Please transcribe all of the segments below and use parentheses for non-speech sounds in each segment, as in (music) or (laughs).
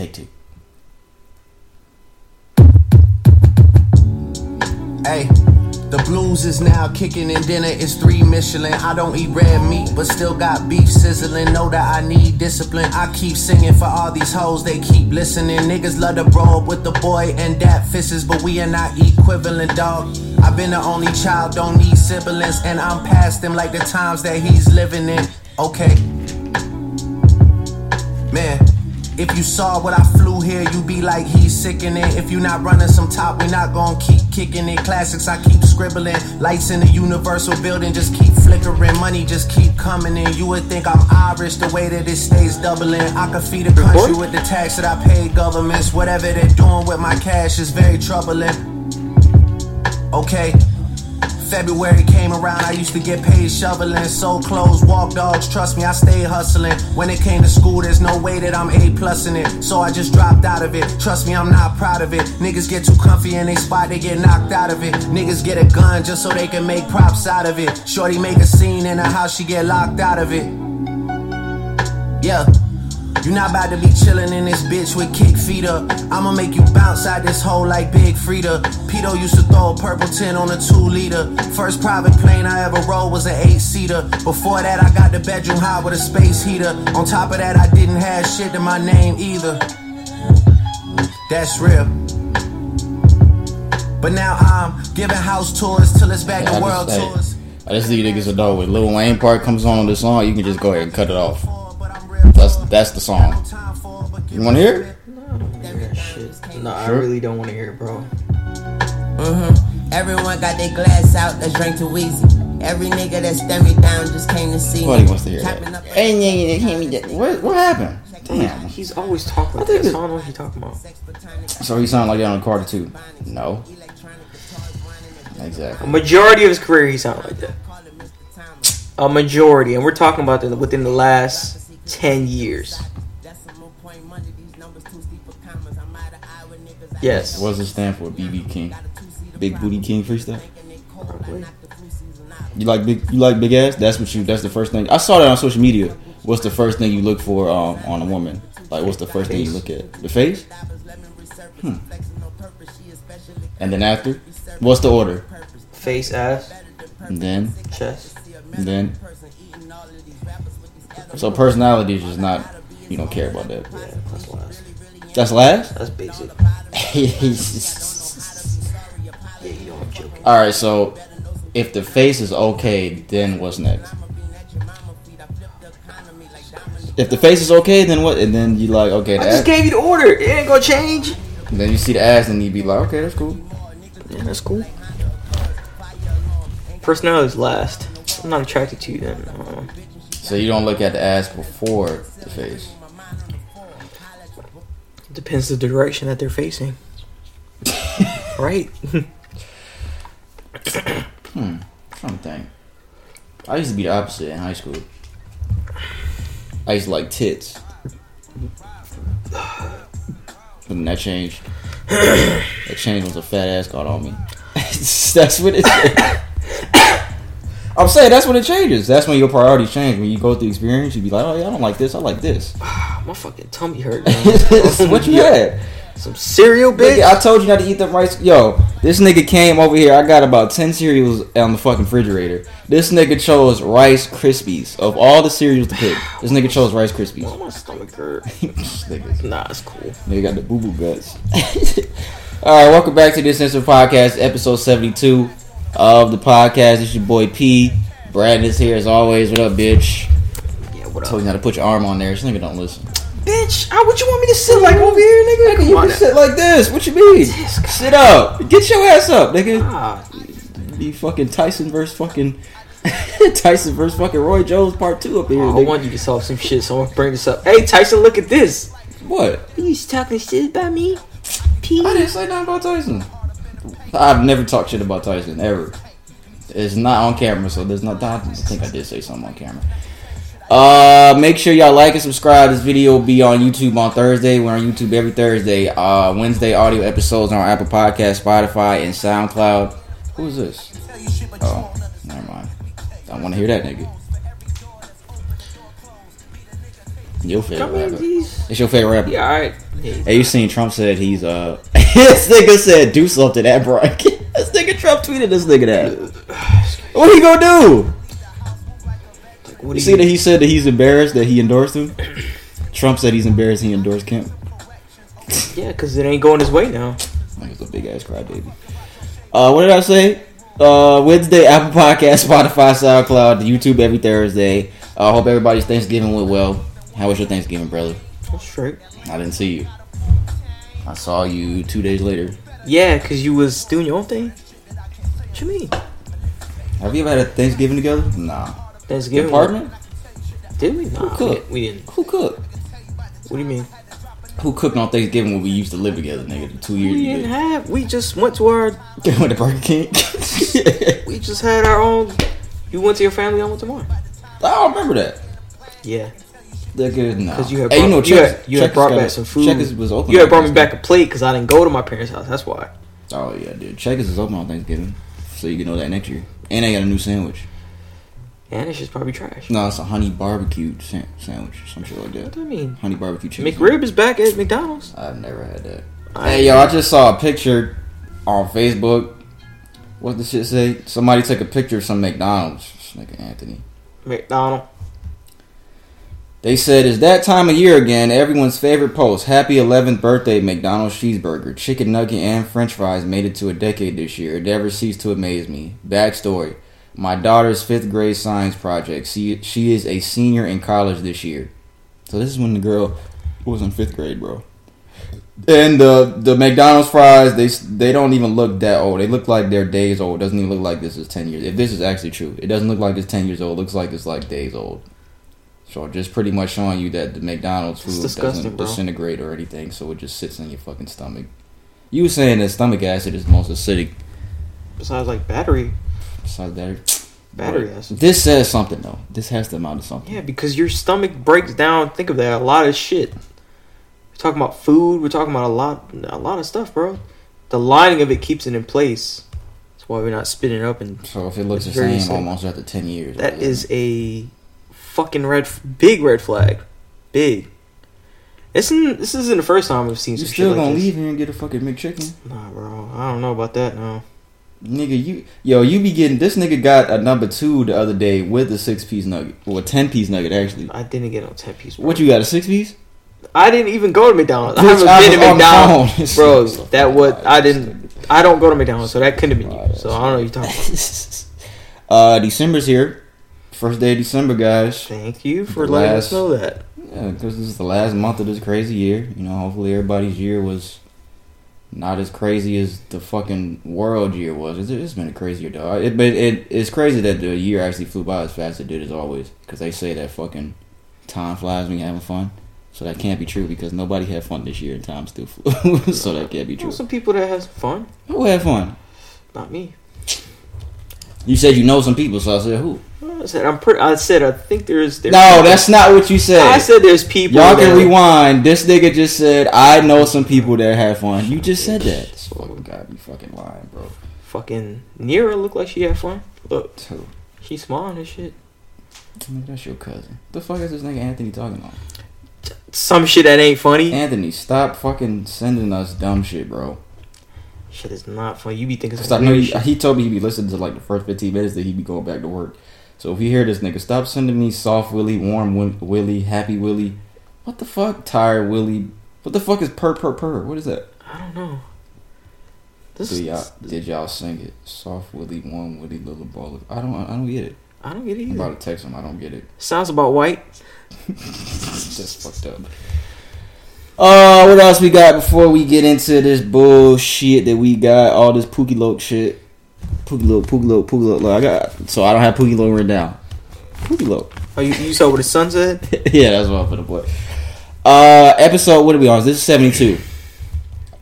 Take two. Hey, the blues is now kicking and dinner is three Michelin. I don't eat red meat, but still got beef sizzling. Know that I need discipline. I keep singing for all these hoes, they keep listening. Niggas love to bro up with the boy and that fisses, but we are not equivalent, dog. I've been the only child, don't need siblings, and I'm past them like the times that he's living in. Okay. If you saw what I flew here, you'd be like, he's sickening. If you not running some top, we not gonna keep kicking it. Classics, I keep scribbling. Lights in the universal building just keep flickering. Money just keep coming in. You would think I'm Irish the way that it stays doubling. I could feed a country with the tax that I pay governments. Whatever they're doing with my cash is very troubling. Okay. February came around, I used to get paid shoveling, sold clothes, walk dogs. Trust me, I stayed hustling. When it came to school, there's no way that I'm A plus in it, so I just dropped out of it. Trust me, I'm not proud of it. Niggas get too comfy in they spot, they get knocked out of it. Niggas get a gun just so they can make props out of it. Shorty make a scene in her house, she get locked out of it. Yeah. You not about to be chillin' in this bitch with kick feet up. I'ma make you bounce out this hole like Big Frida. Pito used to throw a purple tin on a two liter. First private plane I ever rode was an eight seater. Before that, I got the bedroom hot with a space heater. On top of that, I didn't have shit in my name either. That's real. But now I'm giving house tours till it's back Yeah, to world tours. I just think niggas know when Lil Wayne part comes on on this song, you can just go ahead and cut it off. That's that's the song. You want to hear it? That shit. No, I really don't want to hear it, bro. Mm-hmm. Everyone got their glass out, let's drink too easy. Every nigga that stand me down just came to see Nobody me. wants to hear Chopping that. up Hey, yeah, yeah, hand me. What what happened? Damn. He's always talking like think this. it- I don't know what he's talking about. So he sounded like that on Carter too? No. Exactly. A majority of his career, he sounded like that. A majority, and we're talking about the, within the last ten years. Yes. What does it stand for? BB King. Big Booty King freestyle. Probably. You like big? You like big ass? That's what you. That's the first thing. I saw that on social media. What's the first thing you look for um, on a woman? Like, what's the first thing you look at? The face. Hmm. And then after, what's the order? Face, ass, And then, chest. and then. So personality is just not. You don't care about that. Yeah, that's last. That's last. That's basic. (laughs) Yeah, you know I'm joking. All right. So, if the face is okay, then what's next? If the face is okay, then what? And then you like okay. I just ass, gave you the order. It ain't gonna change. then you see the ass, and you be like, okay, that's cool. Yeah, that's cool. Personality's last. I'm not attracted to you then. Uh, So you don't look at the ass before the face. depends the direction that they're facing. (laughs) right? Hmm, to think. I used to be the opposite in high school. I used to like tits. Then that changed. (clears throat) that changed once a fat ass got on me. (laughs) that's what it I'm saying that's when it changes. That's when your priorities change. When you go through the experience, you be like, oh yeah, I don't like this. I like this. (sighs) My fucking tummy hurt. (laughs) what you had? Some cereal, bitch. Nigga, I told you not to eat them rice. Yo, this nigga came over here. I got about ten cereals on the fucking refrigerator. This nigga chose Rice Krispies of all the cereals to pick. This nigga chose Rice Krispies. Oh, my stomach hurt. (laughs) Nah, it's cool. nigga got the boo boo guts. (laughs) all right, welcome back to this instant podcast, episode seventy-two of the podcast. It's your boy P. Brad is here as always. What up, bitch? Yeah, what up? Told you how to put your arm on there. This nigga don't listen. Bitch, how would you want me to sit like over here, nigga? You can sit like this. What you mean? Sit up. Get your ass up, nigga. Ah, Be fucking Tyson versus fucking (laughs) Tyson versus fucking Roy Jones part two up here. I want you to solve some shit, so I'm gonna bring this up. Hey, Tyson, look at this. What? You talking shit about me? P. I didn't say nothing about Tyson. I've never talked shit about Tyson ever. It's not on camera, so there's not. I think I did say something on camera. Uh, make sure y'all like and subscribe. This video will be on YouTube on Thursday. We're on YouTube every Thursday. Uh, Wednesday audio episodes on Apple Podcast, Spotify, and SoundCloud. Who is this? Oh, never mind. I want to hear that nigga. Your favorite rapper. It's your favorite rapper. yeah, all right. Hey, you seen Trump said he's uh (laughs) this nigga said do something at Brian. (laughs) this nigga Trump tweeted this nigga that. What he gonna do? like, You do see that he said that he's embarrassed that he endorsed him. (clears throat) Trump said he's embarrassed he endorsed Kemp. Yeah, because it ain't going his way now. Like it's a big ass crybaby. Uh, what did I say? Uh, Wednesday, Apple Podcast, Spotify, SoundCloud, YouTube every Thursday. I uh, hope everybody's Thanksgiving went well. How was your Thanksgiving, brother? That's straight. I didn't see you. I saw you two days later. Yeah, because you was doing your own thing. What you mean? Have you ever had a Thanksgiving together? Nah. Thanksgiving. Apartment? Did we? Nah, we, cooked? we didn't. Who cooked? What do you mean? Who cooked on Thanksgiving when we used to live together, nigga? Two years We didn't did. have. We just went to our. (laughs) Went to Burger King. (laughs) We just had our own. You went to your family. I went to mine. I don't remember that. Yeah, Nigga, nah. because you had. Hey, you know, you Checkers- had, you had brought back some food. Checkers was open. You had brought me back a plate because I didn't go to my parents' house. That's why. Oh yeah, dude. Checkers is open on Thanksgiving, so you can know that next year. And I got a new sandwich. And it's just probably trash. No, it's a honey barbecue sa- sandwich, some shit like that. What do I mean? Honey barbecue chicken. McRib is back at McDonald's. I've never had that. I- Hey yo, I just saw a picture on Facebook. What the shit say? Somebody took a picture of some McDonald's. Nigga Anthony. McDonald. They said, "It's that time of year again. Everyone's favorite post: Happy 11th birthday, McDonald's cheeseburger, chicken nugget, and French fries made it to a decade this year. It never ceased to amaze me." Backstory: My daughter's fifth grade science project. She she is a senior in college this year. So this is when the girl was in fifth grade, bro. And the the McDonald's fries, they they don't even look that old. They look like they're days old. It doesn't even look like this is ten years. If this is actually true, it doesn't look like it's ten years old. It looks like it's like days old. So just pretty much showing you that the McDonald's food doesn't bro. disintegrate or anything, so it just sits in your fucking stomach. You were saying that stomach acid is the most acidic. Besides, like battery, Besides battery But acid. This says something though. This has to amount to something. Yeah, because your stomach breaks down. Think of that. A lot of shit. We're talking about food. We're talking about a lot, a lot of stuff, bro. The lining of it keeps it in place. That's why we're not spitting it up. And So if it looks the same almost after ten years, that is a fucking red, big red flag. Big. This isn't, this isn't the first time I've seen You still gonna this. leave here and get a fucking McChicken? Nah, bro. I don't know about that. No. Nigga, you yo, you be getting this nigga got a number two the other day with a six piece nugget. Or a ten piece nugget actually. I didn't get no ten piece. Bro. What you got, a six piece? I didn't even go to McDonald's. I haven't been to McDonald's, (laughs) bro. That (laughs) what I didn't. I don't go to McDonald's, so that couldn't have been you. So I don't know what you're talking about. (laughs) uh December's here. First day of December, guys. Thank you for The letting last- us know that. Yeah, because this is the last month of this crazy year. You know, hopefully everybody's year was not as crazy as the fucking world year was. It's, it's been a crazy year, dog. It, but it, it's crazy that the year actually flew by as fast as it did as always. Because they say that fucking time flies when you're having fun. So that can't be true because nobody had fun this year and time still (laughs) flew. so that can't be true. some people that has fun, Who had fun? not me. You said you know some people, so I said who? I said I'm pretty. I said I think there's. there's No, that's not what you said. I said there's people. Y'all can rewind. This nigga just said, I know some people that have fun. You just said that. This fucking gotta be fucking lying, bro. Fucking Nira looked like she had fun. Look, Two. she's small and shit. Nigga, that's your cousin. The fuck is this nigga Anthony talking about? Some shit that ain't funny. Anthony, stop fucking sending us dumb shit, bro. Shit is not funny. You be thinking Stop. No, he, he told me he'd be listening to like the first 15 minutes that he'd be going back to work. So if you hear this nigga, stop sending me soft Willie, warm Wi- Willie, happy Willie. What the fuck? Tired Willie. What the fuck is purr purr purr? What is that? I don't know. This Did y'all, did y'all sing it? Soft Willie, warm Willie, little ball. of- I don't. I don't get it. I don't get it I'm about to text him. I don't get it. Sounds about white. (laughs) Just fucked up. Uh, what else we got before we get into this bullshit that we got? All this Pookie Loc shit. Pookie Loc, Pookie Loc, Pookie Loc. Look, I got so I don't have Pookie Loc written down. Pookie Loc. Oh, you, you saw what the son said? (laughs) yeah, that's what I'm gonna put. Uh, episode. What are we on? This is 72.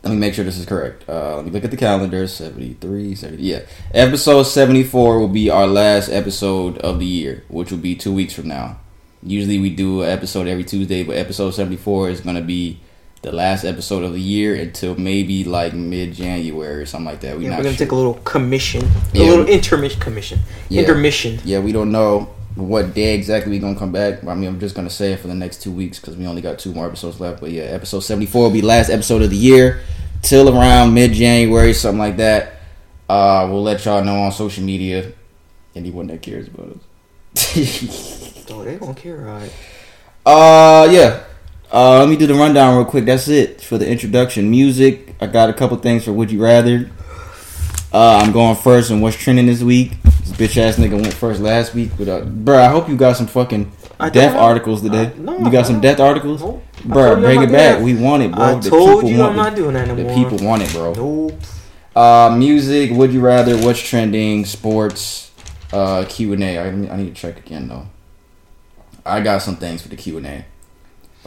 Let me make sure this is correct. Uh, let me look at the calendar. 73, 70. Yeah. Episode 74 will be our last episode of the year, which will be two weeks from now. Usually we do an episode every Tuesday, but episode 74 is going to be the last episode of the year until maybe like mid January or something like that. We're Yeah, not we're gonna sure. take a little commission, a Yeah. little intermission commission, Yeah. intermission. Yeah, we don't know. what day exactly we're gonna come back. I mean, I'm just gonna say it for the next two weeks because we only got two more episodes left. But yeah, episode 74 will be last episode of the year till around mid January, something like that. Uh, we'll let y'all know on social media. Anyone that cares about us. (laughs) Oh, they don't care, right? Uh, yeah. Uh, let me do the rundown real quick. That's it for the introduction. Music. I got a couple things for Would You Rather. Uh, I'm going first and what's trending this week. This bitch ass nigga went first last week. But, uh, bro, I hope you got some fucking I death articles today. I- no, you got I some death articles? I Bro, bring it back. We want it, bro. I The told people you want I'm it. not doing that anymore. The people want it, bro. Nope. Uh, music. Would you rather? What's trending? Sports. Uh, Q and A. I, I need to check again though. I got some things for the Q and A.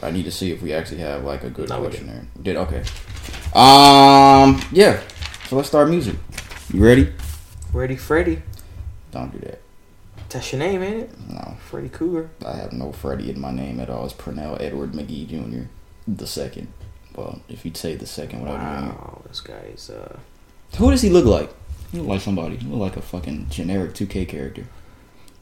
I need to see if we actually have like a good No, we question there. Did okay. Um, yeah. So let's start music. You ready? Ready, Freddy. Don't do that. That's your name, ain't it? No, Freddy Cougar. I have no Freddie in my name at all. It's Pernell Edward McGee Jr. the second. Well, if you'd say the second without wow. Wow, this guy is uh. Who does he look like? He look like somebody. He look like a fucking generic 2K character.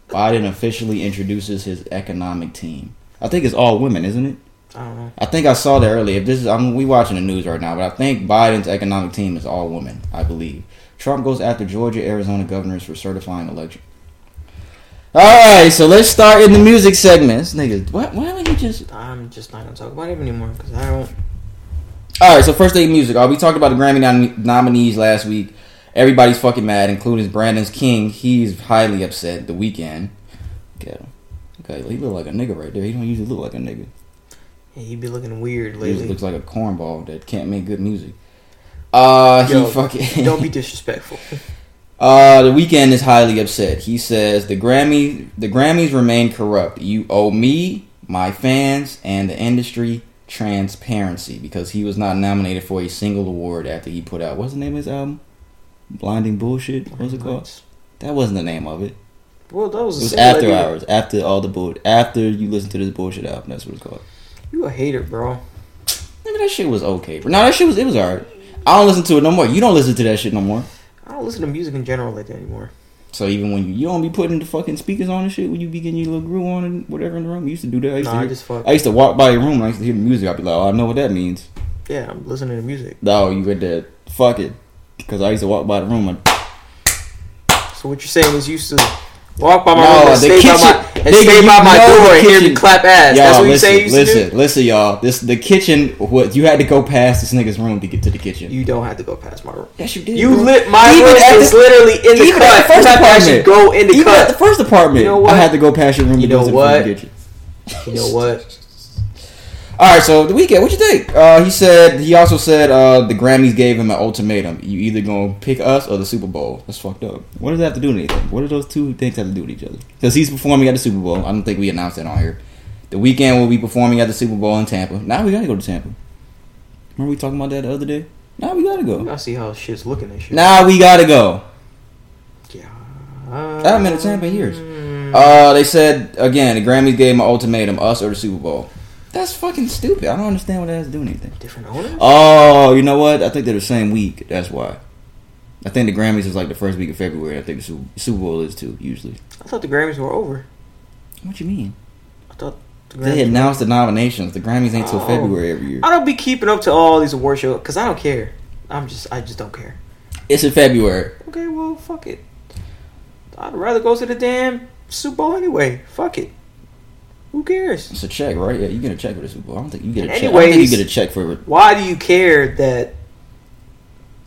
Biden officially introduces his economic team. I think it's all women, isn't it? I don't know. I think I saw that earlier. If this is, I'm we watching the news right now, but I think Biden's economic team is all women. I believe Trump goes after Georgia, Arizona governors for certifying election. All right, so let's start in the music segments, nigga. Why, why don't you just? I'm just not gonna talk about it anymore because I don't. All right, so first thing music. Uh, we talked about the Grammy nom- nominees last week. Everybody's fucking mad, including Brandon's King. He's highly upset. The Weeknd. Okay, he look like a nigga right there. He don't usually look like a nigga. Yeah, he be looking weird lately. He just looks like a cornball that can't make good music. Uh, he Yo, fucking. (laughs) don't be (laughs) disrespectful. Uh, the Weeknd is highly upset. He says the Grammy, the Grammys remain corrupt. You owe me, my fans, and the industry transparency because he was not nominated for a single award after he put out what's the name of his album? Blinding bullshit. What was it called? That wasn't the name of it. Well, that was, It was after idea. hours. After all the bull. After you listen to this bullshit album. That's what it's called. You a hater, bro. Nigga, that shit was okay. Bro. No, that shit was it was alright. I don't listen to it no more. You don't listen to that shit no more. I don't listen to music in general like that anymore. So even when you, you don't be putting the fucking speakers on and shit when you be getting your little groove on and whatever in the room, you used to do that. I used, Nah, to, I just fuck. I used to walk by your room and I used to hear the music. I'd be like, oh, I know what that means. Yeah, I'm listening to music. No, you read that. Fuck it. Because I used to walk by the room and So what you're saying is you used to walk by my No, room and the stay by my and nigga, stay by my door the and hear me clap ass. That's y'all what you listen, say you listen, do. listen, y'all. This the kitchen. What you had to go past this nigga's room to get to the kitchen. You don't have to go past my room. yes, you did. You bro. lit my Even room at is the- literally in the even at cut. the first you have to apartment. go in the Even at the first apartment, You know what? I had to go past your room. You to know go to the kitchen. You know what? (laughs) All right, so the Weeknd, what you think? Uh, he said he also said uh, the Grammys gave him an ultimatum: you either gonna pick us or the Super Bowl. That's fucked up. What does that have to do with anything? What do those two things have to do with each other? Because he's performing at the Super Bowl. I don't think we announced that on here. The Weeknd will be performing at the Super Bowl in Tampa. Now we gotta go to Tampa. Remember we talking about that the other day? Now we gotta go. gotta see how shit's looking and shit. Now we gotta go. Yeah. I haven't been to Tampa in years. Mm. Uh, they said again the Grammys gave him an ultimatum: us or the Super Bowl. That's fucking stupid. I don't understand what that has to do anything. Different owners? Oh, you know what? I think they're the same week. That's why. I think the Grammys is like the first week of February. I think the Super, Super Bowl is too. Usually. I thought the Grammys were over. What you mean? I thought the Grammys They announced the nominations. The Grammys ain't till Oh. February every year. I don't be keeping up to all these award shows because I don't care. I'm just, I just don't care. It's in February. Okay, well, fuck it. I'd rather go to the damn Super Bowl anyway. Fuck it. Who cares? It's a check, right? Yeah, you get a check for the Super Bowl. I don't think you get a check. I don't think you get a check for it Why do you care that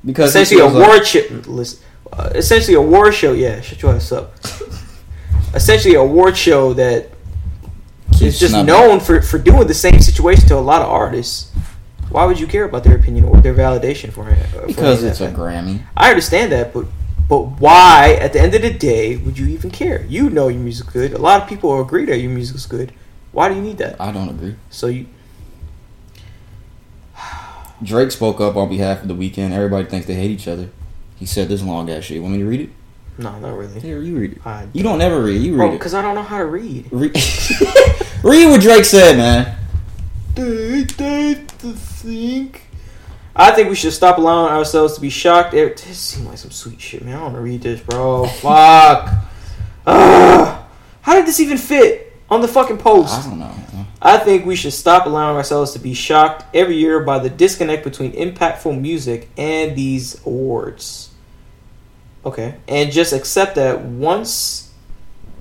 because essentially a feels like- show? Listen, uh, essentially a war show. Yeah, shut your ass up. (laughs) essentially, a war show that is just snubbing. known for for doing the same situation to a lot of artists. Why would you care about their opinion or their validation for it? uh, for because it's a? Grammy. I understand that, but but why? At the end of the day, would you even care? You know your music's good. A lot of people agree that your music's good. Why do you need that? I don't agree. So you (sighs) Drake spoke up on behalf of the Weeknd. Everybody thinks they hate each other. He said this long ass shit. You Want me to read it? no, not really. Here, you read it. I, You don't ever read. You read bro, it. because I don't know how to read. Re- (laughs) Read what Drake said, man. I think we should stop allowing ourselves to be shocked. It this seems like some sweet shit, man. I don't want to read this, bro. (laughs) Fuck. Ugh. How did this even fit on the fucking post? I don't know. I think we should stop allowing ourselves to be shocked every year by the disconnect between impactful music and these awards. Okay, and just accept that once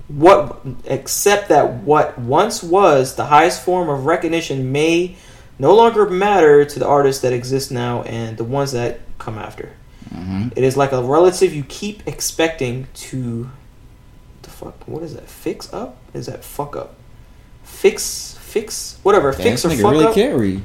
what accept that what once was the highest form of recognition may no longer matter to the artists that exist now and the ones that come after. hmm It is like a relative you keep expecting to. The fuck? What is that? Fix up? Is that fuck up? Fix, fix, whatever. Damn, fix or fuck really up. carry.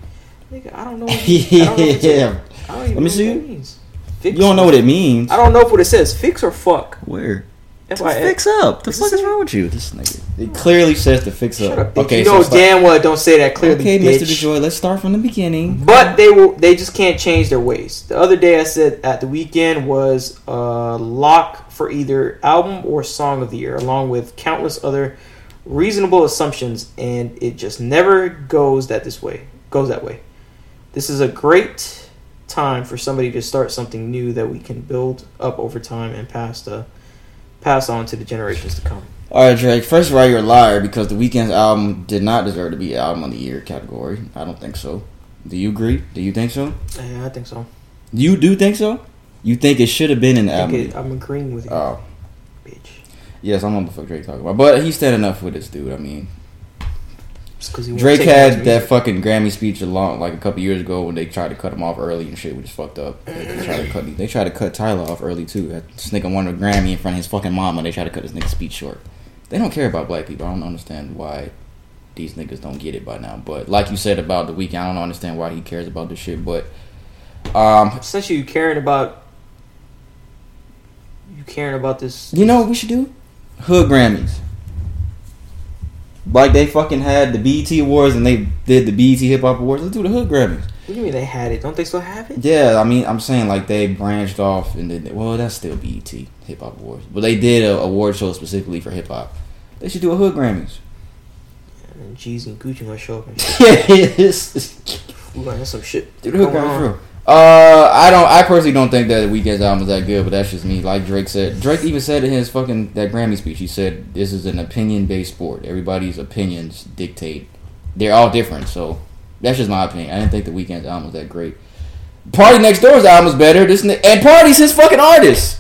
Nigga, I don't know. What, I don't know yeah. I don't even Let me know see what that means. Fix You don't know what it means. I don't know what it (laughs) says. Fix or fuck. Where? F To fix up. The fuck is say- wrong with you? This nigga. It clearly says to fix up. up. Okay, you so know start- damn well don't say that clearly. Okay, bitch. Mr. DeJoy, let's start from the beginning. But they will. They just can't change their ways. The other day I said at the Weeknd was a lock for either album or song of the year, along with countless other reasonable assumptions, and it just never goes that this way. Goes that way. This is a great time for somebody to start something new that we can build up over time and pass the pass on to the generations to come. All right, Drake. First of all, you're a liar because the Weeknd's album did not deserve to be album of the year category. I don't think so. Do you agree? Do you think so? Yeah, I think so. You do think so? You think it should have been in the album? it, I'm agreeing with you, Oh, bitch. yes, I'm on the fuck Drake talking about, but he's standing up for this dude. I mean, Just 'cause he won't Drake had that fucking Grammy speech along like a couple years ago when they tried to cut him off early and shit, which is fucked up. They tried to cut they tried to cut Tyler off early too. This nigga won a Grammy in front of his fucking mama. They tried to cut this nigga's speech short. They don't care about black people. I don't understand why these niggas don't get it by now. But like you said about the Weeknd, I don't understand why he cares about this shit. But um, essentially you caring about you caring about this You know what we should do? Hood Grammys. Like they fucking had the BET Awards and they did the BET Hip Hop Awards. Let's do the Hood Grammys. what do you mean they had it don't they still have it Yeah, I mean, I'm saying like they branched off and then Well, that's still BET Hip Hop Awards, but they did a award show specifically for hip hop. They should do a Hood Grammys. and G's and Gucci might show up and (laughs) shit. yes, Ooh, man, that's some shit do the Hood Grammys real. Uh, I don't. I personally don't think that the Weeknd's album is that good, but that's just me. Like Drake said, Drake even said in his fucking that Grammy speech, he said this is an opinion based sport. Everybody's opinions dictate. They're all different, so that's just my opinion. I didn't think the Weeknd's album was that great. Party Next Door's album is better. This and Party's his fucking artist.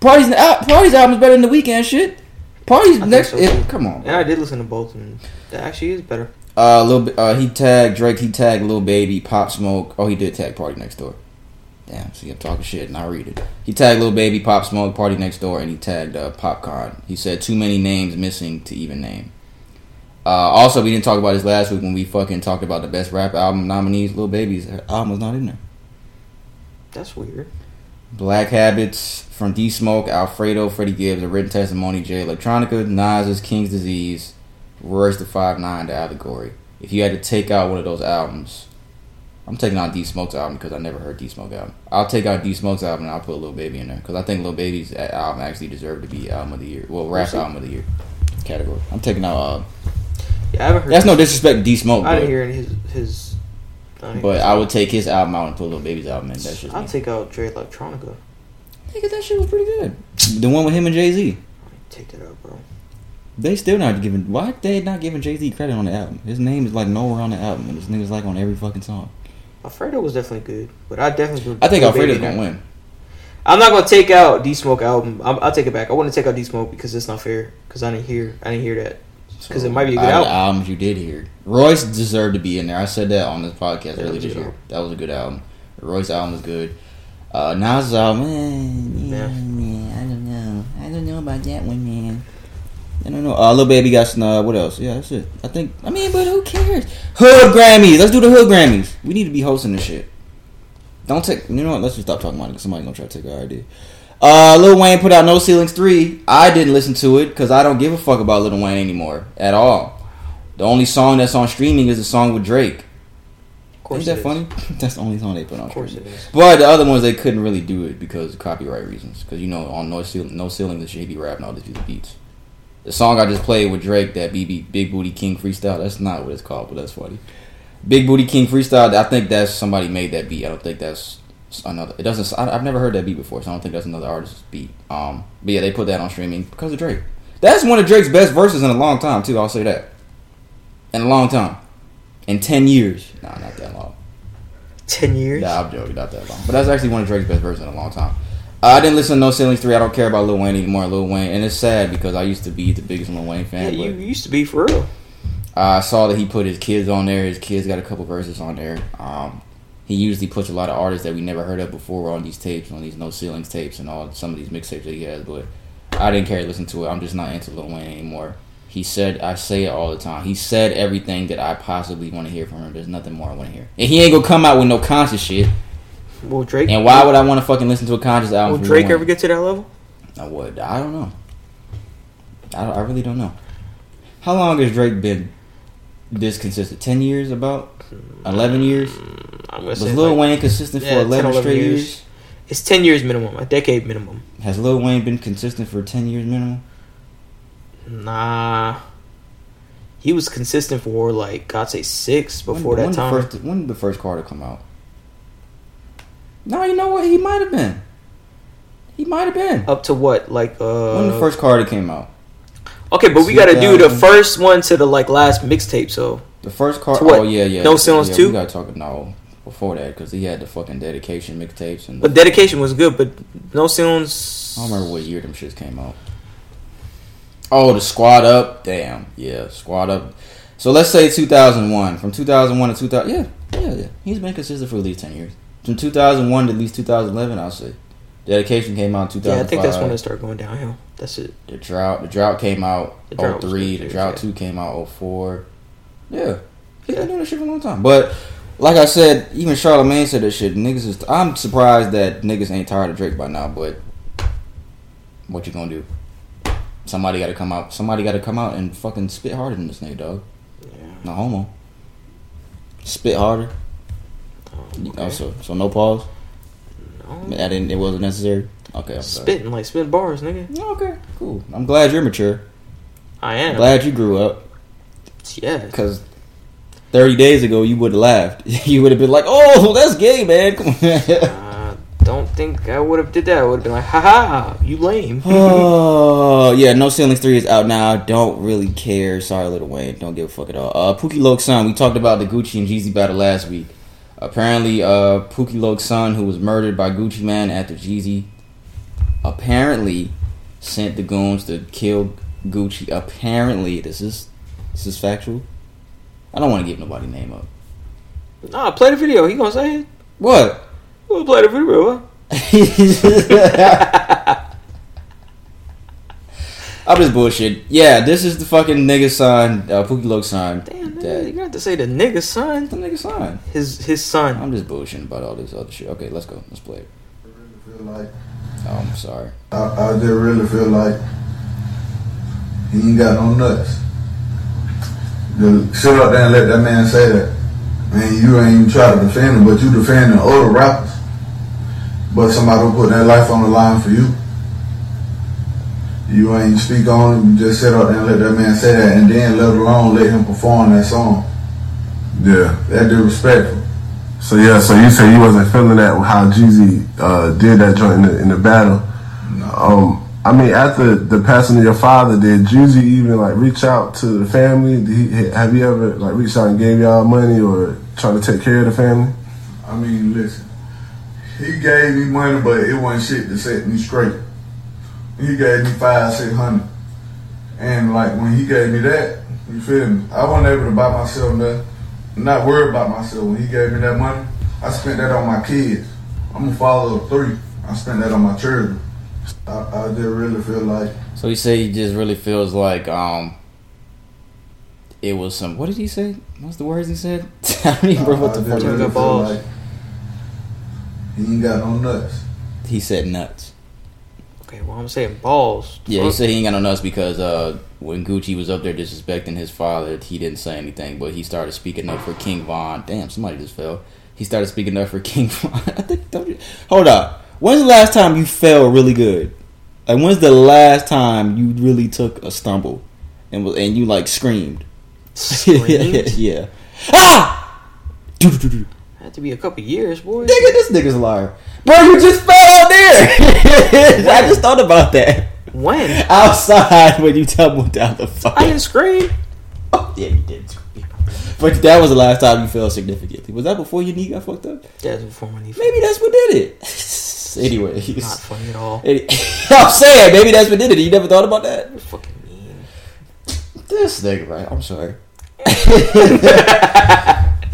Party's al- Party's album is better than the Weeknd shit. Party's think next. so, it- come on. Yeah, I did listen to both and that actually is better Uh, little. Uh, he tagged Drake. He tagged Lil Baby, Pop Smoke. Oh, he did tag Party Next Door. Damn, see, I'm talking shit and I read it. He tagged Lil Baby, Pop Smoke, Party Next Door, and he tagged uh, Popcaan. He said too many names missing to even name. Uh, also, we didn't talk about this last week when we fucking talked about the best rap album nominees. Lil Baby's album was not in there. that's weird Black Habits from D Smoke, Alfredo, Freddie Gibbs, A Written Testimony, Jay Electronica, Nas's King's Disease, Royce the Five Nine, The Allegory. If you had to take out one of those albums, I'm taking out D Smoke's album because I never heard D Smoke album. I'll take out D Smoke's album and I'll put Lil Baby in there because I think Lil Baby's album actually deserved to be album of the year. Well, rap album of the year category. I'm taking out. Uh, yeah I haven't heard that's no disrespect to D Smoke, I didn't hear any his his I but I would take his album out and put Lil Baby's album in. That's just I'll me. take out Dre Electronica Nigga, that shit was pretty good. The one with him and Jay Z. take that out bro They still not giving. Why they not giving Jay Z credit on the album? His name is like nowhere on the album, and this nigga's like on every fucking song. Alfredo was definitely good but I definitely I think Alfredo's gonna win. I'm not gonna take out D Smoke album I'm, I'll take it back I want to take out D Smoke because it's not fair because I didn't hear I didn't hear that 'Cause it might be a good album. albums you did hear. Royce deserved to be in there. I said that on this podcast Yeah, earlier this year. That was a good album. Royce album was good. Uh, Nas album, eh, yeah, Yeah. I don't know. I don't know about that one, man. I don't know. Uh, little baby got snub. What else? Yeah, that's it. I think. I mean, but who cares? Hood Grammys. Let's do the Hood Grammys. We need to be hosting this shit. Don't take. You know what? Let's just stop talking about it. Somebody gonna try to take our idea. Uh, Lil Wayne put out No Ceilings three. I didn't listen to it because I don't give a fuck about Lil Wayne anymore at all. The only song that's on streaming is the song with Drake. of course Isn't that funny? (laughs) that's the only song they put on. of course streaming. it is But the other ones they couldn't really do it because of copyright reasons. Because you know on No Ceiling, No Ceiling, the shady be rapping all these beats. The song I just played with Drake, that BB Big Booty King freestyle. That's not what it's called, but that's funny. Big Booty King freestyle. I think that's somebody made that beat. I don't think that's another. It doesn't. I, I've never heard that beat before, so I don't think that's another artist's beat. Um, but yeah, they put that on streaming because of Drake. That's one of Drake's best verses in a long time too. I'll say that. In a long time, in ten years. Nah, not that long. Ten years. Nah, I'm joking, not that long. But that's actually one of Drake's best verses in a long time. Uh, I didn't listen to No Ceilings Three. I don't care about Lil Wayne anymore. Lil Wayne, and it's sad because I used to be the biggest Lil Wayne fan. yeah, you used to be for real. I saw that he put his kids on there. His kids got a couple verses on there. Um, he usually puts a lot of artists that we never heard of before on these tapes, on these No Ceilings tapes, and all some of these mixtapes that he has. But I didn't care to listen to it. I'm just not into Lil Wayne anymore. He said, I say it all the time. He said everything that I possibly want to hear from him. There's nothing more I want to hear. And he ain't gonna come out with no conscious shit. Will Drake? And why would I want to fucking listen to a conscious album? Will Drake ever get to that level? I would. I don't know. I, don't- I really don't know. How long has Drake been this consistent? Ten years? About eleven years? I'm Was Lil like- Wayne consistent yeah, for 10, 11 11 straight years. years? It's ten years minimum, a decade minimum. Has Lil Wayne been consistent for ten years minimum? Nah. He was consistent for like I'd say six before when, that when time. The first, when did the first Carter come out? No, you know what? He might have been. He might have been. Up to what? Like uh when the first Carter came out. Okay, but we gotta do the first one to the like last mixtape, so The first Carter. Oh yeah, yeah. No Ceilings yeah, two? We gotta talk no before that because he had the fucking dedication mixtapes and. but dedication was good, but no sounds I don't remember what year them shits came out. Oh, the Squad Up. Damn. Yeah, Squad Up. So let's say 2001. From 2001 to 2000. Yeah, yeah, yeah. He's been consistent for at least 10 years. From 2001 to at least 2011, I'll say. Dedication came out in 2005. Yeah, I think that's when it started going downhill. That's it. The Drought. The Drought came out The Drought 03. The Drought yeah. 2 came out 04. Yeah. He's Yeah. been doing this shit for a long time. But like I said, even Charlamagne said that shit. Niggas is. I'm surprised that niggas ain't tired of Drake by now. But what you gonna do? Somebody got to come out. Somebody got to come out and fucking spit harder than this nigga, dog. Yeah. No homo. Spit harder. Oh, okay. Oh, so so no pause. No. I didn't. It wasn't necessary. Okay. I'm sorry. Spitting like spit bars, nigga. Okay. Cool. I'm glad you're mature. I am. Glad you grew up. Yeah. Because 30 days ago, you would have laughed. (laughs) You would have been like, oh, that's gay, man. Come on. Don't think I would have did that. I would have been like, haha, you lame. (laughs) oh, yeah, No Ceilings 3 is out now. Don't really care. Sorry, Little Wayne. Don't give a fuck at all. Uh, Pookie Loc's son. We talked about the Gucci and Jeezy battle last week. Apparently, uh, Pookie Loc's son, who was murdered by Gucci Mane after Jeezy, apparently sent the goons to kill Gucci. Apparently, this is this is factual. I don't want to give nobody name up. nah, play the video. He gonna say it. What? We'll play the video. Huh? (laughs) I'm just bullshit. Yeah, this is the fucking nigga son, uh, Pookie Loc's son. Damn, nigga, That- you got to say the nigga son. the nigga son. His his son. I'm just bullshitting about all this other shit. Okay, let's go. Let's play it. I really feel like Oh, I'm sorry. I, I just really feel like he ain't got no nuts. To sit up there and let that man say that. Man, you ain't even try to defend him, but you defending other rappers. But somebody will put their life on the line for you. You ain't speak on it, you just sit up and let that man say that, and then let alone let him perform that song. Yeah. That disrespectful. So yeah, so you say you wasn't feeling that how Jeezy uh, did that joint in the, in the battle. Um, I mean, after the passing of your father, did Jeezy even like reach out to the family? Did he, have you ever like reached out and gave y'all money or trying to take care of the family? I mean, listen. He gave me money, but it wasn't shit to set me straight. He gave me five, six hundred. And like when he gave me that, you feel me? I wasn't able to buy myself nothing. Not worried about myself. When he gave me that money, I spent that on my kids. I'm a father of three. I spent that on my children. I, I just really feel like So he said he just really feels like um, it was some. What did he say? What's the words he said? (laughs) I don't even remember what the fuck he really like he ain't got no nuts. He said nuts. Okay, well I'm saying balls. Yeah, he said he ain't got no nuts because uh, when Gucci was up there disrespecting his father, he didn't say anything, but he started speaking up for King Von. Damn, somebody just fell. He started speaking up for King Von. (laughs) I think. Don't you, hold up. When's the last time you fell really good? Like, when's the last time you really took a stumble and was and you like screamed? (laughs) Screamed? (laughs) yeah. Ah! Had to be a couple years, boy. Nigga, this nigga's a liar. Bro, you just fell out there. (laughs) I just thought about that. When? outside when you tumbled down the fuck. I didn't scream. Oh, yeah, you did. But that was the last time you fell significantly. Was that before your knee got fucked up? That's before my knee. Maybe that's what did it. (laughs) anyway, Not funny at all. (laughs) I'm saying maybe that's what did it. You never thought about that? You're fucking mean. This nigga, right? I'm sorry.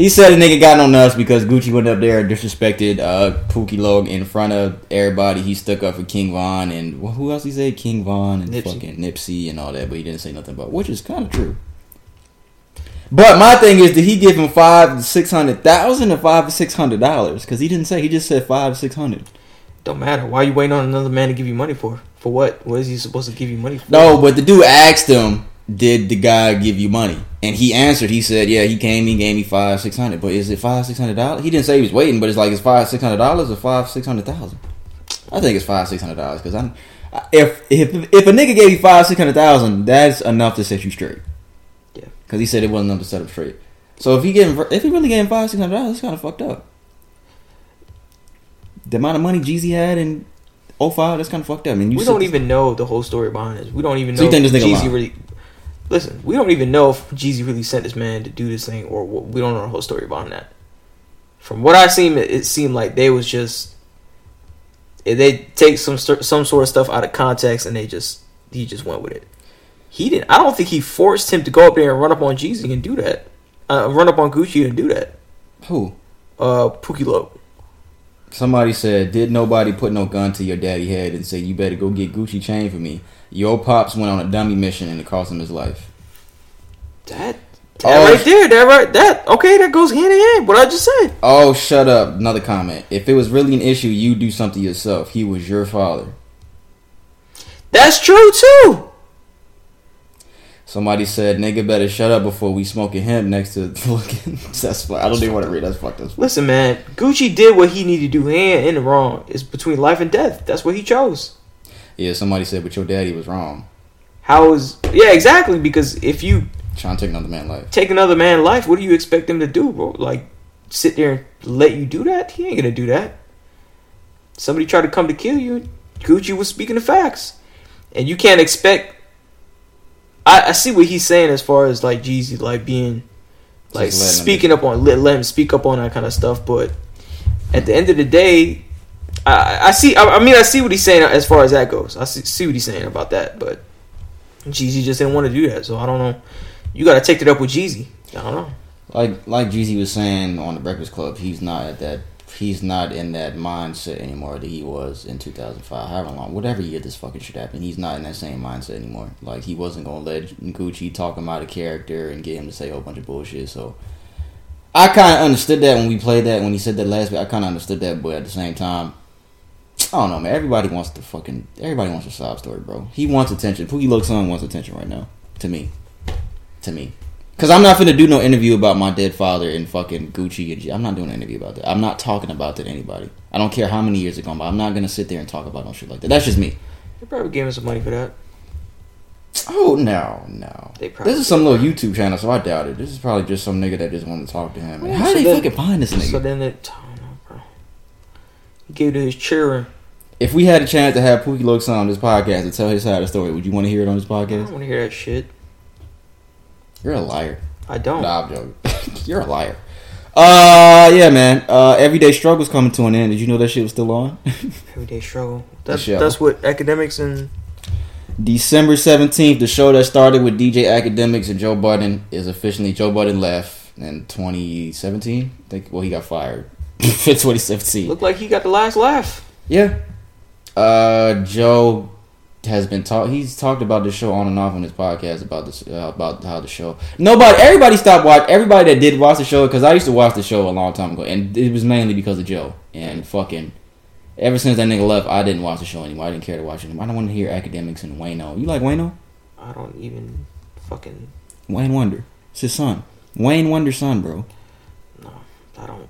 He said a nigga got no nuts because Gucci went up there and disrespected uh, Pookie Loc in front of everybody. He stuck up for King Von and well, who else he said? King Von and Nipsey. fucking Nipsey and all that, but he didn't say nothing about, which is kind of true. But my thing is, did he give him five to six hundred thousand or five to six hundred dollars? Because he didn't say. He just said five to six hundred. Don't matter. Why are you waiting on another man to give you money for? For what? What is he supposed to give you money for? No, but the dude asked him, "Did the guy give you money?" And he answered. He said, "Yeah, he came. He gave me five, six hundred. But is it five, six hundred dollars? He didn't say he was waiting, but it's like it's five, six hundred dollars or five, six hundred thousand. I think it's five, six hundred dollars because I'm. If if if a nigga gave you five, six hundred thousand, that's enough to set you straight. Yeah. Because he said it wasn't enough to set him straight. So if he him, if he really gave him five, six hundred dollars, it's kind of fucked up. The amount of money Jeezy had in 05, that's kind of fucked up. I mean, you we don't even know the whole story behind this. We don't even know. So you think this nigga Jeezy lying? really? Listen, we don't even know if Jeezy really sent this man to do this thing, or we don't know the whole story behind that. From what I seen, it, it seemed like they was just eh, they take some some sort of stuff out of context, and they just he just went with it. He didn't. I don't think he forced him to go up there and run up on Jeezy and do that. Uh, run up on Gucci and do that. Who? Uh, Pookie Loc. Somebody said, "Did nobody put no gun to your daddy head and say you better go get Gucci chain for me?" Your pops went on a dummy mission and it cost him his life. That. That Oh. right there, that right, that okay, that goes hand in hand. What I just said. Oh, shut up! Another comment. If it was really an issue, you do something yourself. He was your father. That's true too. Somebody said, "Nigga, better shut up before we smoke smoking hemp next to (laughs) fucking." That's I don't even want to read. That's fucked up. Listen, man, Gucci did what he needed to do. Ain't in the wrong. It's between life and death. That's what he chose. Yeah, somebody said, "But your daddy was wrong, How is yeah, exactly, because if you trying to take another man's life." take another man's life, what do you expect him to do, bro? Like sit there and let you do that? He ain't gonna do that. Somebody tried to come to kill you, Gucci was speaking the facts. And you can't expect I, I see what he's saying as far as like Jeezy like being like speaking up on let, let him speak up on that kind of stuff, but at the end of the day, I, I see. I, I mean, I see what he's saying as far as that goes. I see, see what he's saying about that, but Jeezy just didn't want to do that. So I don't know. You got to take it up with Jeezy. I don't know. Like like Jeezy was saying on the Breakfast Club, he's not at that. He's not in that mindset anymore that he was in 2005. However long, whatever year this fucking shit happened, he's not in that same mindset anymore. Like he wasn't gonna let Gucci talk him out of character and get him to say a whole bunch of bullshit. So I kind of understood that when we played that when he said that last week. I kind of understood that, but at the same time, I don't know, man. Everybody wants the fucking. Everybody wants a sob story, bro. He wants attention. Pookie son wants attention right now. To me, to me. Cause I'm not finna do no interview about my dead father and fucking Gucci and G. I'm not doing an interview about that. I'm not talking about that to anybody. I don't care how many years it gone by. I'm not gonna sit there and talk about no shit like that. That's just me. They probably gave him some money for that. Oh no, no. They probably This is some little YouTube channel, so I doubt it. This is probably just some nigga that just wanted to talk to him. Man, how So did they then- fucking find this nigga? So then they, don't know, bro. He gave to his children. If we had a chance to have Pookie Loc on this podcast to tell his side of the story, would you want to hear it on this podcast? I don't want to hear that shit. You're a liar. I don't. Nah, I'm joking. (laughs) You're a liar. Uh, yeah, man. Uh, Everyday Struggle's coming to an end. Did you know that shit was still on? (laughs) Everyday struggle. That's show. that's what Akademiks and December 17th, the show that started with DJ Akademiks and Joe Budden is officially Joe Budden left in 2017. I think well he got fired (laughs) in 2017. looked like he got the last laugh. Yeah. Uh Joe has been talk he's talked about the show on and off on his podcast about this uh, about how the show nobody everybody stopped watch everybody that did watch the show because I used to watch the show a long time ago and it was mainly because of Joe and fucking ever since that nigga left I didn't watch the show anymore I didn't care to watch it anymore I don't want to hear Akademiks and Wayno you like Wayno I don't even fucking Wayne Wonder it's his son Wayne Wonder's son bro no. I don't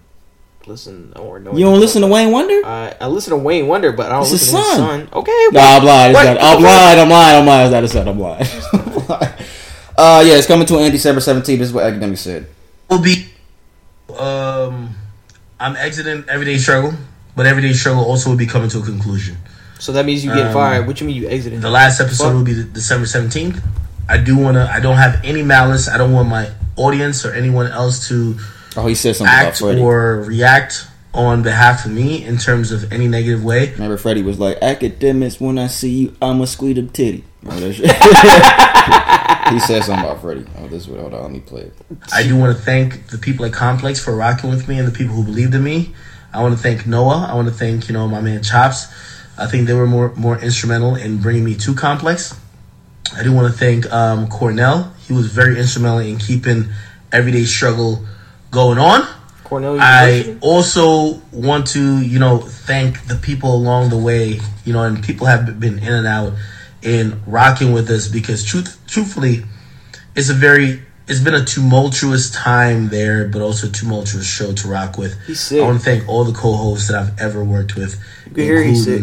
listen or know. you don't listen to Wayne Wonder I, I listen to Wayne Wonder, but I don't It's his listen to his son. son. Okay, No, I'm lying. It's What? not- I'm lying. I'm lying. I'm lying. It's not a son. I'm lying. (laughs) I'm lying. uh, yeah, it's coming to an end December 17th. This is what Akademiks said. will be um I'm exiting everyday struggle, but everyday struggle also will be coming to a conclusion. So that means you getting Um, fired. What you mean you exited? The last episode What? will be December 17th. I do want to, I don't have any malice. I don't want my audience or anyone else to Oh, he said something about act or react on behalf of me in terms of any negative way. Remember, Freddie was like, "Akademiks, when I see you, I'ma squeeze a titty." Remember that shit? (laughs) he said something about Freddie. Oh, this is what. Hold on, let me play it. I do want to thank the people at Complex for rocking with me and the people who believed in me. I want to thank Noah. I want to thank you know my man Chops. I think they were more more instrumental in bringing me to Complex. I do want to thank um, Cornell. He was very instrumental in keeping everyday struggle going on. Cornell I also want to, you know, thank the people along the way, you know, and people have been in and out in rocking with us because truth, truthfully, it's a very, it's been a tumultuous time there, but also a tumultuous show to rock with. I want to thank all the co-hosts that I've ever worked with, sick.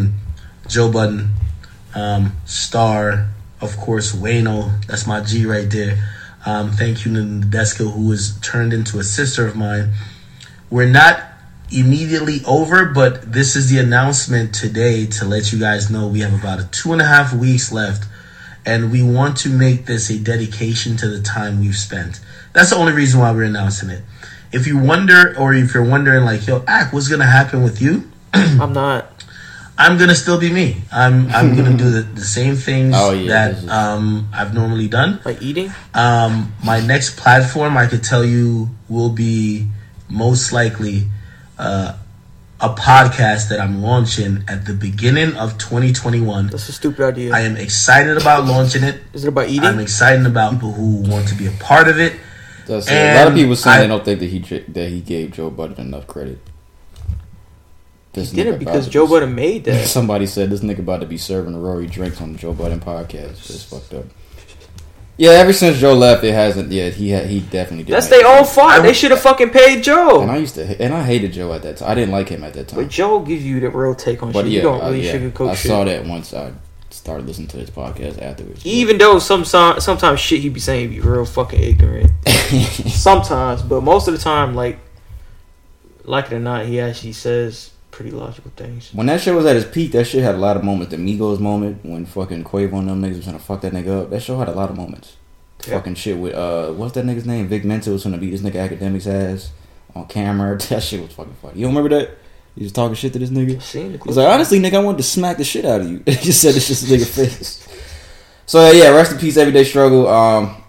Joe Budden, um, Star, of course, Wayno. That's my G right there. Um, thank you, Nadeska, who was turned into a sister of mine. We're not immediately over, but this is the announcement today to let you guys know we have about a two and a half weeks left, and we want to make this a dedication to the time we've spent. That's the only reason why we're announcing it. If you wonder, or if you're wondering, like, yo, what's gonna happen with you? (clears throat) I'm not. I'm gonna still be me. I'm I'm gonna do the, the same things Oh, yeah, this that is- um, I've normally done. Like eating? Um, my next platform, I could tell you, will be most likely uh, a podcast that I'm launching at the beginning of 2021. That's a stupid idea. I am excited about launching it. Is it about eating? I'm excited about people who want to be a part of it. That's it. A lot of people saying I- they don't think that he that he gave Joe Budden enough credit. This he did nigga it because Joe be- Budden made that. (laughs) Somebody said this nigga about to be serving Rory drinks on the Joe Budden podcast. It's fucked up. Yeah, ever since Joe left, it hasn't. Yeah, he had, he definitely did. That's their own fault. They should have fucking paid Joe. And I used to, and I hated Joe at that time. I didn't like him at that time. But Joe gives you the real take on But shit. yeah, you don't uh, really yeah, sugarcoat I shit. saw that once I started listening to his podcast afterwards. Even though some some- sometimes shit he be saying be real fucking ignorant. (laughs) sometimes, but most of the time, like like it or not, he actually says pretty logical things. When that shit was at its peak, that shit had a lot of moments. The Migos moment, when fucking Quavo and them niggas was trying to fuck that nigga up, that show had a lot of moments. Yeah. Fucking shit with, uh, what's that nigga's name? Vic Mensa was trying to beat this nigga Akademiks ass on camera. (laughs) That shit was fucking funny. You don't remember that? You was talking shit to this nigga. I was like, honestly, nigga, I wanted to smack the shit out of you. (laughs) just said this shit to nigga face. So yeah, rest in peace, everyday struggle. Um,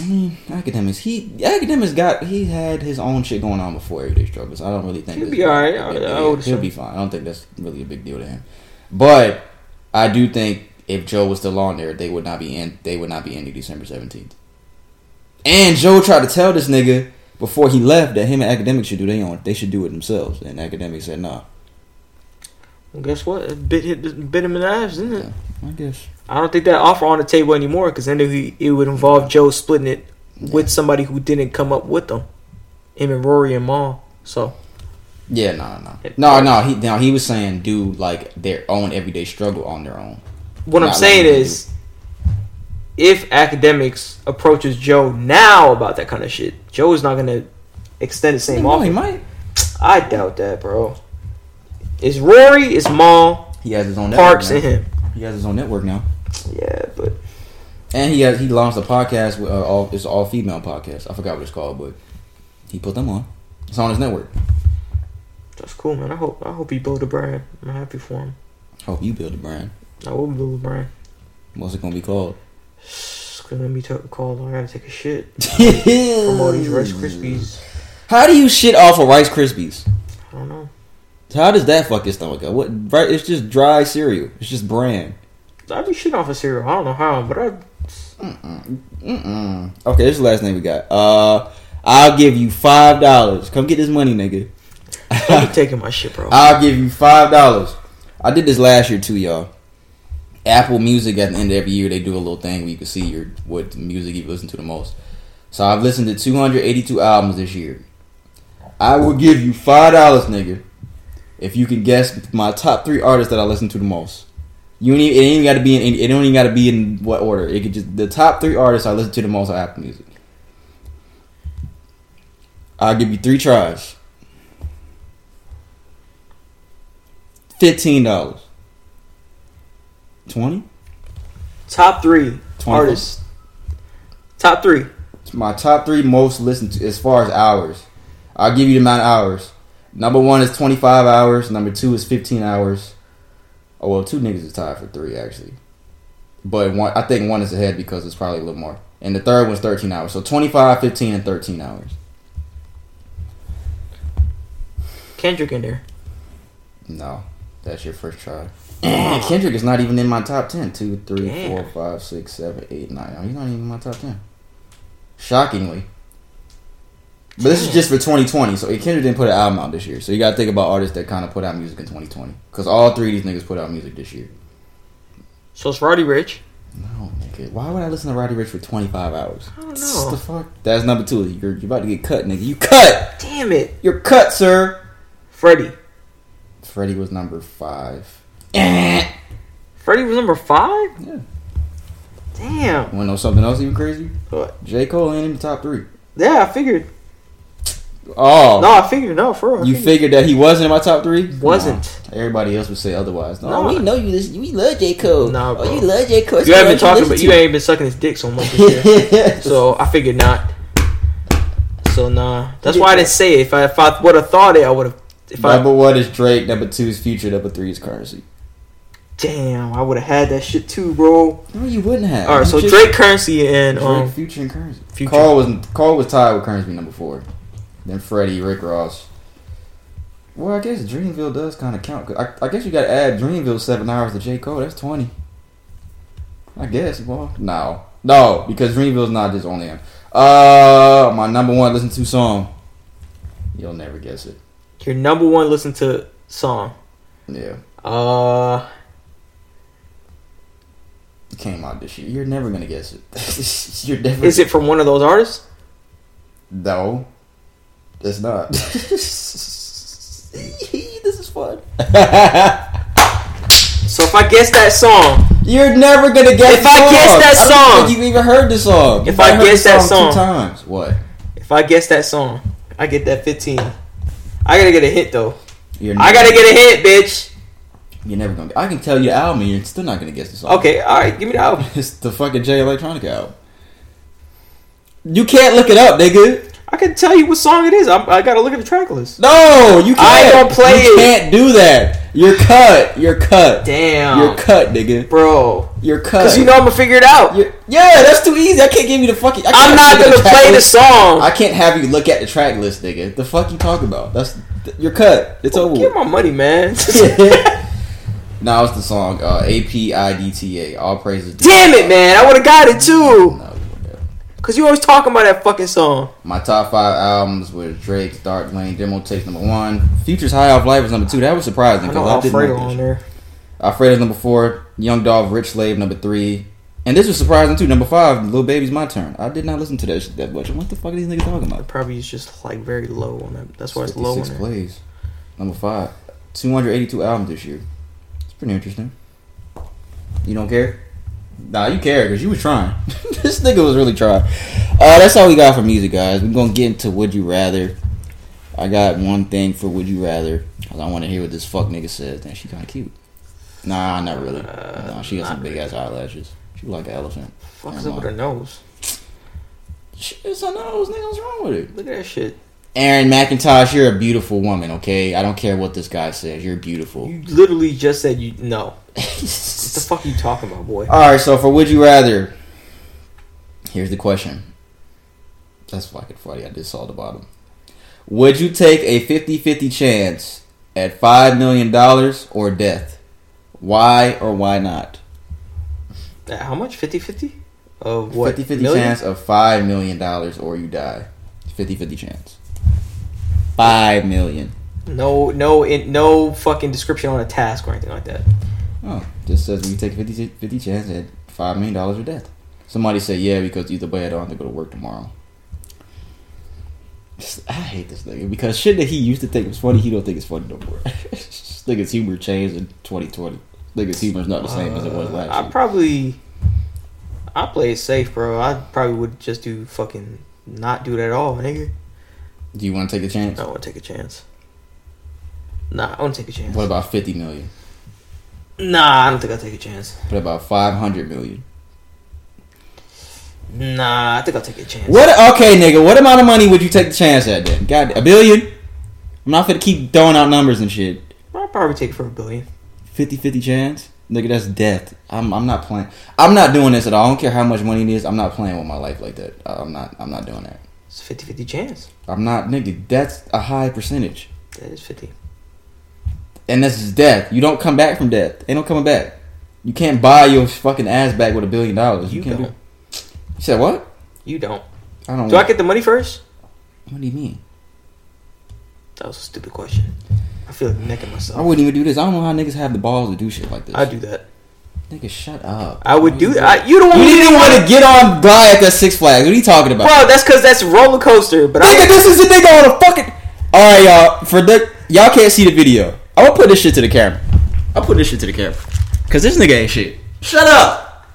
I mean, Akademiks. He Akademiks got he had his own shit going on before everyday struggles. I don't really think He'll be alright. I- I yeah, he'll be fine. I don't think that's really a big deal to him. But I do think if Joe was still on there, they would not be in. They would not be ending December seventeenth. And Joe tried to tell this nigga before he left that him and Akademiks should do their own. They should do it themselves. And Akademiks said, "Nah." Guess what? It bit hit bit him in the ass, didn't it? I guess. I don't think that offer on the table anymore because then it, it would involve Joe splitting it with somebody who didn't come up with them, him and Rory and Mal. So Yeah, no, no, no, no. No, he now he was saying do like their own everyday struggle on their own. what I'm saying is, if Akademiks approaches Joe now about that kind of shit, Joe is not gonna extend the same offer. he might. I doubt that, bro. It's Rory, it's Mal, He has his own network Parks, now. and him. He has his own network now, Yeah, but and he has he launched a podcast with uh, all it's all female podcast. I forgot what it's called, but he put them on. It's on his network. that's cool, man. I hope I hope he build a brand. I'm happy for him. Hope you build a brand. I will build a brand. What's it gonna be called? It's gonna be t- called. I gotta take a shit. (laughs) From all these Rice Krispies. How do you shit off of Rice Krispies? I don't know. How does that fuck your stomach up? What? Right? It's just dry cereal. It's just bran. I'd be shitting off a cereal. I don't know how, but I. Mm-mm. Okay, this is the last name we got. Uh, I'll give you five dollars. Come get this money, nigga. Be (laughs) taking my shit, bro. I'll give you five dollars. I did this last year too, y'all. Apple Music at the end of every year they do a little thing where you can see your what music you listen to the most. So I've listened to 282 albums this year. I will give you five dollars, nigga, if you can guess my top three artists that I listen to the most. You ain't even, it ain't got to be in. It don't even got to be in what order. It could just the top three artists I listen to the most on Apple Music. I'll give you three tries. Fifteen dollars. 20? Top three 20. artists. Top three. My top three most listened to as far as hours. I'll give you the amount of hours. Number one is 25 hours. Number two is 15 hours. Oh, well, two niggas is tied for three, actually. But one, I think one is ahead because it's probably a little more. And the third one's 13 hours. So 25, 15, and 13 hours. Kendrick in there. No, that's your first try. Kendrick is not even in my top 10. 2, 3, Damn. 4, 5, 6, 7, 8, 9. He's not even in my top 10. Shockingly. But this is just for 2020, so Kendrick didn't put an album out this year. So you gotta think about artists that kind of put out music in 2020. Because all three of these niggas put out music this year. So it's Roddy Ricch. No, nigga. Why would I listen to Roddy Ricch for 25 hours? I don't What know. the fuck? That's number two. You're, you're about to get cut, nigga. You cut! Damn it. You're cut, sir! Freddie. Freddie was number five. Freddie was number five? Yeah. Damn. Wanna know something else even crazy? What? J. Cole ain't in the top three. Yeah, I figured. Oh. No, I figured. No, for real. You figured. figured that he wasn't in my top three? Wasn't. No. Everybody else would say otherwise. No, No. we know you listen. We love J. Cole. Nah, oh, you love J. Cole. You haven't been talking, but you ain't been sucking his dick so much this year. (laughs) so I figured not. So nah. That's why I didn't say it. If I if I would have thought it, I would have. If I Number one is Drake. Number two is Future. Number three is Curren$y. damn, I would have had that shit too, bro. No, you wouldn't have. All right, so Drake, Curren$y, and Drake, um, Future, and Curren$y. Future. Carl was Carl was tied with Curren$y number four. Then Freddie, Rick Ross. Well, I guess Dreamville does kind of count. I, I guess you got to add Dreamville seven hours to J Cole. That's twenty. I guess. Well, no, no, because Dreamville's not just only him. Uh, my number one listen to song. You'll never guess it. your number one listen to song. Yeah, Uh, it came out this year. You're never gonna guess it. (laughs) You're never. is it from one of those artists? No, it's not. (laughs) (laughs) this is fun. So if I guess that song, You're never gonna guess. If the I song. guess that I don't song- think you've even heard the song. If You've I heard guess the that two song- times. What? if I guess that song, I get that fifteen. I gotta get a hit though. You're I gotta get a hit, bitch. You're never gonna. Get, I can tell you the album, and you're still not gonna guess the song. Okay, all right, give me the album. (laughs) It's the fucking Jay Electronica album. You can't look it up, nigga. I can tell you what song it is. I'm, I gotta look at the track list. No, you can't. I don't play it. you it. can't do that. You're cut. You're cut. Damn, You're cut, nigga. bro. You're cut. Because you know I'm gonna figure it out. You're- yeah, that's too easy. I can't give you the fucking. I I'm not gonna track play the song. I can't have you look at the track list, nigga. The fuck you talking about? That's you're cut. It's over. Give my money, man. (laughs) (laughs) now it's the song uh, A P I D T A. All praises. to Damn it, man. I would have got it too. No, you wouldn't have. Cause you always talking about that fucking song. My top five albums were Drake's Dark Lane Demo Tapes number one. Future's High Off Life was number two. That was surprising because I, didn't Alfredo know on there. Alfredo's number four. Young Dolph Rich Slave number three. And this was surprising too. Number five, Lil Baby's My Turn. I did not listen to that shit that much. What the fuck are these niggas talking about? Probably is just like very low on that. That's why it's low on 56 plays. Number five. 282 albums this year. It's pretty interesting. You don't care? Nah, you care because you was trying. (laughs) this nigga was really trying. Uh, that's all we got for music, guys. We're going to get into Would You Rather. I got one thing for Would You Rather. Because I want to hear what this fuck nigga says. Damn, she kind of cute. Nah, not really. nah, she got some big ass eyelashes. She like an elephant. Fuck's up with her nose. Shit's her nose, nigga. What's wrong with it? Look at that shit. Aaron McIntosh, you're a beautiful woman, okay? I don't care what this guy says. You're beautiful. You literally just said you no. What the fuck are you talking about, boy? All right, so for would you rather, here's the question. That's fucking funny. I just saw the bottom. Would you take a 50-50 chance at five million dollars or death? Why or why not? Uh, How much? 50-50? Of what? 50-50 million? chance of five million dollars or you die. 50-50 chance. Five million. No, no, no fucking description on a task or anything like that. Oh, just says we take a 50, 50 chance at five million dollars or death. Somebody said yeah because either way I don't have to go to work tomorrow. I hate this nigga because shit that he used to think was funny, he don't think it's funny no more. (laughs) nigga's humor changed in 2020. Nigga's humor's not the same as it was uh, last I year. probably, I play it safe, bro. I probably would just do fucking not do it at all, nigga. Do you want to take a chance? I don't want to take a chance. Nah, I want to take a chance. What about 50 million? Nah, I don't think I'll take a chance. Put about five hundred million. Nah, I think I'll take a chance. What? Okay, nigga. What amount of money would you take the chance at then? God, a billion? I'm not gonna keep throwing out numbers and shit. I'll probably take it for a billion. 50-50 chance. Nigga, that's death. I'm I'm not playing. I'm not doing this at all. I don't care how much money it is. I'm not playing with my life like that. Uh, I'm not. I'm not doing that. It's a 50 50 chance. I'm not, nigga. That's a high percentage, That is 50. And this is death. You don't come back from death. Ain't no coming back. You can't buy your fucking ass back with a billion dollars. You, You can't don't. do. You said what? You don't. I don't. Do I get the money first? what do you mean? That was a stupid question. I feel like necking myself. I wouldn't even do this. I don't know how niggas have the balls to do shit like this. I do that. Nigga, shut up. I would do that. I, you don't You didn't even want to get on Goliath at the Six Flags. What are you talking about? Bro, that's because that's roller coaster. But Nigga, I, this is the nigga on a fucking. All right, y'all. For the y'all can't see the video. I'm gonna put this shit to the camera. I'll put this shit to the camera. Cause this nigga ain't shit. Shut up.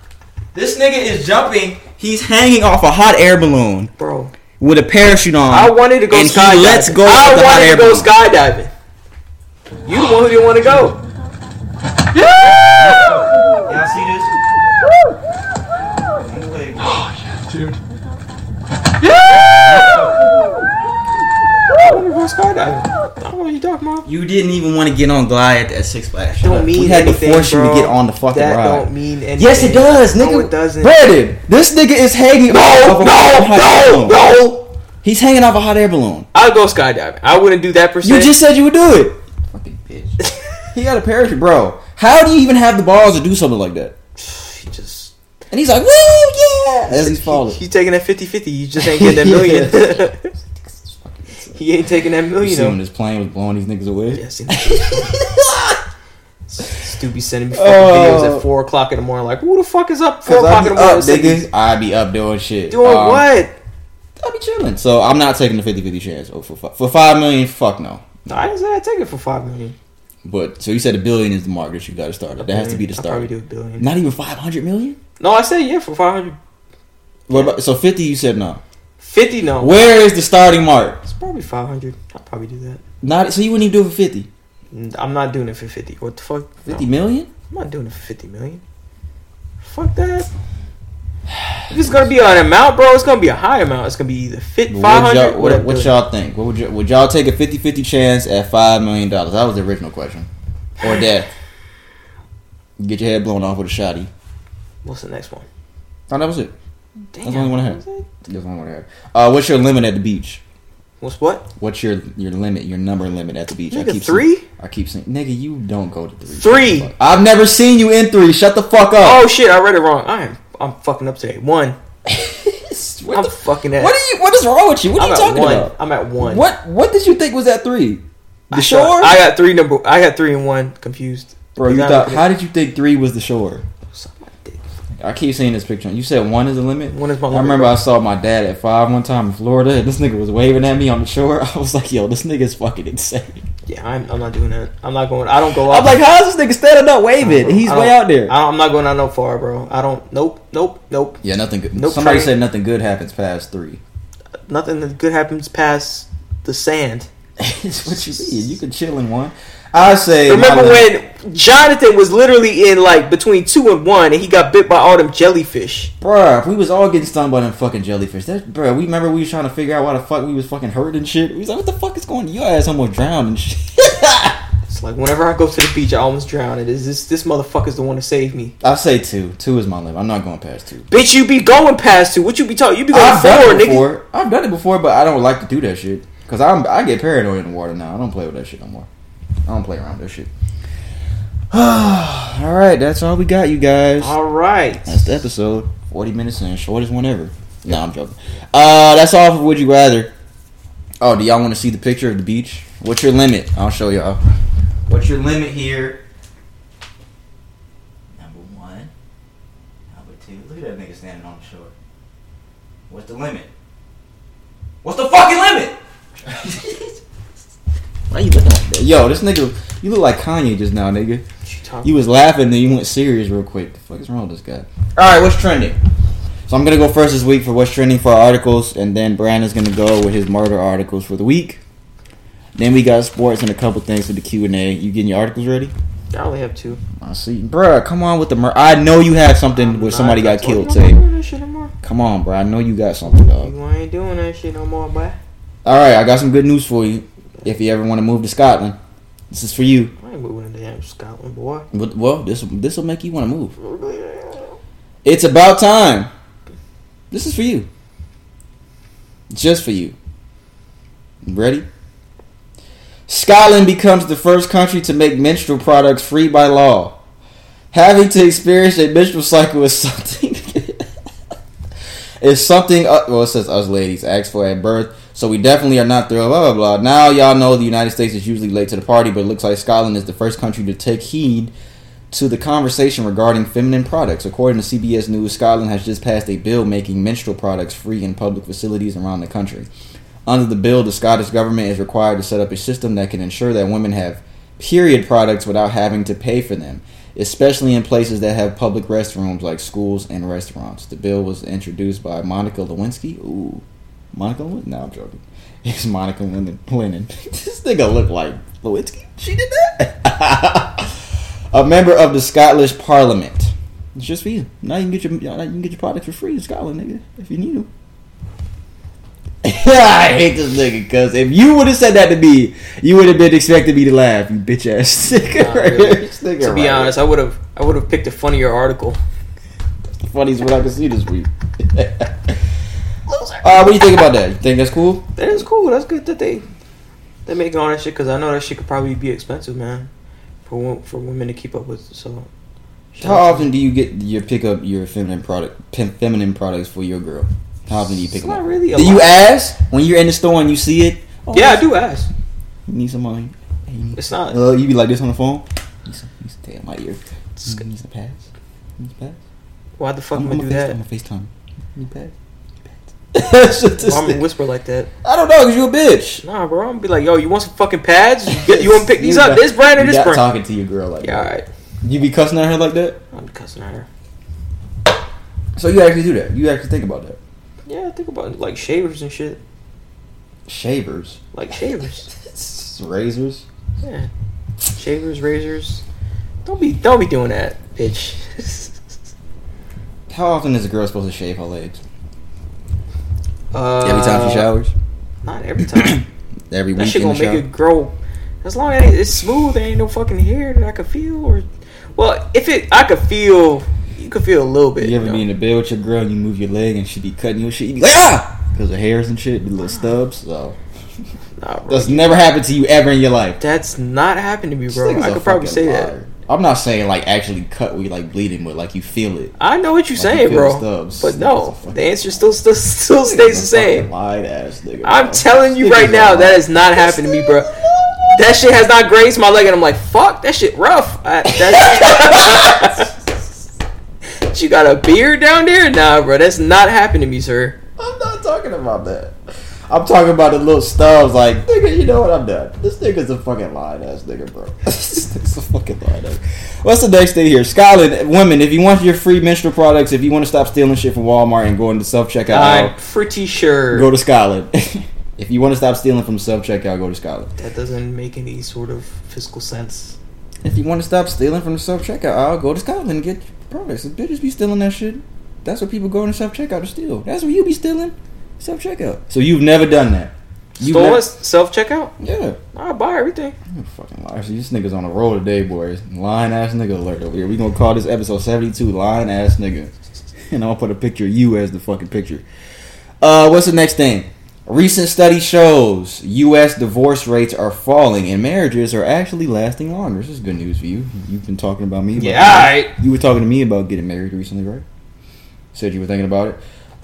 This nigga is jumping. He's hanging off a hot air balloon bro, with a parachute on. I wanted to go and skydiving. he lets go I of the hot wanted air to go balloon. skydiving. You the one who didn't want to go. Y'all see this? Dude. I wanted to go skydiving. I don't know what you talking about. You didn't even want to get on Goliath at Six Flags. Shut Don't mean we had anything, to force you to get on the fucking That ride. don't mean anything. Yes, it does, nigga. No, it doesn't. Brandon, this nigga is hanging No, off of a no, hot air no, balloon. no. He's hanging off a hot air balloon. I'll go skydiving. I wouldn't do that per se. You just said you would do it. Fucking bitch. (laughs) he got a parachute, bro. How do you even have the balls to do something like that? (sighs) He just And he's like, woo, yeah, as he's falling. He's taking that 50-50. You just (laughs) ain't getting that million. (laughs) he ain't taking that You million. see when this plane was blowing these niggas away? Yes. (laughs) Stu sending me fucking Oh. videos at four o'clock in the morning. Like, who the fuck is up four o'clock I in the morning? up, sending nigga. I be up doing shit. Doing Um, what? I be chilling. So I'm not taking the 50-50 chance. Oh, for for five million, fuck no. No, I didn't say I'd take it for five million. But so you said a billion is the mark that you got to start at. That has to be the I'll probably start. do a billion. Not even five hundred million. No, I said yeah for five hundred. What about so fifty? You said no. Fifty, no. Where is the starting mark? Probably five hundred. I'll probably do that. Not so you wouldn't even do it for fifty. I'm not doing it for fifty. What the fuck? No, Fifty million? I'm not doing it for fifty million. Fuck that. If it's gonna be an amount, bro, it's gonna be a high amount. It's gonna be either fit What y'all, what, What, what y'all think? What would you, would y'all take a 50-50 chance at five million dollars? That was the original question. Or (sighs) death. Get your head blown off with a shotty. What's the next one? Oh, that was it. Damn. That's the only one I had. what was it? That's the only one I had. Uh, what's your limit at the beach? What's what? What's your your limit? Your number limit at the beach? Nigga, seeing- three? I keep saying, nigga, you don't go to three. Three. I've never seen you in three. Shut the fuck up. Oh shit! I read it wrong. I am. I'm fucking up today. One. (laughs) what, I'm the, fucking at. what are you? What is wrong with you? What are I'm you talking one. about? I'm at one. What What did you think was at three? The I shore, thought- I got three number. I got three and one confused. bro. You thought? How did you think three was the shore? Suck my dick. I keep seeing this picture. You said one is the limit. One is my I limit, remember bro. I saw my dad at five one time in Florida, and this nigga was waving at me on the shore. (laughs) I was like, "Yo, this nigga is fucking insane." Yeah, I'm, I'm not doing that. I'm not going. I don't go. Out. I'm like, "How's this nigga standing up waving? He's way out there." I'm not going out no far, bro. I don't. Nope. Nope. Nope. Yeah, nothing good. Nope, Somebody train. said nothing good happens past three. Nothing good happens past the sand. (laughs) It's what you mean. You can chill in one. I say. Remember when Jonathan was literally in like between two and one, and he got bit by all them jellyfish. Bruh, we was all getting stung by them fucking jellyfish. That, bruh, we remember we was trying to figure out why the fuck we was fucking hurt and shit. We was like, what the fuck is going on? Your ass almost drowned and shit. (laughs) It's like whenever I go to the beach, I almost drown. It is this this motherfucker's the one to save me. I say two. Two is my limit. I'm not going past two. Bitch, you be going past two. What you be talking? You be going I've four, done it nigga. I've done it before, but I don't like to do that shit. Cause I'm I get paranoid in the water now. I don't play with that shit no more. I don't play around with that shit. (sighs) all right, that's all we got, you guys. All right. That's the episode. 40 minutes in, shortest one ever. No, I'm joking. Uh, that's all for Would You Rather. Oh, do y'all want to see the picture of the beach? What's your limit? I'll show y'all. What's your limit here? Number one. Number two. Look at that nigga standing on the shore. What's the limit? What's the fucking limit? (laughs) Why you looking like that? Yo, this nigga, you look like Kanye just now, nigga. What you talking? You was laughing, then you went serious real quick. The fuck is wrong with this guy? All right, what's trending? So I'm gonna go first this week for what's trending for our articles, and then Brandon's gonna go with his murder articles for the week. Then we got sports and a couple things for the Q and A. You getting your articles ready? I only have two. I see, bruh. Come on with the mur- I know you have something where somebody got killed. you Say, doing that shit no come on, bruh. I know you got something, dog. You ain't doing that shit no more, boy. All right, I got some good news for you. If you ever want to move to Scotland, this is for you. I ain't moving to damn Scotland, boy. But- Well, this this will make you want to move. It's about time. This is for you. Just for you. Ready? Scotland becomes the first country to make menstrual products free by law. Having to experience a menstrual cycle is (laughs) something. is something. Uh, well, it says us ladies asked for at birth, so we definitely are not thrilled. Blah blah blah. Now y'all know the United States is usually late to the party, but it looks like Scotland is the first country to take heed to the conversation regarding feminine products. According to CBS News, Scotland has just passed a bill making menstrual products free in public facilities around the country. Under the bill, the Scottish government is required to set up a system that can ensure that women have period products without having to pay for them, especially in places that have public restrooms like schools and restaurants. The bill was introduced by Monica Lewinsky. Ooh, Monica Lewinsky? No, I'm joking. (laughs) It's Monica Lennon. Lennon. (laughs) this nigga look like Lewinsky. She did that. (laughs) a member of the Scottish Parliament. It's just for you. Now you can get your you can get your products for free in Scotland, nigga, if you need them. I hate this nigga because if you would have said that to me, you would have been expecting me to laugh. You bitch ass nigga. Nah, right really. nigga To be right honest, I would have I would have picked a funnier article. here. funniest what I can see this week. Uh, what do you think about that? You think that's cool? That is cool. That's good that they they make all that shit because I know that shit could probably be expensive, man, for for women to keep up with. So How often do you get your pick up your feminine product, feminine products for your girl? How often do you pick It's them not up? really do you ask when you're in the store and you see it? Oh, Yeah, I do ask. You need some money. Hey, need- It's not. Uh, you be like this on the phone. Need some, need some damn my ear. Need some pads. Need some pads. Why the fuck I'm, am I do that? I'm a FaceTime. Need pads. Need pads. This Why I'm gonna whisper like that? I don't know, cause you a bitch. Nah, bro. I'm gonna be like, yo, you want some fucking pads? You, get, you want to pick (laughs) these up? got- This brand or this brand? talking to your girl like Yeah, that. alright. You be cussing at her like that? I'm cussing at her. So you actually do that? You actually think about that? Yeah, I think about it. like shavers and shit. Shavers, Like shavers. (laughs) razors. Yeah, shavers, razors. Don't be don't be doing that, bitch. (laughs) How often is a girl supposed to shave her legs? Uh, Every time she showers. Not every time. (coughs) Every week. that shit gonna make it grow. As long as it's smooth, there ain't no fucking hair that I could feel. Or, well, if it, I could feel. You could feel a little bit. You ever know? be in the bed with your girl and you move your leg and she be cutting your shit? You be like, ah! Because of hairs and shit, the little stubs. So. Nah, bro. That's never happened to you ever in your life. That's not happened to me, bro. I could probably say liar. that. I'm not saying like actually cut where you like bleeding, but like you feel it. I know what you're Like, saying, you bro. stubs. But no, nigga's a fucking- the answer still still still stays the same. Lied ass nigga. I'm bro. telling you right now, that has not happened to me, bro. That shit has not grazed my leg, and I'm like, fuck, that shit rough. I, that, (laughs) (laughs) you got a beard down there? Nah, bro, that's not happened to me, sir. I'm not talking about that. I'm talking about the little stubs. Like, nigga, you know what? I'm done. This nigga's a fucking lying ass nigga, bro. (laughs) this nigga's a fucking lying ass. What's the next thing here? Scotland, women, if you want your free menstrual products, if you want to stop stealing shit from Walmart and going to self checkout, I'm pretty sure go to Scotland. (laughs) if you want to stop stealing from self checkout, go to Scotland. that doesn't make any sort of fiscal sense. If you want to stop stealing from the self checkout I'll go to Scotland and get products. The bitches be stealing that shit, that's what people go in self checkout to steal. That's what you be stealing, self checkout. So you've never done that. You've Stole never- self checkout? Yeah. I buy everything. You fucking liar. See, this nigga's on a roll today, boys. Lying ass nigga alert over here. We gonna call this episode 72 Lying ass nigga. (laughs) And I'm gonna put a picture of you as the fucking picture. Uh, what's the next thing? Recent study shows U.S. divorce rates are falling and marriages are actually lasting longer. This is good news for you. You've been talking about me. About Yeah, alright. You were talking to me about getting married recently, right? Said you were thinking about it.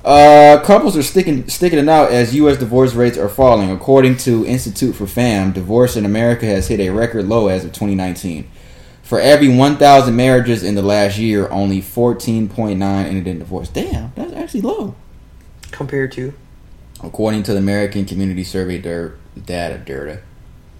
Uh, couples are sticking sticking it out as U.S. divorce rates are falling. According to Institute for Fam, divorce in America has hit a record low as of 2019. For every 1,000 marriages in the last year, only 14.9 ended in divorce. Damn, that's actually low. Compared to. According to the American Community Survey data, data.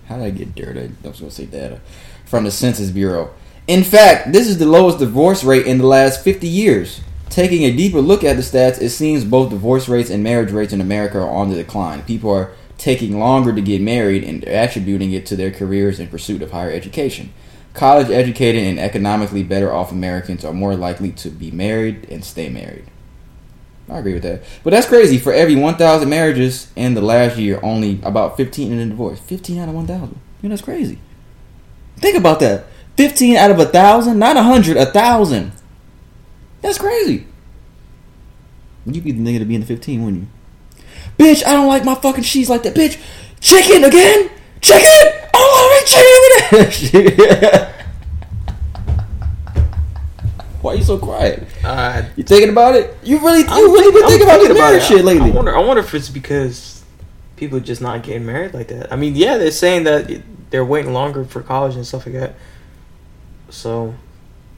How did I get data? I was going to say data. From the Census Bureau. In fact, this is the lowest divorce rate in the last 50 years. Taking a deeper look at the stats, it seems both divorce rates and marriage rates in America are on the decline. People are taking longer to get married and attributing it to their careers in pursuit of higher education. College educated and economically better off Americans are more likely to be married and stay married. I agree with that. But that's crazy. For every 1,000 marriages in the last year, only about 15 in a divorce. 15 out of 1,000. You know, that's crazy. Think about that. 15 out of a 1,000? Not a 100, a 1,000. That's crazy. You'd be the nigga to be in the 15, wouldn't you? Bitch, I don't like my fucking cheese like that. Bitch, chicken again? Chicken? I don't want to make chicken. Why are you so quiet? Uh, You thinking about it? You really, you I'm really been I'm thinking about this marriage it. shit lately? I wonder. I wonder if it's because people just not getting married like that. I mean, yeah, they're saying that they're waiting longer for college and stuff like that. So,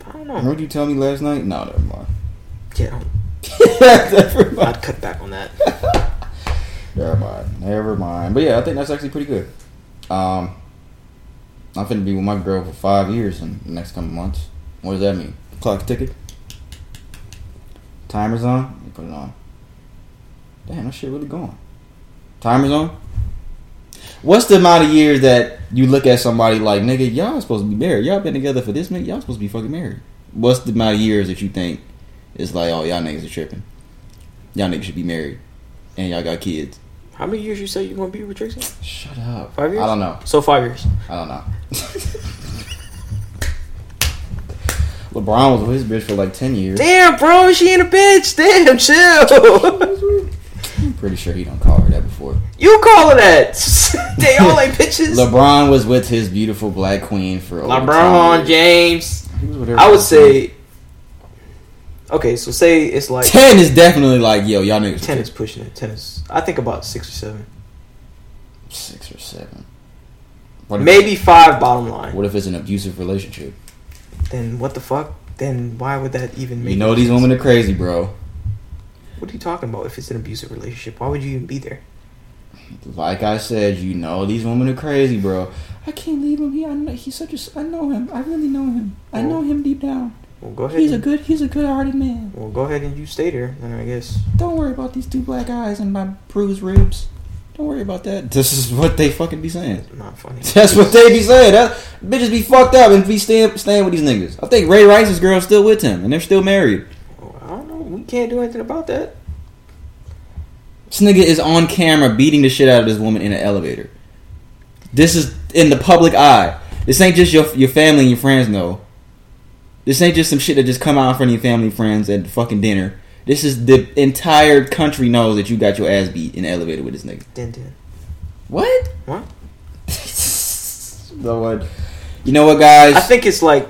I don't know. Heard you tell me last night? No, never mind. Yeah, (laughs) never mind. I'd cut back on that. (laughs) Never mind. Never mind. But yeah, I think that's actually pretty good. Um, I'm finna be with my girl for five years in the next couple months. What does that mean? Clock ticket? Timer's on? Let me put it on. Damn, that shit really going. Timer's on? What's the amount of years that you look at somebody like, nigga, y'all supposed to be married. Y'all been together for this minute. Y'all supposed to be fucking married. What's the amount of years that you think is like, oh, y'all niggas are tripping? Y'all niggas should be married. And y'all got kids. How many years you say you gonna be with Tracy? Shut up. Five years? I don't know. So five years. I don't know. (laughs) LeBron was with his bitch for like ten years. Damn, bro, she ain't a bitch. Damn, chill. (laughs) Pretty sure he don't call her that before. you call her that? (laughs) they all ain't bitches. LeBron was with his beautiful black queen for LeBron. James. He was with her I would 10 say. Okay, so say it's like ten is definitely like yo, y'all niggas. ten is pushing it. Ten is. I think about six or seven. six or seven. Maybe five. Bottom line. What if it's an abusive relationship? Then what the fuck? Then why would that even make? You know these sense? women are crazy, bro. What are you talking about? If it's an abusive relationship, why would you even be there? Like I said, you know these women are crazy, bro. I can't leave him. He, I know, he's such a. I know him. I really know him. I know him deep down. Well, go ahead. He's a good. He's a good-hearted man. Well, go ahead and you stay there. Then I guess. Don't worry about these two black eyes and my bruised ribs. Don't worry about that. This is what they fucking be saying. Not funny. (laughs) That's what they be saying. That bitches be fucked up and be staying staying with these niggas. I think Ray Rice's girl's still with him and they're still married. Well, I don't know. We can't do anything about that. This nigga is on camera beating the shit out of this woman in an elevator. This is in the public eye. This ain't just your your family and your friends know. This ain't just some shit that just come out in front of your family and friends at fucking dinner. This is the entire country knows that you got your ass beat in the elevator with this nigga. Then. What? What? (laughs) no what? You know what, guys? I think it's like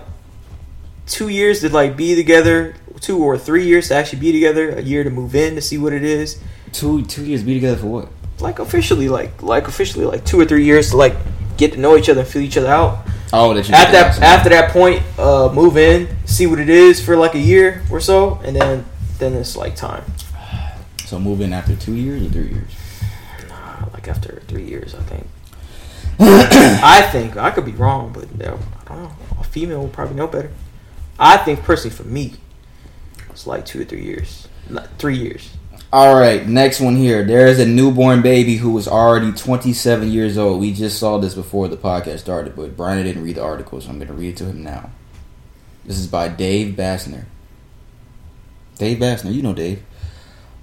two years to like be together, two or three years to actually be together, a year to move in to see what it is. two two years be together for what? Like officially, like like officially, like two or three years to like get to know each other and feel each other out. Oh, that you At that after that point, uh, move in, see what it is for like a year or so, and then then it's like time. So move in after two years or three years? Nah, like after three years, I think. (coughs) I think I could be wrong, but uh, I don't know. A female will probably know better. I think personally, for me, it's like two or three years. Three years. All right, next one here. There is a newborn baby who was already 27 years old. We just saw this before the podcast started, but Brian didn't read the article, so I'm going to read it to him now. This is by Dave Basner. Dave Basner, you know Dave.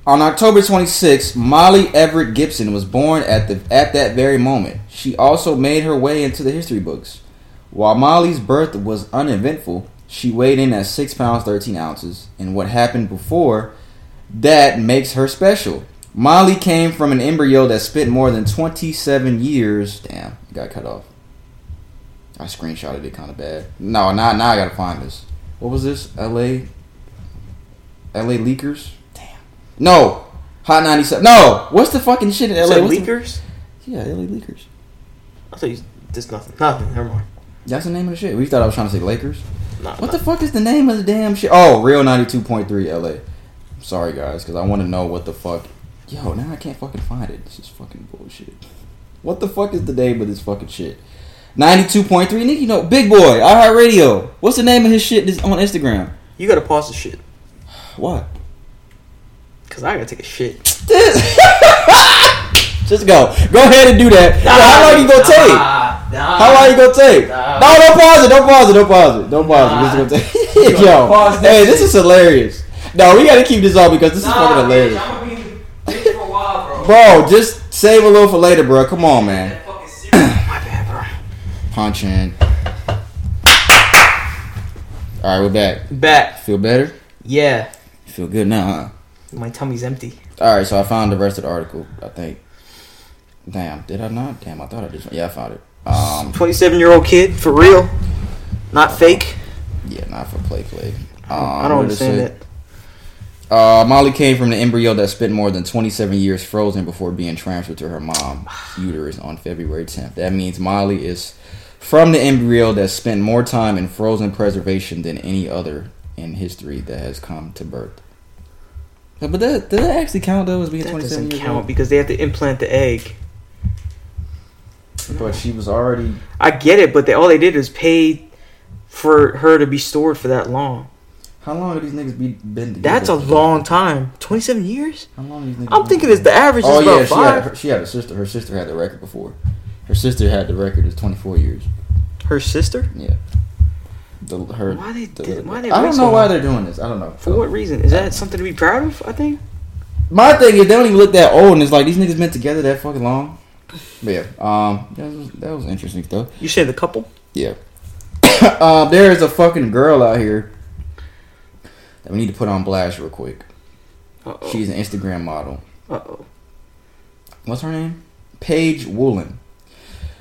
On October 26, Molly Everett Gibson was born at the at that very moment. She also made her way into the history books. While Molly's birth was uneventful, she weighed in at 6 pounds 13 ounces, and what happened before that makes her special. Molly came from an embryo that spent more than 27 years. Damn, it got cut off. I screenshotted it kind of bad. No, now, now I gotta find this. What was this? LA? LA Leakers? Damn. No! Hot 97. No! What's the fucking shit in LA? What's the- leakers? yeah, LA Leakers. I thought you just nothing. Nothing. Never mind. That's the name of the shit. We thought I was trying to say Lakers. Nah, What the fuck is the name of the damn shit? Oh, Real 92.3 LA. Sorry, guys, because I want to know what the fuck. Yo, now I can't fucking find it. This is fucking bullshit. What the fuck is the name of this fucking shit? 92.3. Nigga, you know, Big Boy, iHeartRadio. What's the name of his shit this, on Instagram? You gotta pause the shit. What? Cause I gotta take a shit. (laughs) Just go. Go ahead and do that. Yo, how long you gonna take? Nah, Nah. How long you gonna take? Nah. No, don't pause it. Don't pause it. Don't pause it. Don't pause it. This is gonna take. Yo, Pause this hey, this is hilarious. No, we gotta keep this on because this is fucking hilarious. I'm gonna be the bitch for a while, bro. Bro, just save a little for later, bro. Come on, man. That fucking serious. (clears throat) My bad, bro. Punch in. All right, we're back. Back. Feel better? Yeah. Feel good now, huh? My tummy's empty. All right, so I found the rest of the article. I think. Damn, did I not? Damn, I thought I did. Yeah, I found it. Um, 27 year old kid, for real. Not fake. yeah, not for play play. Um, I don't it understand it. Uh, Molly came from the embryo that spent more than 27 years frozen before being transferred to her mom's uterus on February 10th. That means Molly is from the embryo that spent more time in frozen preservation than any other in history that has come to birth. But but that, does that actually count though as being That 27 doesn't years count old? because they have to implant the egg. But she was already. I get it, but they, all they did is pay for her to be stored for that long. How long have these niggas be, been together? That's a long time. 27 years? How long these niggas I'm thinking it's the average Oh is yeah, about she had, her, she had a sister. Her sister had the record before. Her sister had the record as 24 years. Her sister? Yeah. The, her, Why they the did- why they I don't know why they're doing this. I don't know. For what reason? Is that something to be proud of? I think. My thing is they don't even look that old, and it's like these niggas been together that fucking long. But yeah, um, that was, that was interesting stuff. You say the couple? Yeah. um, (coughs) there is a fucking girl out here that we need to put on blast real quick. Uh oh. She's an Instagram model. Uh oh. what's her name? Paige Woolen.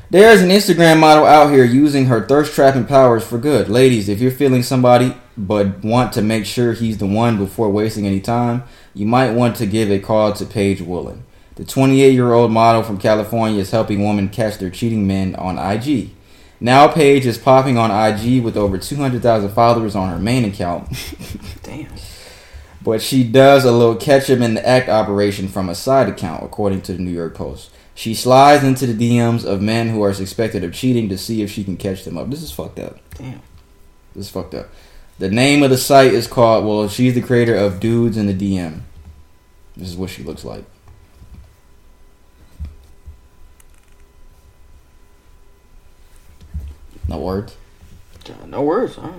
There's an Instagram model out here using her thirst trapping powers for good. Ladies, if you're feeling somebody but want to make sure he's the one before wasting any time, you might want to give a call to Paige Woolen. The 28 year old model from California is helping women catch their cheating men on IG. Now Paige is popping on IG with over 200,000 followers on her main account. (laughs) Damn. But she does a little catch him in the act operation from a side account, according to the New York Post. She slides into the DMs of men who are suspected of cheating to see if she can catch them up. This is fucked up. Damn. This is fucked up. The name of the site is called, well, she's the creator of Dudes in the DM. This is what she looks like. No words. No words. Huh?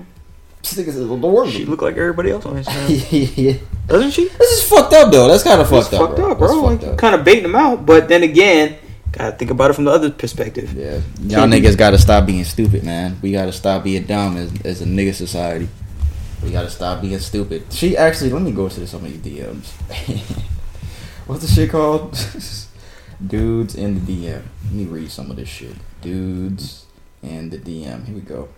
Nigga says, "Well, no words. She look like everybody else on Instagram, (laughs) yeah. doesn't she? This is fucked up, though. That's kind of fucked up, fucked up, bro. Like, kind of baiting them out, but then again, gotta think about it from the other perspective. Yeah, y'all niggas gotta stop being stupid, man. We gotta stop being dumb as, as a nigga society. We gotta stop being stupid. She actually, let me go to some of these DMs. (laughs) What's the shit called? (laughs) Dudes in the DM. Let me read some of this shit. Dudes in the DM. Here we go.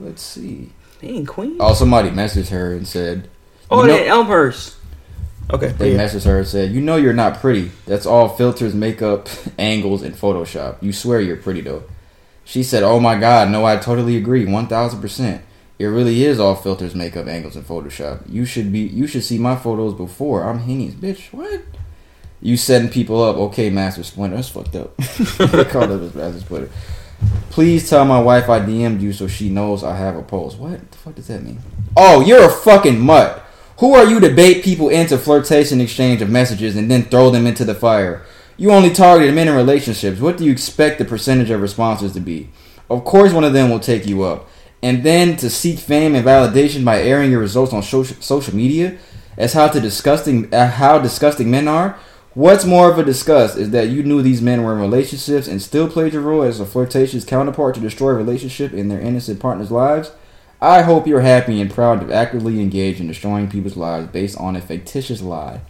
Let's see. Dang, Queen. Oh, somebody messaged her and said, Oh, you know- that Elmhurst. Okay. They yeah. messaged her and said, "You know you're not pretty. That's all filters, makeup, (laughs) angles, and Photoshop. You swear you're pretty though." She said, "Oh my God, no, I totally agree, one thousand percent. It really is all filters, makeup, angles, and Photoshop. You should be, you should see my photos before. I'm heinous, bitch. What? You setting people up? Okay, Master Splinter. That's fucked up. (laughs) they called it as Master Splinter. Please tell my wife I DM'd you so she knows I have a pulse. What the fuck does that mean? Oh, you're a fucking mutt. Who are you to bait people into flirtation exchange of messages and then throw them into the fire? You only target men in relationships. What do you expect the percentage of responses to be? Of course, one of them will take you up. And then to seek fame and validation by airing your results on social, social media as how to disgusting uh, how disgusting men are. What's more of a disgust is that you knew these men were in relationships and still played your role as a flirtatious counterpart to destroy a relationship in their innocent partners' lives. I hope you're happy and proud to actively engage in destroying people's lives based on a fictitious lie.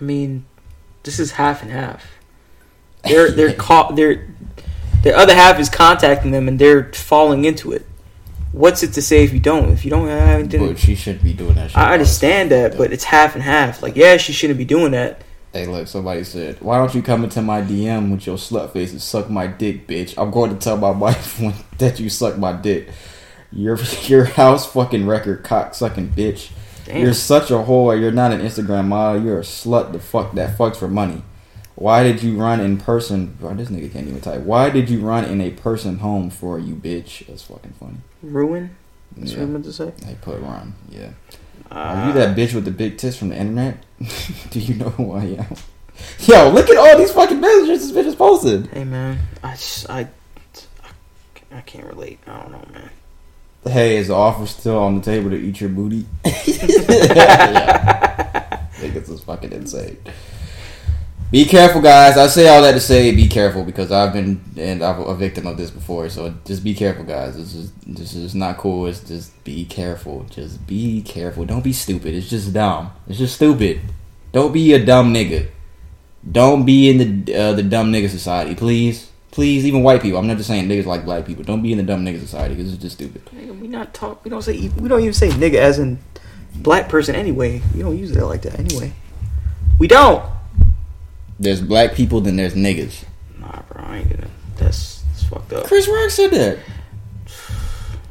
I mean, this is half and half. They're they're caught. They're the other half is contacting them and they're falling into it. What's it to say if you don't? If you don't have anything, But she shouldn't be doing that shit. I understand that, but it's half and half. Like, yeah, she shouldn't be doing that. Hey, look, somebody said, why don't you come into my DM with your slut face and suck my dick, bitch? I'm going to tell my (laughs) wife when, that you suck my dick. Your (laughs) your house fucking record cock sucking bitch. Damn. You're such a whore. You're not an Instagram model. You're a slut. The fuck that fucks for money. Why did you run in person? Bro, this nigga can't even type. Why did you run in a person home for you, bitch? That's fucking funny. Ruin. That's what I Yeah. meant to say. They put run. Yeah. Uh, Are you that bitch with the big tits from the internet? (laughs) Do you know who I am? (laughs) Yo, look at all these fucking messages this bitch is posted. Hey man, I just, I, I can't relate. I don't know, man. Hey, is the offer still on the table to eat your booty? (laughs) yeah. I think this is fucking insane. Be careful, guys. I say all that to say be careful because I've been and I'm a victim of this before. So just be careful, guys. This is this is not cool. It's just be careful. Just be careful. Don't be stupid. It's just dumb. It's just stupid. Don't be a dumb nigga. Don't be in the uh, the dumb nigga society, please. Please, even white people. I'm not just saying niggas like black people. Don't be in the dumb nigga society because it's just stupid. Nigga, we not talk. We don't say. We don't even say nigga as in black person anyway. We don't use it like that anyway. We don't. There's black people, then there's niggas. Nah, bro, I ain't gonna. That's, that's fucked up. Chris Rock said that.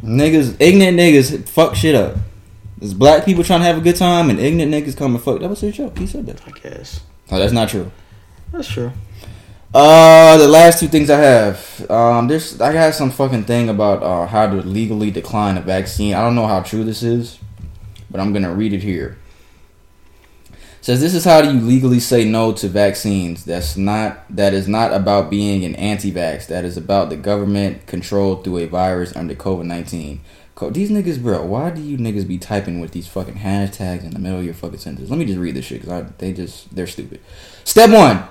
Niggas, ignorant niggas, fuck shit up. There's black people trying to have a good time, and ignorant niggas come and fuck. That was his joke. He said that. I guess Oh, that's not true. that's true. Uh, the last two things I have. Um, there's I got some fucking thing about uh, how to legally decline a vaccine. I don't know how true this is, but I'm gonna read it here. Says this is how do you legally say no to vaccines? That's not that is not about being an anti-vax. That is about the government controlled through a virus under COVID nineteen. These niggas, bro, why do you niggas be typing with these fucking hashtags in the middle of your fucking sentences? Let me just read this shit because they just they're stupid. Step one.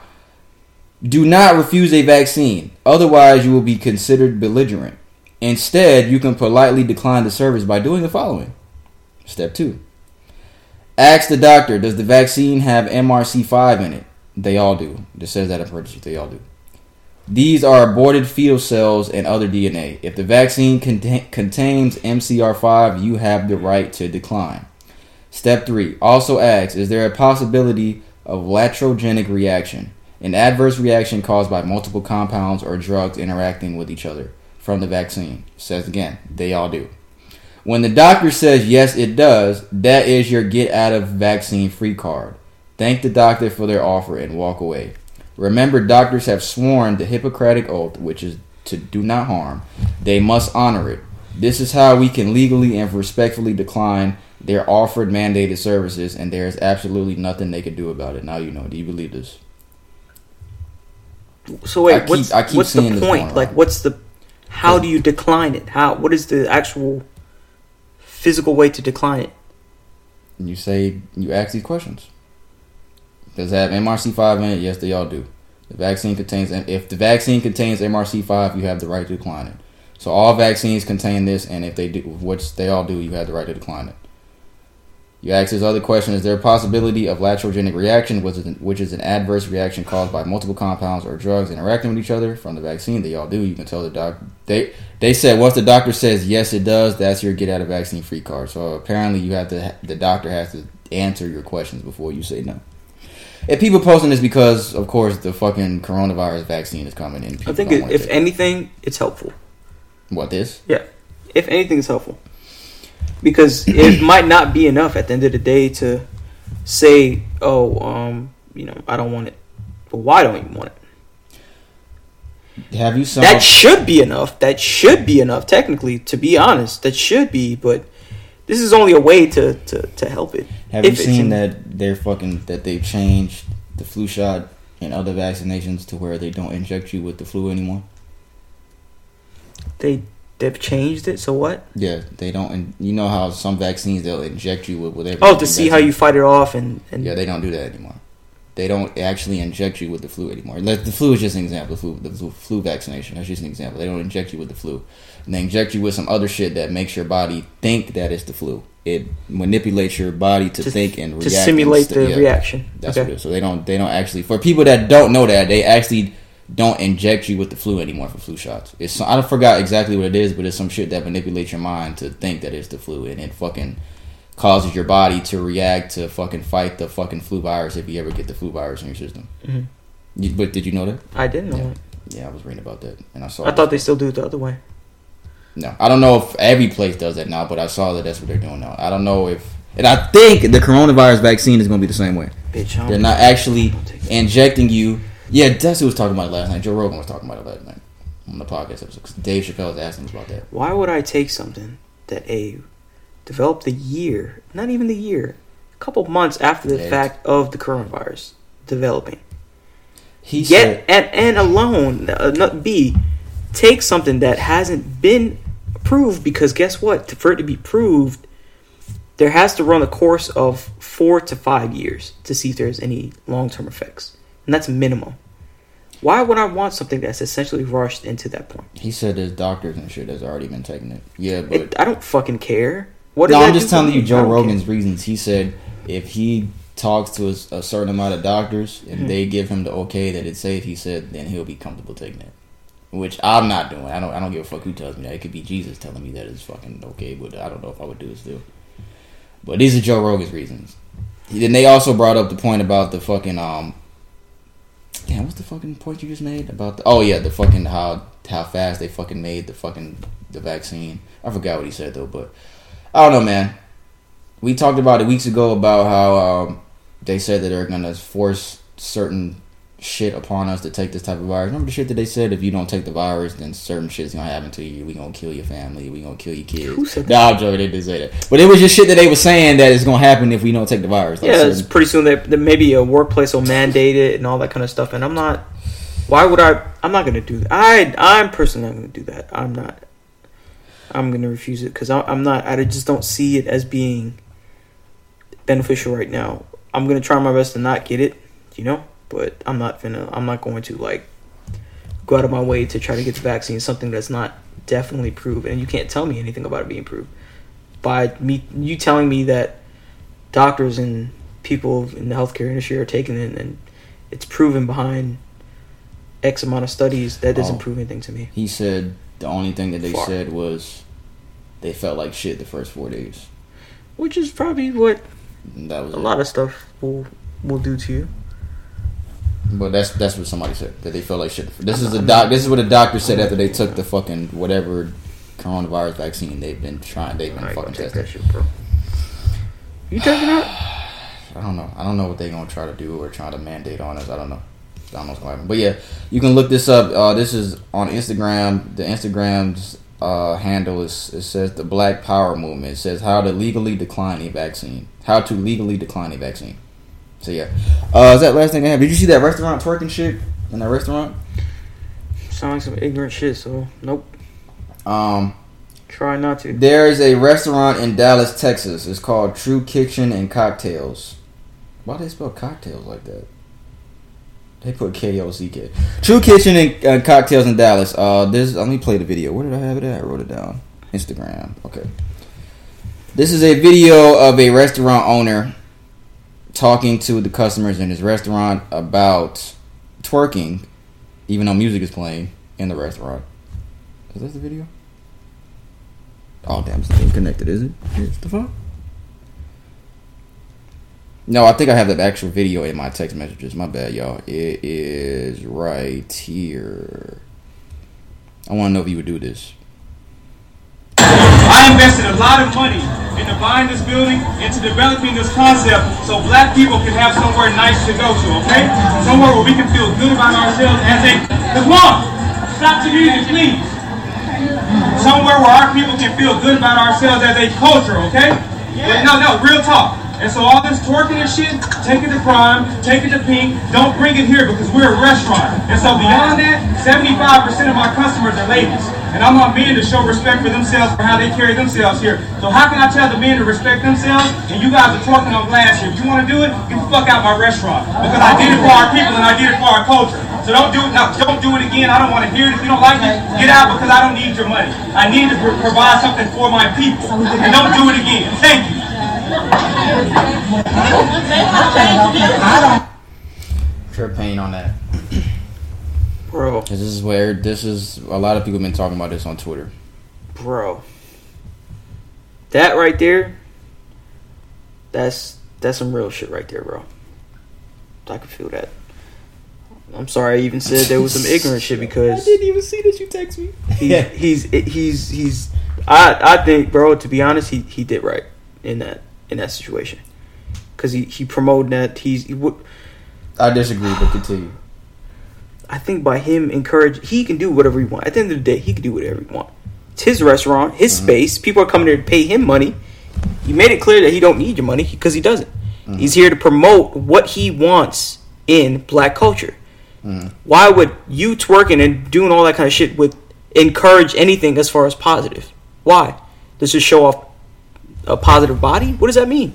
Do not refuse a vaccine, otherwise, you will be considered belligerent. Instead, you can politely decline the service by doing the following. Step 2. Ask the doctor, does the vaccine have MRC5 in it? They all do. It says that in parentheses, they all do. These are aborted fetal cells and other DNA. If the vaccine cont- contains MCR5, you have the right to decline. Step 3. Also ask, is there a possibility of latrogenic reaction? An adverse reaction caused by multiple compounds or drugs interacting with each other from the vaccine. Says again, they all do. When the doctor says yes, it does, that is your get out of vaccine free card. Thank the doctor for their offer and walk away. Remember, doctors have sworn the Hippocratic Oath, which is to do not harm. They must honor it. This is how we can legally and respectfully decline their offered mandated services, and there is absolutely nothing they can do about it. Now you know. Do you believe this? So wait, I keep- what's I keep what's seeing the point? Like, what's the? How do you decline it? How? What is the actual physical way to decline it? You say you ask these questions. Does it have MRC5 in it? Yes, they all do. The vaccine contains if the vaccine contains MRC5, you have the right to decline it. So all vaccines contain this, and if they do, which they all do, you have the right to decline it. You ask this other question: Is there a possibility of latrogenic reaction, which is an, which is an adverse reaction caused by multiple compounds or drugs interacting with each other from the vaccine? They all do. You can tell the doc. They they said once the doctor says yes, it does. That's your get out of vaccine free card. So apparently, you have to. The doctor has to answer your questions before you say no. And people posting this because, of course, the fucking coronavirus vaccine is coming in. I think it, if anything, it's helpful. what this? Yeah, if anything, it's helpful because it (clears throat) might not be enough at the end of the day to say, "Oh, um, you know, I don't want it." But why don't you want it? Have you saw? That should be enough. That should be enough, technically. To be honest, that should be. But this is only a way to to, to help it. Have you seen that they're fucking that they've changed the flu shot and other vaccinations to where they don't inject you with the flu anymore? They they've changed it. So what? Yeah, they don't. And you know how some vaccines they'll inject you with whatever. Oh, to see how you fight it off and and Yeah, they don't do that anymore. They don't actually inject you with the flu anymore. Like, The flu is just an example. The flu, the flu, vaccination. That's just an example. They don't inject you with the flu, and they inject you with some other shit that makes your body think that it's the flu. It manipulates your body to, To- think and to react and simulate st- the yeah. reaction. That's Okay. what it is. So they don't they don't actually for people that don't know that they actually don't inject you with the flu anymore for flu shots. It's I forgot exactly what it is, but it's some shit that manipulates your mind to think that it's the flu and it fucking causes your body to react to fucking fight the fucking flu virus if you ever get the flu virus in your system. Mhm. You, but did you know that? I didn't know Yeah. it. Yeah, I was reading about that and I saw. I thought they still do it the other way. No, I don't know if every place does that now, but I saw that that's what they're doing now. I don't know if, and I think the coronavirus vaccine is going to be the same way. Bitch, They're not actually I'll take it. injecting you. Yeah, Dusty was talking about it last night. Joe Rogan was talking about it last night on the podcast episode. Dave Chappelle was asking us about that. Why would I take something that a developed a year, not even the year, a couple months after the fact of the coronavirus developing, He Get said, and and alone, uh, not B, take something that hasn't been proved because guess what? For it to be proved, there has to run a course of four to five years to see if there's any long term effects, and that's minimum. Why would I want something that's essentially rushed into that point? he said there's doctors and shit that's already been taking it. Yeah, but It, I don't fucking care. What no, I'm just telling you Joe Rogan's care. reasons. He said if he talks to a certain amount of doctors and Mhm. they give him the okay that it's safe, he said then he'll be comfortable taking it. Which I'm not doing. I don't. I don't give a fuck who tells me that. It could be Jesus telling me that it's fucking okay, but I don't know if I would do it still. But these are Joe Rogan's reasons. Then they also brought up the point about the fucking um. Damn, what's the fucking point you just made about the? Oh yeah, the fucking how how fast they fucking made the fucking the vaccine. I forgot what he said though, but I don't know, man. We talked about it weeks ago about how um, they said that they're gonna force certain shit upon us to take this type of virus. Remember the shit that they said if you don't take the virus, then certain shit's gonna happen to you. We gonna kill your family. We gonna kill your kids. Who said Nah, I'm joking. They didn't say that, but it was just shit that they were saying that it's gonna happen if we don't take the virus. Like Yeah, certain- it's pretty soon that that maybe a workplace will mandate it and all that kind of stuff. And I'm not. Why would I? I'm not gonna do that. I I'm personally not gonna do that. I'm not. I'm gonna refuse it because I'm not. I just don't see it as being beneficial right now. I'm gonna try my best to not get it, you know. But I'm not gonna. I'm not going to like go out of my way to try to get the vaccine. Something that's not definitely proven, and you can't tell me anything about it being proved by me. You telling me that doctors and people in the healthcare industry are taking it and it's proven behind X amount of studies, that doesn't Oh. prove anything to me. he said the only thing that they Far. said was they felt like shit the first four days. Which is probably what that was a it. lot of stuff will will do to you. But that's that's what somebody said that they felt like shit. This is the doc. This is what a doctor said after they took the fucking whatever coronavirus vaccine they've been trying. They've been fucking testing. that shit, bro. You taking that? (sighs) I don't know. I don't know what they're gonna try to do or try to mandate on us. I don't know. I don't know what's gonna happen. But yeah, you can look this up. Uh, this is on Instagram. The Instagram's uh, handle is it says the Black Power Movement. It says how to legally decline a vaccine. How to legally decline a vaccine. So yeah, uh, is that last thing I have? Did you see that restaurant twerking shit in that restaurant? Sounds like some ignorant shit, so nope. Um, Try not to. There's a restaurant in Dallas, Texas. It's called True Kitchen and Kocktails. Why do they spell cocktails like that? They put K O C K. True Kitchen and uh, Kocktails in Dallas. Uh, this let me play the video. Where did I have it at? I wrote it down. Instagram. Okay. This is a video of a restaurant owner talking to the customers in his restaurant about twerking, even though music is playing in the restaurant. Is this the video? Oh damn, it's not even connected, is it? It's the fuck? No, I think I have the actual video in my text messages. My bad, y'all. It is right here. I want to know if you would do this. I invested a lot of money into buying this building, into developing this concept, so black people can have somewhere nice to go to, okay? Somewhere where we can feel good about ourselves as a. Come on! Stop the music, please. Somewhere where our people can feel good about ourselves as a culture, okay? But no, no, real talk. And so all this twerking and shit, take it to prime, take it to pink, don't bring it here because we're a restaurant. And so beyond that, 75% of my customers are ladies. And I'm on men to show respect for themselves for how they carry themselves here. So how can I tell the men to respect themselves and you guys are twerking on glass here? If you want to do it, get the fuck out my restaurant. Because I did it for our people and I did it for our culture. So don't do it. No, don't do it again. I don't want to hear it. If you don't like it, get out because I don't need your money. I need to pro- provide something for my people. And don't do it again. Thank you. Pure pain on that. Bro. this is where this is. A lot of people have been talking about this on Twitter. bro. That right there, that's that's some real shit right there, bro. I can feel that. I'm sorry I even said there was some ignorant shit (laughs) because I didn't even see that you text me. he, he's he's he's I I think bro to be honest he he did right in that in that situation. Because he he promoted that he's he would I disagree, but continue. I think by him encourage he can do whatever he want. At the end of the day he can do whatever he want. It's his restaurant his mm-hmm. space. People are coming there to pay him money. He made it clear that he don't need your money because he doesn't. Mm-hmm. He's here to promote what he wants in black culture. Mm-hmm. Why would you twerking and doing all that kind of shit would encourage anything as far as positive? Why? This is show off a positive body? What does that mean?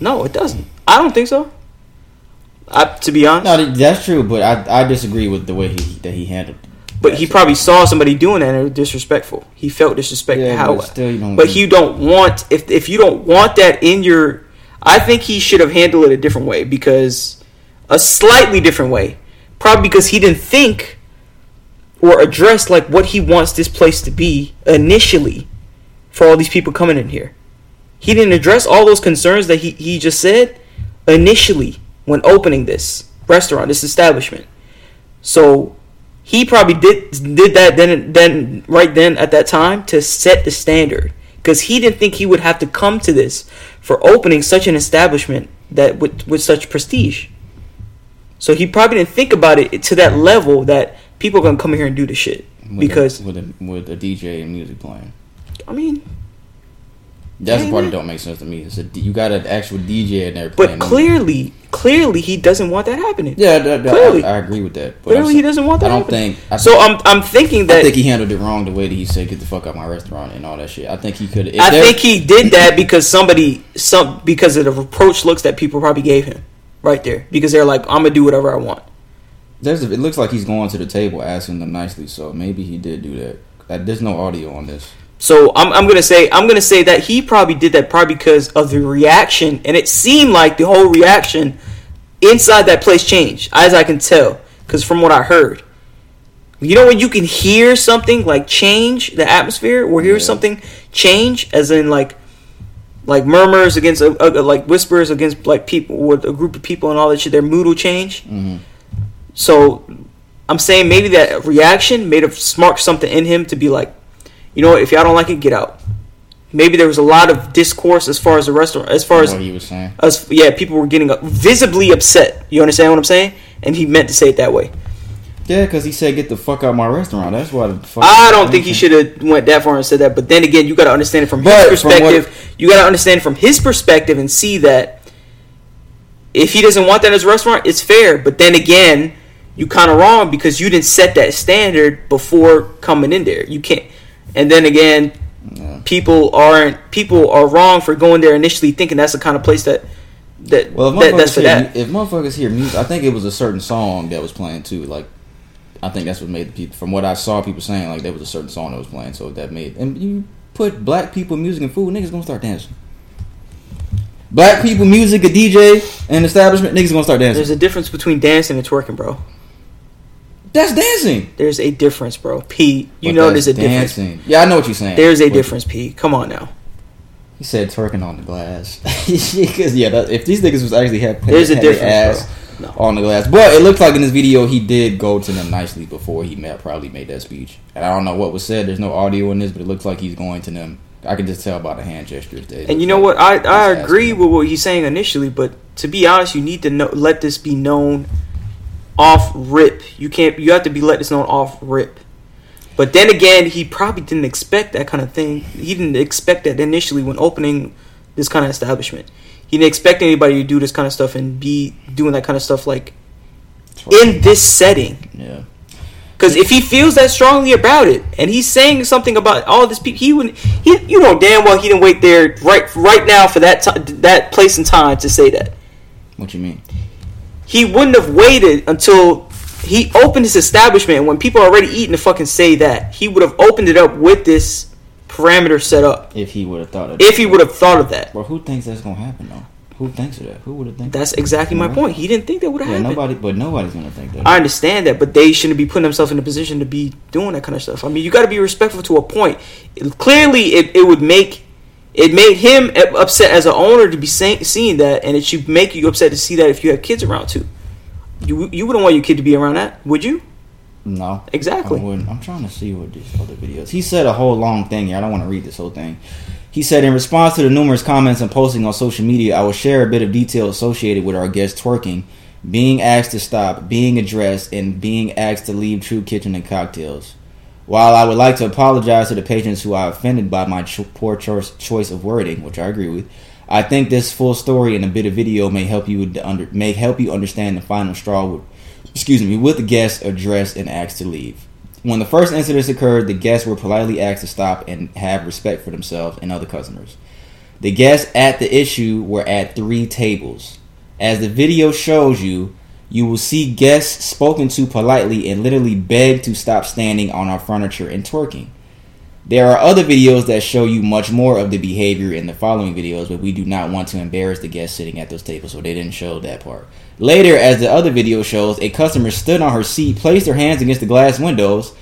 No, it doesn't. I don't think so. I, to be honest, No, that's true, but I I disagree with the way he that he handled. but he probably saw somebody doing that and it was disrespectful. He felt disrespected. Yeah, How? but still you don't- but you don't want if if you don't want that in your. I think he should have handled it a different way because a slightly different way, probably because he didn't think or address like what he wants this place to be initially for all these people coming in here. He didn't address all those concerns that he, he just said initially when opening this restaurant, this establishment. So he probably did did that then then right then at that time to set the standard because he didn't think he would have to come to this for opening such an establishment that with with such prestige. So he probably didn't think about it to that level that people are gonna come here and do the shit with because a, with a, with a DJ and music playing. I mean, That's the part that don't make sense to me. It's a, you got an actual DJ in there but playing. music. clearly, clearly he doesn't want that happening. yeah, that, that- clearly. I, I agree with that. But Clearly, he doesn't want that. I don't happening. think. I so. I'm I'm thinking that I think he handled it wrong the way that he said "get the fuck out my restaurant" and all that shit. I think he could. I think he did that because somebody some because of the reproach looks that people probably gave him right there because they're like I'm gonna do whatever I want. There's a, it looks like he's going to the table asking them nicely, so maybe he did do that. Uh, There's no audio on this. So I'm, I'm gonna say I'm gonna say that he probably did that probably because of the reaction, and it seemed like the whole reaction inside that place changed, as I can tell, because from what I heard, you know when you can hear something like change the atmosphere, or hear Yeah. something change, as in like like murmurs against a, a- like whispers against like people with a group of people and all that shit. Their mood will change. Mhm. So I'm saying maybe that reaction made have sparked something in him to be like, you know what, if y'all don't like it, get out. Maybe there was a lot of discourse as far as the restaurant, as far as what he was saying. us. Yeah, people were getting visibly upset. You understand what I'm saying? And he meant to say it that way. Yeah, because he said "get the fuck out my restaurant." That's why the fuck. I don't think he should have went that far and said that. But then again, you got to understand it from But his from what- perspective. you got to understand from his perspective and see that if he doesn't want that in his restaurant, it's fair. But then again, you kind of wrong because you didn't set that standard before coming in there. You can't. And then again, Yeah. people aren't people are wrong for going there initially thinking that's the kind of place that that, Well, if that that's for hear, that. if motherfuckers hear music, I think it was a certain song that was playing too. Like, I think that's what made the people. From what I saw, people saying like there was a certain song that was playing, so that made and you put black people music and food, niggas gonna start dancing. Black people music, a DJ, and establishment, niggas gonna start dancing. There's a difference between dancing and twerking, bro. That's dancing. There's a difference, bro. Pete, you But know there's a difference. Yeah, I know what you're saying. There's a But difference, Pete. Come on now. He said twerking on the glass. (laughs) Because yeah, that, if these niggas was actually had, There's a had their difference, ass. No. on the glass, but it looks like in this video he did go to them nicely before he met, probably made that speech. And I don't know what was said. There's no audio in this, but it looks like he's going to them. I can just tell by the hand gestures. That And you know like what? I, I agree with what he's saying initially, but to be honest, you need to know, let this be known off rip. You can't. You have to be let this known off rip. But then again, he probably didn't expect that kind of thing. He didn't expect that initially when opening this kind of establishment. He didn't expect anybody to do this kind of stuff and be doing that kind of stuff like in this setting. Yeah. Because if he feels that strongly about it, and he's saying something about all this people, he wouldn't. He, you know, damn well he didn't wait there right right now for that ti that place and time to say that. What you mean? He wouldn't have waited until he opened his establishment. When people are already eating to fucking say that, he would have opened it up with this parameter set up. If he would have thought of If he would have thought of that, Well, who thinks that's gonna happen though? Who thinks of that? Who would have think? that's exactly my point. He didn't think that would have yeah, happened. nobody. But nobody's gonna think that. I understand that, but they shouldn't be putting themselves in a position to be doing that kind of stuff. I mean, you got to be respectful to a point. It- clearly, it, it would make it made him upset as an owner to be seeing that, and it should make you upset to see that if you have kids around too. You you wouldn't want your kid to be around that, would you? No, Exactly. I. I'm trying to see what these other videos. He said a whole long thing here. I don't want to read this whole thing. He said, in response to the numerous comments and posting on social media, I will share a bit of detail associated with our guest twerking, being asked to stop, being addressed, and being asked to leave True Kitchen and Kocktails. While I would like to apologize to the patrons who are offended by my cho- poor choice choice of wording, which I agree with, I think this full story and a bit of video may help you under may help you understand the final straw with excuse me, with the guests addressed and asked to leave. When the first incidents occurred, the guests were politely asked to stop and have respect for themselves and other customers. The guests at the issue were at three tables. As the video shows you, you will see guests spoken to politely and literally beg to stop standing on our furniture and twerking. There are other videos that show you much more of the behavior in the following videos, but we do not want to embarrass the guests sitting at those tables, so they didn't show that part. Later, as the other video shows, a customer stood on her seat, placed her hands against the glass windows,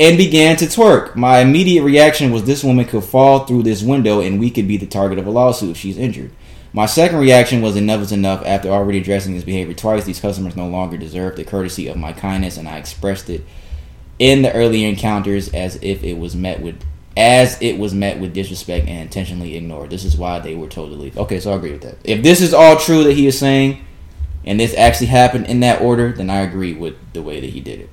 and began to twerk. My immediate reaction was this woman could fall through this window and we could be the target of a lawsuit if she's injured. My second reaction was enough is enough. After already addressing this behavior twice, these customers no longer deserve the courtesy of my kindness, and I expressed it in the earlier encounters as if it was met with as it was met with disrespect and intentionally ignored. This is why they were told to leave. Okay, so I agree with that. If this is all true that he is saying, and this actually happened in that order, then I agree with the way that he did it.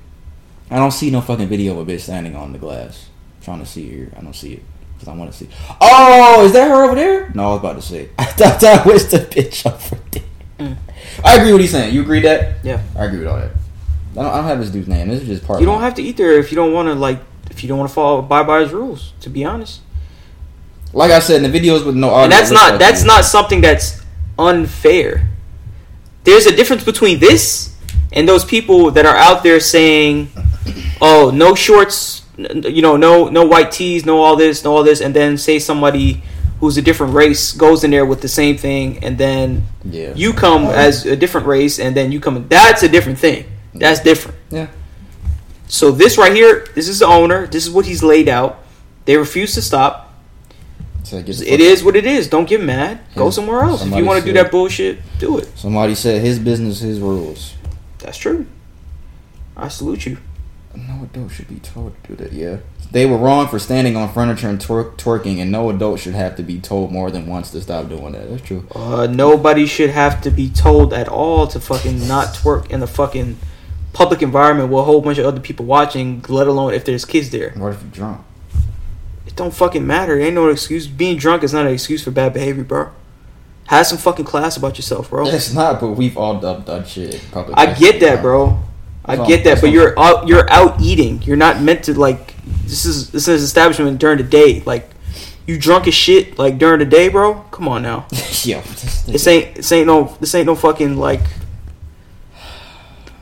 I don't see no fucking video of a bitch standing on the glass. Trying to see here. I don't see it. Because I want to see. Oh, is that her over there? No, I was about to say. (laughs) I thought that was the bitch over there. Mm. I agree with what he's saying. You agree that? Yeah. I agree with all that. I don't, I don't have this dude's name. This is just part You don't have to eat there if you don't want to like if you don't want to follow by by his rules. To be honest, Like I said in the videos with no audio. and that's not that's not something that's unfair. There's a difference between this and those people that are out there saying, "Oh, no shorts, you know, no no white tees, no all this, no all this," and then say somebody who's a different race goes in there with the same thing, and then Yeah. you come as a different race, and then you come. That's a different thing. That's different. Yeah. So this right here, this is the owner. This is what he's laid out. They refuse to stop. So get It fuck- is what it is. Don't get mad. Go somewhere else. If you want to do that bullshit, do it. Somebody said his business, his rules. That's true. I salute you. No adult should be told to do that. Yeah, they were wrong for standing on furniture and twer- twerking, and no adult should have to be told more than once to stop doing that. That's true. Uh, nobody should have to be told at all to fucking not twerk in the fucking public environment with a whole bunch of other people watching, let alone if there's kids there. What if you're drunk? It don't fucking matter. It ain't no excuse. Being drunk is not an excuse for bad behavior, bro. Have some fucking class about yourself, bro. It's not, but we've all done, done shit. Public I get that, bro. I get that, but you're out. You're out eating. You're not meant to like. This is this is establishment during the day. Like, you drunk as shit like during the day, bro. Come on now. (laughs) Yo, this, ain't this ain't no this ain't no fucking like.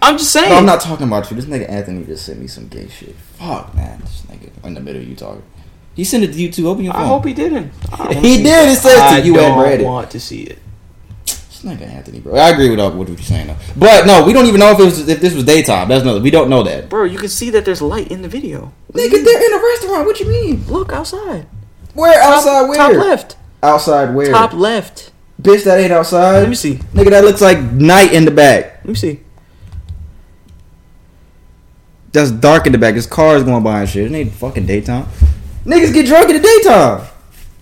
I'm just saying. No, I'm not talking about you. This nigga Anthony just sent me some gay shit. Fuck, man. This nigga in the middle of you talking. He sent it to you too. Open your phone. I hope he didn't. I (laughs) He did. It says to you I don't want to see it. This nigga Anthony, bro. I agree with all what you're saying though. But no, we don't even know if it was if this was daytime. That's another. We don't know that. Bro, you can see that there's light in the video. Nigga, they're in a restaurant. What you mean? Look outside. Where Top- outside? Where? Top left. Outside where? Top left. Bitch, that ain't outside. Let me see. Nigga, that looks like night in the back. Let me see. That's dark in the back. There's cars going by and shit. It ain't fucking daytime. Niggas get drunk in the daytime.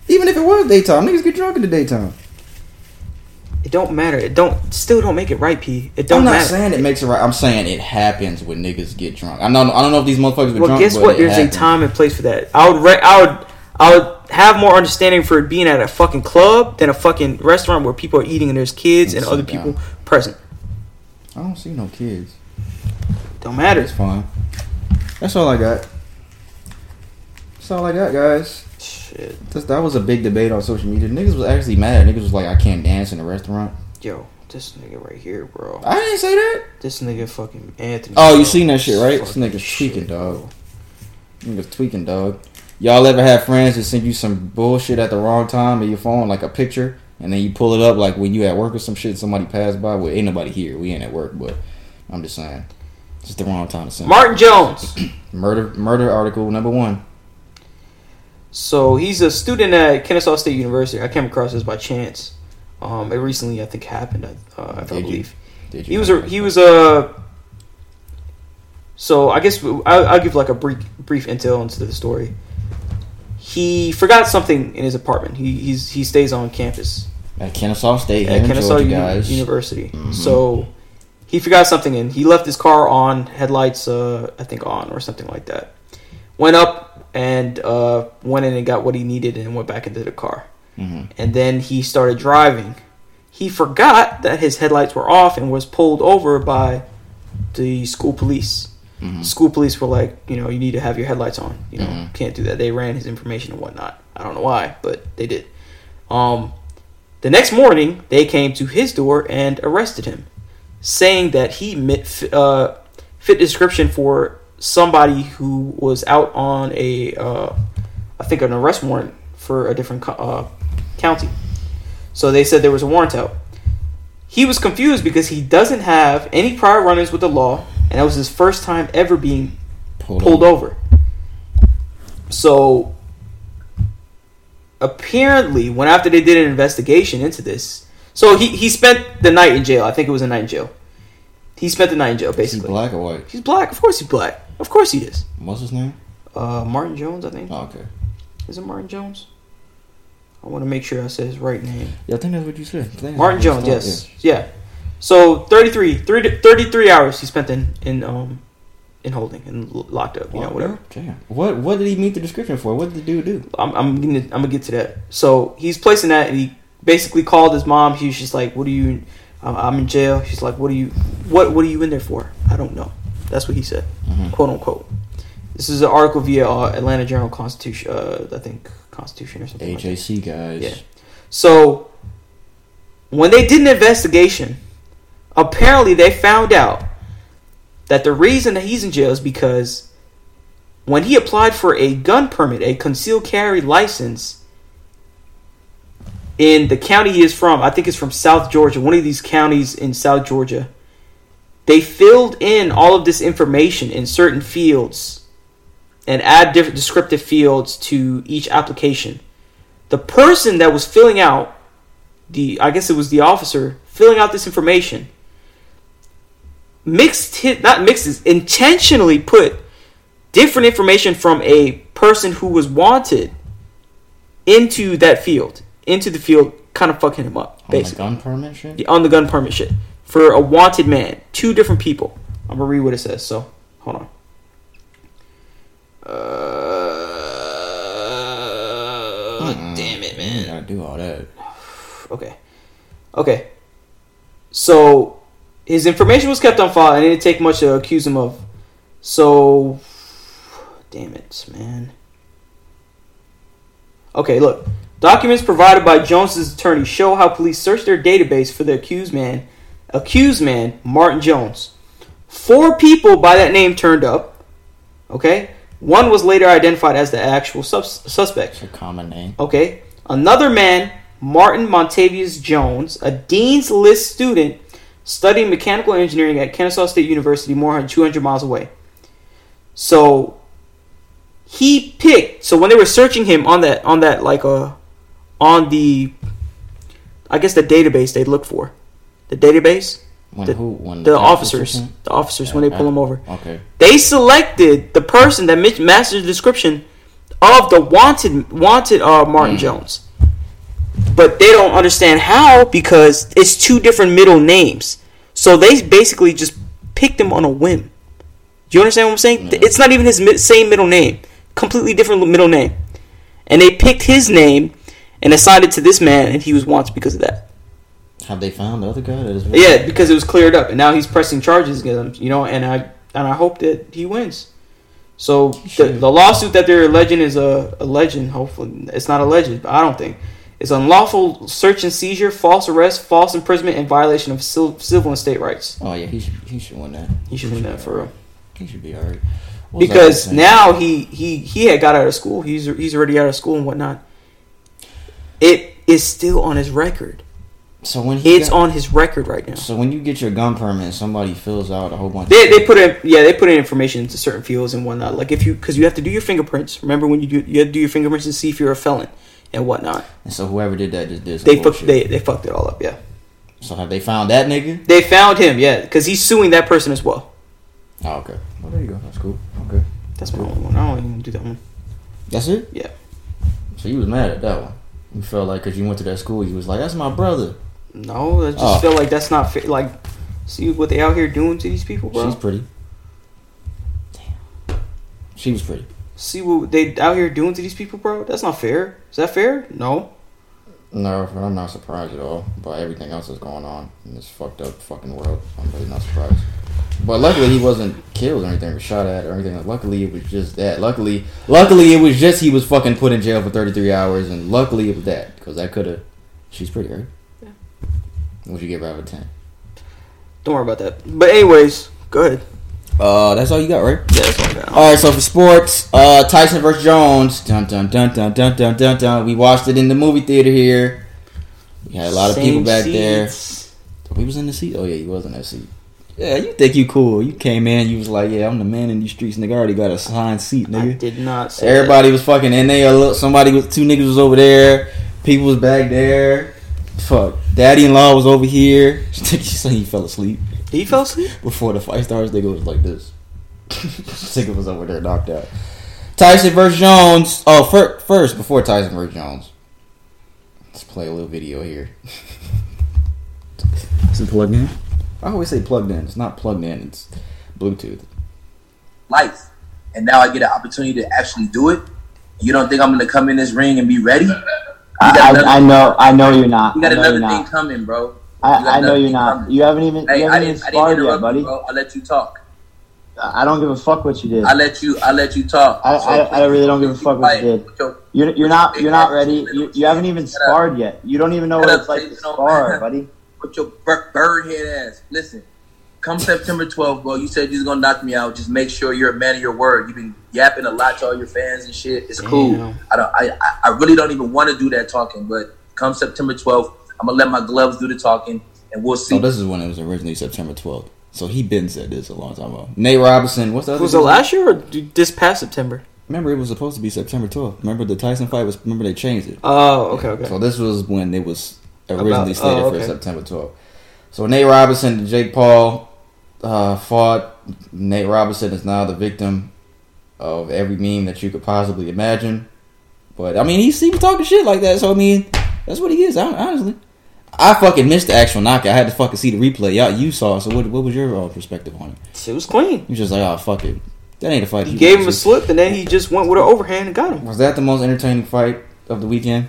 Even if it was daytime, niggas get drunk in the daytime. It don't matter. It don't still don't make it right, P. It don't I'm not matter. saying it makes it right. I'm saying it happens when niggas get drunk. I know. I don't know if these motherfuckers were Well, drunk. guess what? There's happens. a time and place for that. I would, re- I would, I would have more understanding for it being at a fucking club than a fucking restaurant where people are eating and there's kids and Sit other down. people present. I don't see no kids. Don't matter. It's fine. That's all I got. That's all I got, guys. Shit, That's, that was a big debate on social media. Niggas was actually mad. Niggas was like, I can't dance in a restaurant. yo, this nigga right here, bro. I didn't say that. This nigga fucking Anthony. Oh, bro. you seen that shit, right? This nigga's shit, tweaking, dog. Niggas tweaking, dog. Y'all ever have friends that send you some bullshit at the wrong time in your phone, like a picture, and then you pull it up like when you at work or some shit, somebody passed by. Well, ain't nobody here. We ain't at work, but I'm just saying, it's the wrong time to send. Martin Jones. (clears throat) murder, murder article number one. So he's a student at Kennesaw State University. I came across this by chance. Um, it recently, I think, happened. Uh, I Did you? believe. Did you He was a he was a. So I guess I'll, I'll give like a brief brief intel into the story. He forgot something in his apartment. He he's, he stays on campus at Kennesaw State at Kennesaw Georgia. University. Mhm. So he forgot something and he left his car on, headlights uh, I think on or something like that. Went up and uh, went in and got what he needed and went back into the car. Mhm. And then he started driving. He forgot that his headlights were off and was pulled over by the school police. Mhm. School police were like, you know, you need to have your headlights on. You know, Mhm. can't do that. They ran his information and whatnot. I don't know why, but they did. Um, the next morning, they came to his door and arrested him, saying that he mit, uh, fit description for somebody who was out on a, uh, I think, an arrest warrant for a different co- uh, county. So they said there was a warrant out. He was confused because he doesn't have any prior run-ins with the law, and that was his first time ever being Pulled, pulled over. So apparently, when after they did an investigation into this, so he he spent the night in jail. I think it was a night in jail. He spent the night in jail, basically. black or white? He's black. Of course he's black. Of course he is. What's his name? Uh, Martin Jones, I think. Oh, okay. Is it Martin Jones? I want to make sure I say his right name. Yeah, I think that's what you said. I think that's Martin Jones, yes. Yeah. So 33, 30 33 hours he spent in in um in holding and locked up, you know, whatever. Damn. What What did he meet the description for? What did the dude do? I'm I'm gonna I'm gonna get to that. So he's placing that, and he basically called his mom. He was just like, "What are you? I'm, I'm in jail." She's like, "What are you? What What are you in there for?" I don't know. That's what he said, Mhm. quote unquote. This is an article via uh, Atlanta Journal Constitution. Uh, I think Constitution or something. like that. Guys. Yeah. So when they did an investigation, apparently they found out that the reason that he's in jail is because when he applied for a gun permit, a concealed carry license in the county he is from, I think it's from South Georgia, one of these counties in South Georgia, they filled in all of this information in certain fields and add different descriptive fields to each application. The person that was filling out the I guess it was the officer filling out this information mixed hit not mixes intentionally put different information from a person who was wanted into that field into the field kind of fucking him up On the gun permit shit. on the gun permit shit for a wanted man two different people I'm gonna read what it says so hold on uh, Mm-mm. damn it You man gotta do all that. Okay. Okay. So his information was kept on file and it didn't take much to accuse him of. So damn it, man. Okay, look. Documents provided by Jones's attorney show how police searched their database for the accused man, accused man Martin Jones. Four people by that name turned up. Okay? One was later identified as the actual sus- suspect. It's a common name. Okay. Another man, Martin Montavious Jones, a Dean's List student studying mechanical engineering at Kennesaw State University, more than 200 miles away. So he picked. So when they were searching him on that, on that, like uh, on the, I guess the database they looked for, the database, When the, who? When the cops officers, the officers when they pull them over Okay. they selected the person that matched the description of the wanted wanted uh, Martin Mm. Jones. But they don't understand how because it's two different middle names. So they basically just picked him on a whim. Do you understand what I'm saying? Yeah. It's not even his same middle name. Completely different middle name. And they picked his name and assigned it to this man and he was wanted because of that. Have they found the other guy that is? Yeah, because it was cleared up, and now he's pressing charges against him. You know, and I and I hope that he wins. So the, the lawsuit that they're alleging is a, a legend. Hopefully, it's not alleged, but I don't think it's unlawful search and seizure, false arrest, false imprisonment, and violation of civil, civil and state rights. Oh yeah, he should. He should win that. He should win that for real. He should be alright. What was I Because now he he he had got out of school. He's he's already out of school and whatnot. It is still on his record. So when he It's got- on his record right now. So when you get your gun permit, somebody fills out a whole bunch. They, they put in yeah they put in information into certain fields and whatnot like if you because you have to do your fingerprints remember when you do you have to do your fingerprints to see if you're a felon and whatnot and so whoever did that just did. They fucked they, they fucked it all up yeah So have they found that nigga? they found him yeah because he's suing that person as well Oh okay. Well there you go. That's cool. Okay. that's my only one I don't even do that one That's it. yeah So you was mad at that one. You felt like because you went to that school, you was like, "That's my brother." No I just Oh. feel like that's not fair like see what they out here doing to these people bro She's pretty. Damn. She was pretty. see what they out here doing to these people bro that's not fair is that fair no No, I'm not surprised at all by everything else that's going on in this fucked up fucking world. I'm really not surprised. But luckily he wasn't killed or anything or shot at or anything. Luckily it was just that. Luckily, luckily it was just he was fucking put in jail for 33 hours, and luckily it was that because that could have. She's pretty right. Would you give her out of 10? Don't worry about that. But anyways, go ahead. Uh, that's all you got, right? Yeah, that's all I got. All right, so for sports, uh, Tyson versus Jones. Dun dun dun dun dun dun dun dun. We watched it in the movie theater here. We had a lot of Same people back there. seats. He was in the seat. Oh yeah, he was in that seat. Yeah, you think you cool? You came in, you was like, yeah, I'm the man in these streets, nigga. I already got a signed seat, nigga. I did not Everybody was fucking in there. Look, somebody was two niggas was over there. People was back there. Fuck, daddy in law was over here. (laughs) She said he fell asleep that. He fell asleep. before the fight starts. Nigga was like this. (laughs) Nigga was over there knocked out. Tyson versus Jones. Oh, fir- first before Tyson versus Jones. Let's play a little video here. (laughs) Is it plugged in? I always say plugged in. It's not plugged in. It's Bluetooth. life. And now I get an opportunity to actually do it. You don't think I'm gonna come in this ring and be ready? I, another- I, know, I know you're not. You got another thing not. coming, bro. I, I know you're not. coming. You haven't even, Hey, you I haven't even didn't, I didn't sparred yet, buddy. bro. I let you talk. I don't give a fuck what you did. I let you. I let you talk. I, I, I really don't give a fuck what you did. You're, you're not, you're not ready. You, you haven't even sparred yet. You don't even know what it's like to spar, (laughs) buddy. Put your bird head ass. Listen, come September 12th, bro. You said you was gonna knock me out. Just make sure you're a man of your word. You've been yapping a lot to all your fans and shit. It's cool. Damn. I don't. I, I- I really don't even want to do that talking. But come September 12th, I'm gonna let my gloves do the talking, and we'll see. So this is when it was originally September 12th. So he been said this a long time ago. Nate Robinson, what's the other? Was it last year or this past September? Remember, it was supposed to be September 12th. Remember the Tyson fight was. Remember they changed it. Oh, okay, okay. So this was when it was originally About- slated oh, for. September 12th. So Nate Robinson and Jake Paul uh, fought. Nate Robinson is now the victim of every meme that you could possibly imagine. But I mean, he's he was talking shit like that. So I mean, that's what he is. Honestly, I fucking missed the actual knockout. I had to fucking see the replay. Y'all, you saw. it, So what? What was your uh, perspective on it? It was clean. You was just like, oh fuck it. That ain't a fight. He you gave him a slip and then he just went with an overhand and got him. Was that the most entertaining fight of the weekend?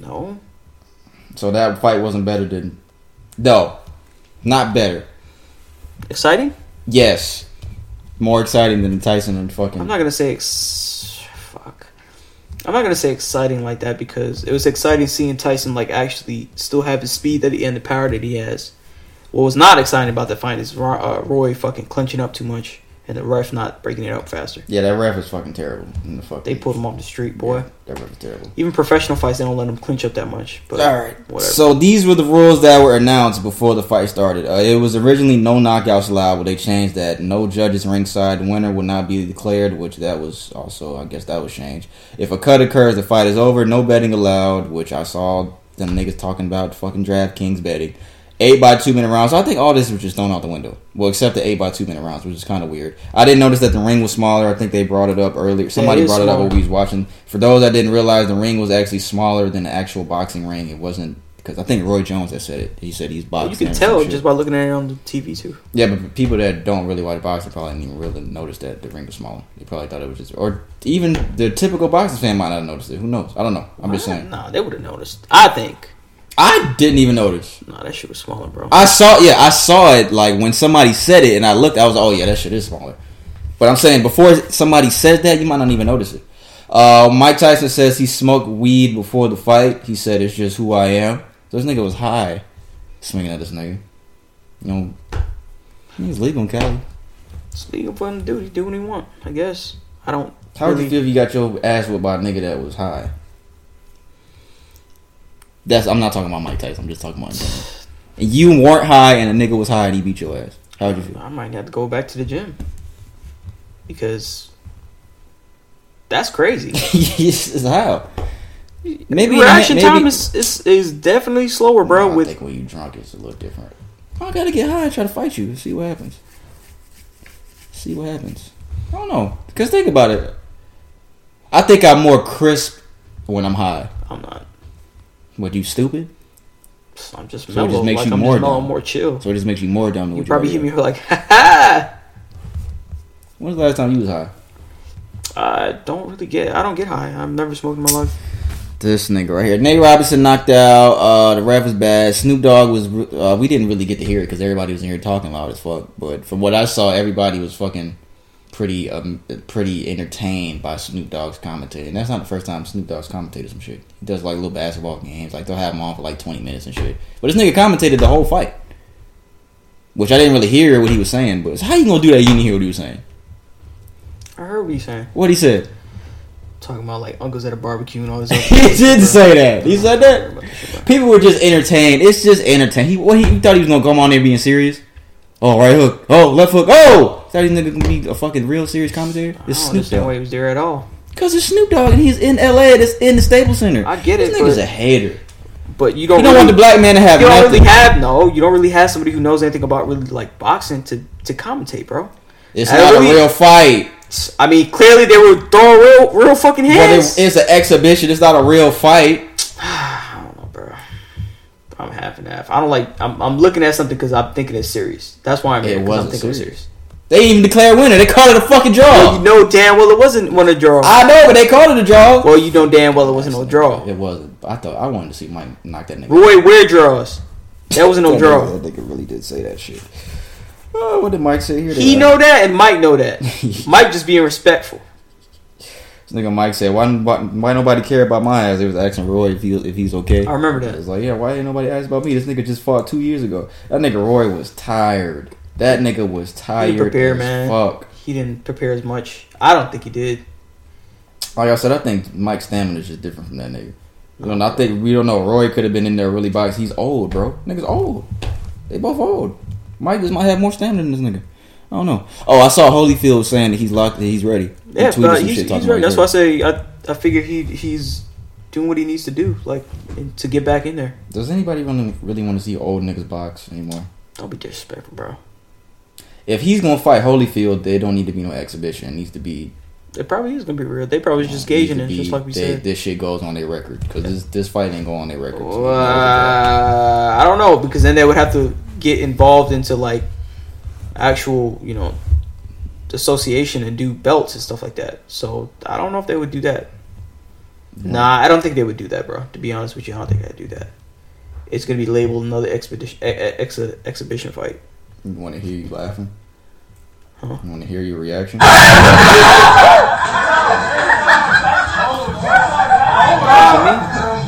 No. So that fight wasn't better than. No, not better. Exciting? Yes, more exciting than Tyson and fucking. I'm not gonna say ex- fuck. I'm not gonna say exciting like that because it was exciting seeing Tyson like actually still have his speed that he and the power that he has. What was not exciting about the fight is Ro- uh, Roy fucking clenching up too much and the ref not breaking it up faster. yeah, that ref is fucking terrible. In the fucking, They pulled him off the street, boy. Yeah, that ref is terrible. Even professional fights, they don't let them clinch up that much. But All right. whatever. So these were the rules that were announced before the fight started. Uh, it was originally no knockouts allowed, but they changed that. No judges ringside. The winner would not be declared, which that was also, I guess, that was changed. If a cut occurs, the fight is over. No betting allowed, which I saw them niggas talking about fucking DraftKings betting. Eight by two minute rounds. So I think all this was just thrown out the window. Well, except the eight by two minute rounds, which is kind of weird. I didn't notice that the ring was smaller. I think they brought it up earlier. Somebody it brought it up smaller. when we was watching. For those that didn't realize, the ring was actually smaller than the actual boxing ring. It wasn't because I think Roy Jones had said it. He said he's boxing. you can tell just by looking at it on the TV too. yeah, but people that don't really watch boxing probably didn't even really notice that the ring was smaller. They probably thought it was just, or even the typical boxing fan might not have noticed it. Who knows? I don't know. I'm just saying. Nah, they would have noticed. I think. I didn't even notice. Nah, that shit was smaller, bro. I saw, yeah, I saw it like when somebody said it, and I looked. I was, oh yeah, that shit is smaller. But I'm saying before somebody says that, you might not even notice it. Uh, Mike Tyson says he smoked weed before the fight. He said it's just who I am. So this nigga was high, swinging at this nigga. You know, he's legal in Cali. It's legal for him to do. He do what he want. I guess. I don't. How would really, you feel if you got your ass whipped by a nigga that was high? That's I'm not talking about Mike Tyson. I'm just talking about. And you weren't high, and a nigga was high, and he beat your ass. How would you feel? I might have to go back to the gym because that's crazy. (laughs) yes, how? Maybe reaction maybe, time is, is is definitely slower, bro. No, I with think when you drunk, it's a little different. I gotta get high and try to fight you. And see what happens. See what happens. I don't know. Cause think about it. I think I'm more crisp when I'm high. I'm not. What you stupid? I'm just So it just makes like you I'm more just mellow, dumb. more chill. So it just makes you more dumb than You probably you hit really me like, (laughs) ha ha. When was the last time you was high? I don't really get. I don't get high. I've never smoked in my life. This nigga right here. Nate Robinson knocked out. Uh, the ref was bad. Snoop Dogg was. Uh, we didn't really get to hear it because everybody was in here talking loud as fuck. But from what I saw, everybody was fucking pretty um, pretty entertained by Snoop Dogg's commentating. And that's not the first time Snoop Dogg's commentated some shit. He does like little basketball games. Like they'll have him on for like twenty minutes and shit. But this nigga commentated the whole fight, which I didn't really hear what he was saying. But how you gonna do that? You didn't hear what he was saying. I heard what you saying. What he said. Talking about like uncles at a barbecue and all this. (laughs) he did say that. He said that. People were just entertained. It's just entertained. He what he, he thought he was gonna come on there being serious. Oh right hook. Oh left hook. Oh, thought he nigga gonna be a fucking real serious commentator. I It's don't Snoop understand why he was there at all. Cause it's Snoop Dogg and he's in L.A. That's in the Staples Center. I get it, This nigga's but- a hater. But you don't. You don't want the black man to have You don't nothing. really have no. You don't really have somebody who knows anything about really like boxing to to commentate, bro. It's I not really- a real fight. I mean, clearly they were throwing real, real fucking But hands. it, it's an exhibition. It's not a real fight. (sighs) I don't know, bro. I'm half and half. I don't like. I'm, I'm looking at something because I'm thinking it's serious. That's why I'm It here. 'cause I'm wasn't thinking it's serious. Serious. They didn't even declare a winner. They called it a fucking draw. Well, you know damn well it wasn't one of the draws. I know, but they called it a draw. Well, you know damn well it wasn't no draw. It wasn't. I thought I wanted to see Mike knock that nigga. Roy, where draws? That wasn't no draw. nigga- That nigga really did say that shit. Oh, what did Mike say here? He know that, and Mike know that. (laughs) Mike just being respectful. This nigga Mike said, "Why, why, why nobody care about my ass?" They was asking Roy if he if he's okay. I remember that. It's like, yeah, why ain't nobody asked about me? This nigga just fought two years ago. That nigga Roy was tired. That nigga was He tired. didn't prepare, as man. Fuck. He didn't prepare as much. I don't think he did. Like I said, I think Mike's stamina is just different from that nigga. You know, I think we don't know. Roy could have been in there really box. He's old, bro. Nigga's old. They both old. Mike just might have more stamina than this nigga. I don't know. Oh, I saw Holyfield saying that he's locked. That he's ready. He Yeah, some he's, he's right. That's why I say I, I figure he he's doing what he needs to do, like to get back in there. Does anybody really, really want to see old niggas box anymore? Don't be disrespectful, bro. If he's gonna fight Holyfield, there don't need to be no exhibition. It needs to be It probably is gonna be real. They probably just gauging it, to just like we they- said. This shit goes on their record because this this fight ain't going on their record. Uh, I don't know because then they would have to get involved into like actual, you know, association and do belts and stuff like that. So I don't know if they would do that. Nah, I don't think they would do that, bro. To be honest with you, I don't think they'd do that. It's gonna be labeled another expedition, ex, ex, exhibition fight. You want to hear you laughing? Huh? You want to hear your reaction? (laughs)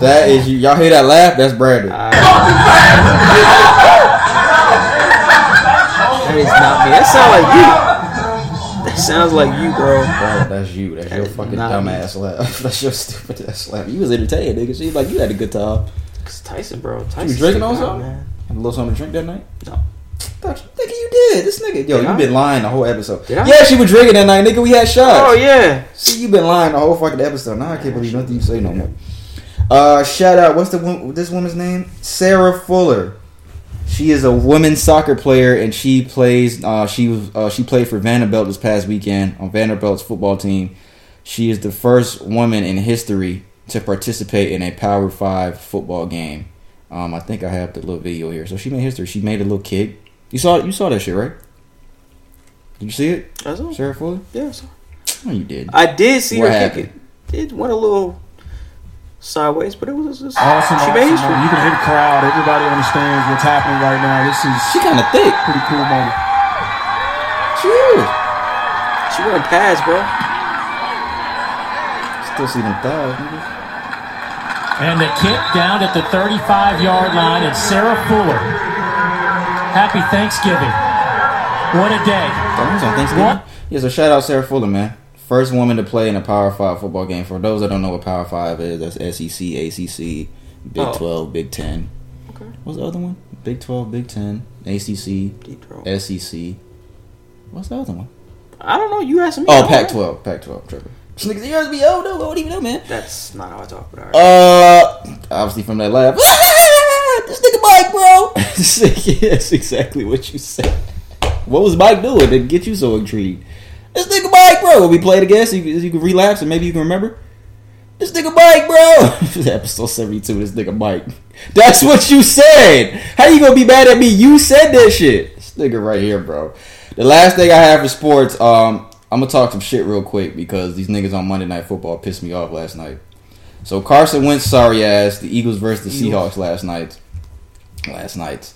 That is you. Y'all hear that laugh? That's Brandon. Uh, that is not me. That sounds like you. That sounds like you, bro. Bro, that's you. That's your fucking not dumbass laugh. (laughs) That's your stupid ass laugh. You was entertained, nigga. She like you had a good time. Cause Tyson, bro. Tyson, You was drinking on something? man. Had a little something to drink that night? No. Thought you, nigga, you did. This nigga, yo, Did you I? been lying the whole episode. Did I? Yeah, she was drinking that night, nigga. We had shots. Oh yeah. See, you been lying the whole fucking episode. Now I can't believe nothing you say no more. Uh, shout out. What's the this woman's name? Sarah Fuller. She is a women's soccer player, and she plays. Uh, she was. Uh, she played for Vanderbilt this past weekend on Vanderbilt's football team. She is the first woman in history to participate in a Power Five football game. Um, I think I have the little video here. So she made history. She made a little kick. You saw. You saw that shit, right? Did you see it, That's all. Sarah Fuller? Yeah. So. Oh, no, you did. I did see What her happened? kick it. It went a little sideways, but it was just oh, Awesome, she awesome. made history. You can hear the crowd. Everybody understands what's happening right now. This is She kind of thick. pretty cool moment. She is. She wearing pads, bro. Still see them thighs. And the kick down at the 35 yard line, and Sarah Fuller. Happy Thanksgiving. What a day. That was on Thanksgiving. What? Yeah, so shout out Sarah Fuller, man. First woman to play in a Power Five football game. For those that don't know what Power Five is, that's SEC, ACC, Big Oh. Twelve, Big Ten. Okay. What's the other one? Big Twelve, Big Ten, ACC, Deep throat. SEC. What's the other one? I don't know. You asked me. Oh, don't Pac twelve, Pac twelve. Trevor. This nigga's ears be oh no, I don't even know, man. That's not how I talk, but alright. Uh, obviously from that laugh. This nigga Mike, bro. (laughs) That's exactly what you said. What was Mike doing to get you so intrigued? This nigga Mike, bro. We play it again so you, you can relapse and maybe you can remember? This nigga Mike, bro. (laughs) Episode 72, this nigga Mike. That's what you said. How you gonna be mad at me? You said that shit. This nigga right here, bro. The last thing I have for sports, um, I'm gonna talk some shit real quick because these niggas on Monday Night Football pissed me off last night. So Carson Wentz, sorry ass, the Eagles versus the Seahawks last night. Last night.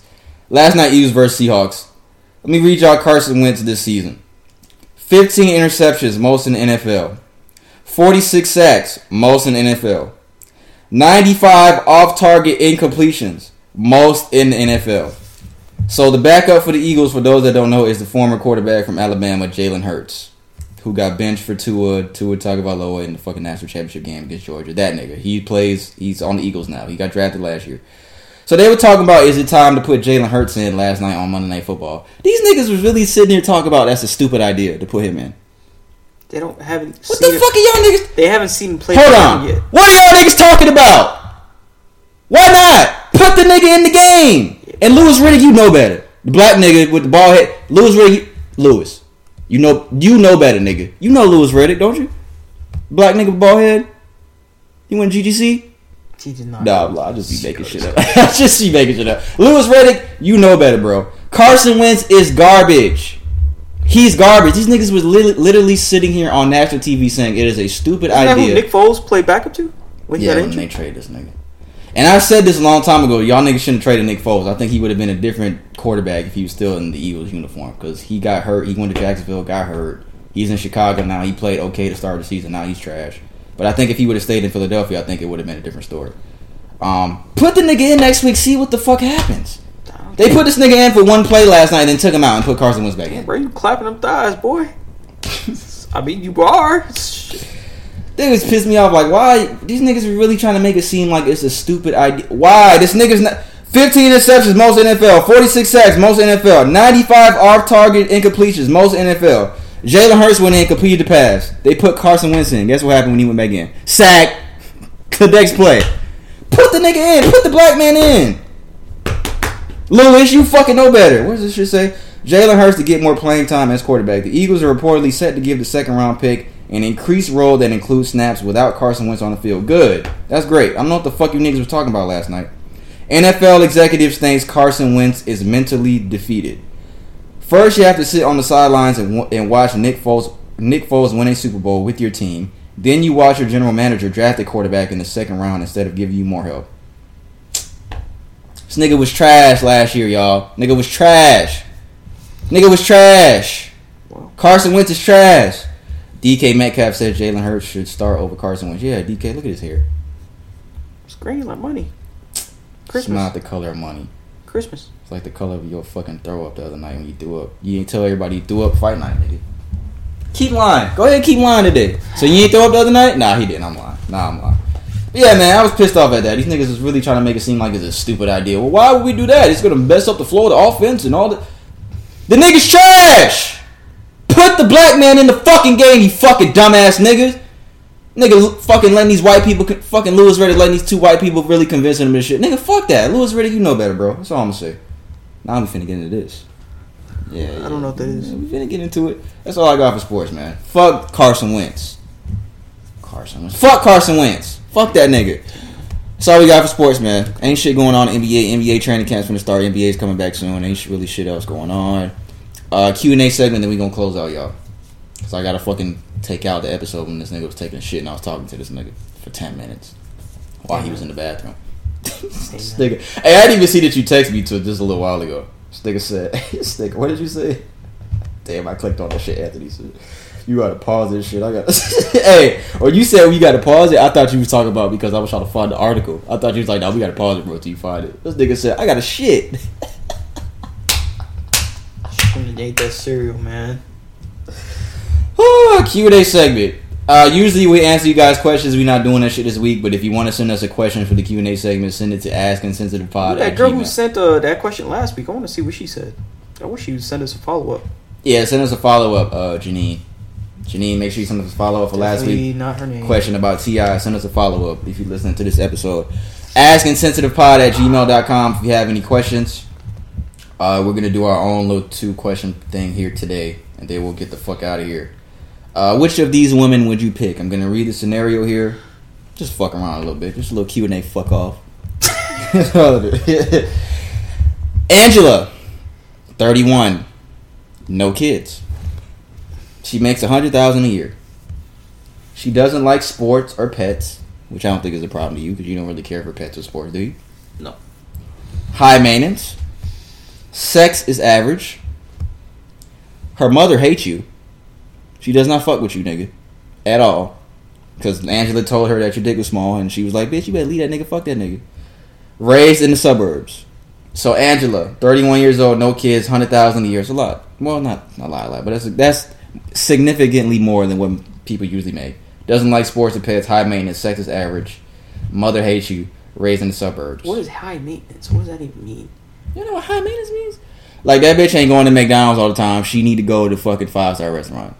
Last night, Eagles versus Seahawks. Let me read y'all Carson Wentz this season 15 interceptions, most in NFL. 46 sacks, most in NFL. 95 off target incompletions, most in the NFL. So the backup for the Eagles, for those that don't know, is the former quarterback from Alabama, Jalen Hurts, who got benched for Tua, Tua Tagovailoa in the fucking national championship game against Georgia. That nigga, he plays. He's on the Eagles now. He got drafted last year. So they were talking about is it time to put Jalen Hurts in last night on Monday Night Football. These niggas was really sitting here talking about that's a stupid idea to put him in. They don't haven't. What the fuck are y'all niggas? They haven't seen him play Hold on. yet. What are y'all niggas talking about? Why not? Put the nigga in the game. And Louis Riddick, you know better. The black nigga with the bald head. Louis Riddick, Louis. You know you know better, nigga. You know Louis Riddick, don't you? Black nigga with bald head. You went GGC? He did not. Nah, blah, I just be making shit up. I (laughs) just be making shit up. Louis Riddick, you know better, bro. Carson Wentz is garbage. He's garbage. These niggas was lit- literally sitting here on national TV saying it is a stupid Isn't that who idea. Nick Foles played backup to? When he yeah, when they trade this nigga. And I said this a long time ago. Y'all niggas shouldn't have traded Nick Foles. I think he would have been a different quarterback if he was still in the Eagles uniform because he got hurt. He went to Jacksonville, got hurt. He's in Chicago now. He played okay to start the season. Now he's trash. But I think if he would have stayed in Philadelphia, I think it would have been a different story. Um, put the nigga in next week. See what the fuck happens. They put this nigga in for one play last night, and then took him out and put Carson Wentz back in. Bro, you clapping them thighs, boy. I mean, you are. They was pissed me off. Like, why these niggas are really trying to make it seem like it's a stupid idea? Why this nigga's not 15 interceptions, most NFL, 46 sacks, most NFL, 95 off target incompletions, most NFL. Jalen Hurts went in, completed the pass. They put Carson Wentz in. Guess what happened when he went back in? Sack. (laughs) The next play. Put the nigga in. Put the black man in. Louis, you fucking know better. What does this shit say? Jalen Hurts to get more playing time as quarterback. The Eagles are reportedly set to give the second round pick an increased role that includes snaps without Carson Wentz on the field. Good. That's great. I don't know what the fuck you niggas was talking about last night. NFL executives thinks Carson Wentz is mentally defeated. First, you have to sit on the sidelines and, and watch Nick Foles Nick Foles win a Super Bowl with your team. Then you watch your general manager draft a quarterback in the second round instead of giving you more help. This nigga was trash last year, y'all. Nigga was trash. Nigga was trash. Carson Wentz is trash. DK Metcalf said Jalen Hurts should start over Carson Wentz. Yeah, DK, look at his hair. It's green like money. It's Christmas. not the color of money. Christmas. It's like the color of your fucking throw up the other night when you threw up. You ain't tell everybody you threw up fight night, nigga. Keep lying. Go ahead keep lying today. So you ain't throw up the other night? Nah, he didn't. I'm lying. Nah, I'm lying. But yeah, man, I was pissed off at that. These niggas is really trying to make it seem like it's a stupid idea. Well, why would we do that? It's gonna mess up the flow of the offense and all that. The nigga's trash. Put the black man in the fucking game, you fucking dumbass niggas. Nigga, fucking letting these white people, fucking Louis Riddick, letting these two white people really convince him this shit. Nigga, fuck that. Louis Riddick, you know better, bro. That's all I'm gonna say. Now I'm finna get into this. Yeah, I don't know what that is. we finna get into it. That's all I got for sports, man. Fuck Carson Wentz. Carson Wentz. Fuck Carson Wentz. Fuck that nigga. That's all we got for sports, man. Ain't shit going on NBA. NBA training camp's gonna start. NBA's coming back soon. Ain't really shit else going on. Uh, Q and A segment, then we gonna close out, y'all. Cause I gotta fucking take out the episode when this nigga was taking shit and I was talking to this nigga for ten minutes while he was in the bathroom. (laughs) this nigga, hey, I didn't even see that you texted me to just a little while ago. This nigga said, (laughs) this nigga, what did you say? Damn, I clicked on that shit Anthony said. You gotta pause this shit. I got (laughs) Hey, or you said we gotta pause it. I thought you was talking about because I was trying to find the article. I thought you was like, no, we gotta pause it, bro, till you find it. This nigga said, I got a shit. I'm gonna date that cereal, man. (sighs) Oh, Q&A segment. Uh, usually we answer you guys questions. We're not doing that shit this week, but if you want to send us a question for the Q&A segment, send it to AskInSensitivePod that at girl who sent uh, that question last week, I want to see what she said. I wish she would send us a follow up. Yeah, send us a follow-up, uh, Janine. Janine, make sure you send us a follow-up for last week. not her name. Question about T.I. Send us a follow-up if you're listening to this episode. AskInSensitivePod at gmail.com if you have any questions. Uh, we're going to do our own little two-question thing here today, and then we'll get the fuck out of here. Uh, which of these women would you pick? I'm going to read the scenario here. Just fuck around a little bit. Just a little Q&A fuck off. That's all it is. Angela, 31. No kids. She makes a hundred thousand a year. She doesn't like sports or pets. which I don't think is a problem to you because you don't really care for pets or sports, do you? No. High maintenance. Sex is average. Her mother hates you. She does not fuck with you, nigga, at all. Because Angela told her that your dick was small, and she was like, "Bitch, you better leave that nigga. Fuck that nigga." Raised in the suburbs. So Angela, 31 years old, no kids, 100,000 a year. It's a lot. Well, not a lot, a lot, but that's that's significantly more than what people usually make. Doesn't like sports and pets, high maintenance, sex is average. Mother hates you, raised in the suburbs. What is high maintenance? What does that even mean? You know what high maintenance means? Like that bitch ain't going to McDonald's all the time. She need to go to fucking five star restaurant.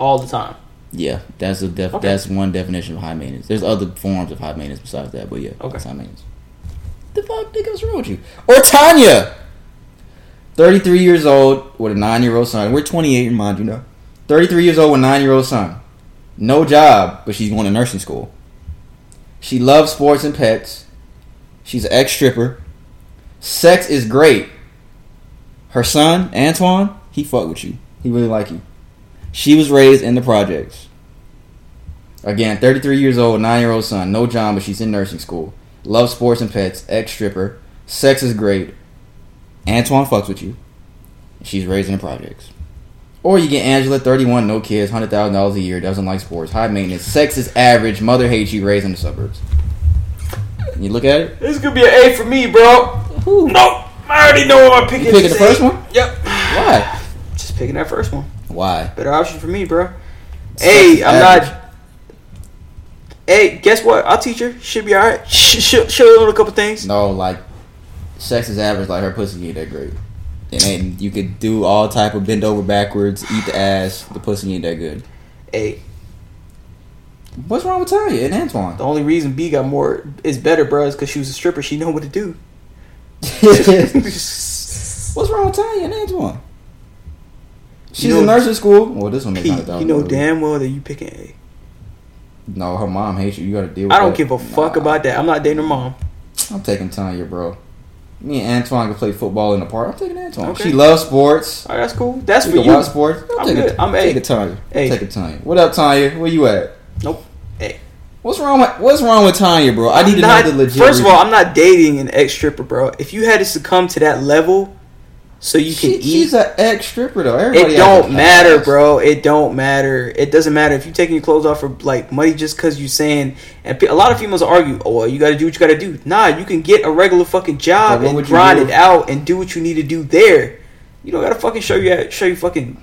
All the time. Yeah, that's a def- Okay. that's one definition of high maintenance. There's other forms of high maintenance besides that, but yeah, Okay. high maintenance. The fuck, nigga, what's wrong with you? Or Tanya, 33 years old with a nine year old son. We're 28, mind you know. 33 years old with a nine year old son. No job, but she's going to nursing school. She loves sports and pets. She's an ex stripper. Sex is great. Her son, Antoine, he fuck with you. He really like you. She was raised in the projects. Again, 33 years old, 9 year old son, no job, but she's in nursing school. Loves sports and pets, ex stripper. Sex is great. Antoine fucks with you. She's raised in the projects. Or you get Angela, 31, no kids, $100,000 a year, doesn't like sports, high maintenance, sex is average, mother hates you, raised in the suburbs. You look at it? This could be an A for me, bro. Nope. I already know what I'm picking. You picking the first one? Yep. Why? Just picking that first one. Why? Better option for me, bro. Hey, I'm average. not. Hey, guess what? I'll teach her. Should be alright. Sh- sh- she'll learn a couple things. No, like sex is average. Like her pussy ain't that great, and then you could do all type of bend over backwards, eat the ass. The pussy ain't that good. Hey, What's wrong with Tanya and Antoine? the only reason B got more is better, bro, is because she was a stripper. She know what to do. (laughs) (laughs) What's wrong with Tanya and Antoine? She's You know- in nursing school. Well, this one hundred thousand. you know damn well that you picking A. No, her mom hates you. You got to deal. with I don't that. give a fuck about that. I'm not dating her mom. I'm taking Tanya, bro. Me and Antoine can play football in the park. I'm taking Antoine. Okay. She loves sports. All right, that's cool. That's we for you. watch sports. I'm, I'm taking, good. I'm A. taking Tanya. A. I'm taking Tanya. What up, Tanya? Where you at? Nope. A. What's wrong with What's wrong with Tanya, bro? I need to not, know the legit. First of all, I'm not dating an ex stripper, bro. If you had to succumb to that level, so you can She- eat, she's an ex stripper though. Everybody it don't matter, bro. It don't matter. It doesn't matter if you taking your clothes off for like money just because you're saying. And a lot of females argue, "Oh, well, you got to do what you got to do." Nah, you can get a regular fucking job and grind it out and do what you need to do there. You don't gotta fucking show you show your fucking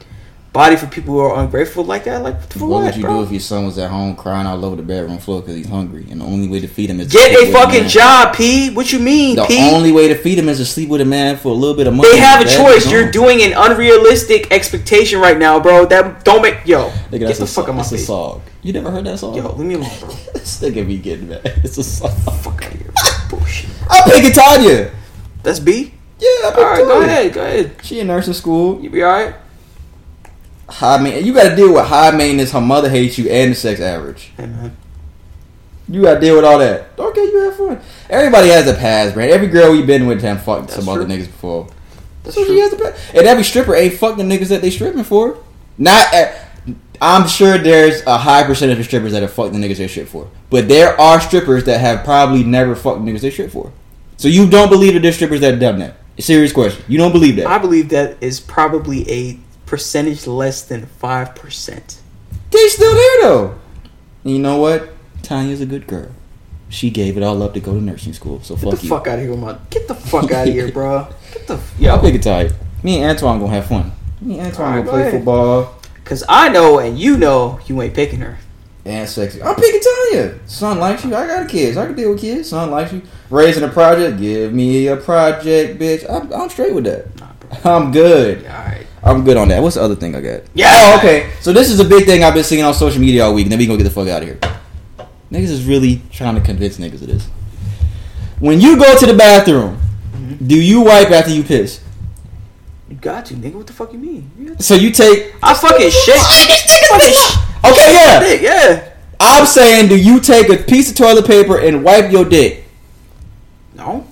body for people who are ungrateful like that. Like for What what, would you bro? do if your son was at home crying all over the bedroom floor because he's hungry, and the only way to feed him is Get a fucking man? job, P. What you mean, The P? only way to feed him is to sleep with a man for a little bit of money. They have a choice. You're doing an unrealistic expectation right now, bro. That don't make yo. Nigga, get the a, fuck out my a face. song. You never heard that song? Yo, leave me alone, bro. (laughs) this nigga be getting mad. (laughs) It's a song. Fuck out of here. Bullshit. I'm picking Tanya. That's B. Yeah, All go ahead, go ahead. She in nursing school. You be all right. High main. You got to deal with high maintenance. Her mother hates you, and the sex average. Man. You got to deal with all that. Okay, you have fun. Everybody has a past, man. Every girl we've been with have fucked That's some other niggas before. That's so true. she has a past. And every stripper ain't fuck the niggas that they stripping for. Not. At, I'm sure there's a high percentage of strippers that have fucked the niggas they strip for, but there are strippers that have probably never fucked the niggas they strip for. So you don't believe that there's strippers that have done that? Serious question. You don't believe that? I believe that is probably a percentage less than five percent. They still there though. And you know what? Tanya's a good girl. She gave it all up to go to nursing school. So. Get fuck the you. fuck out of here, my. Get the fuck out of here, bro. (laughs) Get the Yeah, I'll yo. pick a Tanya. Me and Antoine gonna have fun. Me and Antoine Alright, gonna play ahead. football Cause I know and you know you ain't picking her. and sexy. I'm picking Tanya. Son likes you. I got kids. I can deal with kids. Son likes you. Raising a project. Give me a project, bitch. I'm, I'm straight with that. Nah. I'm good. All right. I'm good on that. What's the other thing I got? Yeah. Oh, okay. So this is a big thing I've been seeing on social media all week. And then we gonna get the fuck out of here. Niggas is really trying to convince niggas of this. When you go to the bathroom, Mm-hmm. do you wipe after you piss? You got to, nigga. What the fuck you mean? You So you take. I fucking (laughs) shit. Fucking sh- Okay, yeah. dick, yeah. I'm saying, do you take a piece of toilet paper and wipe your dick? No.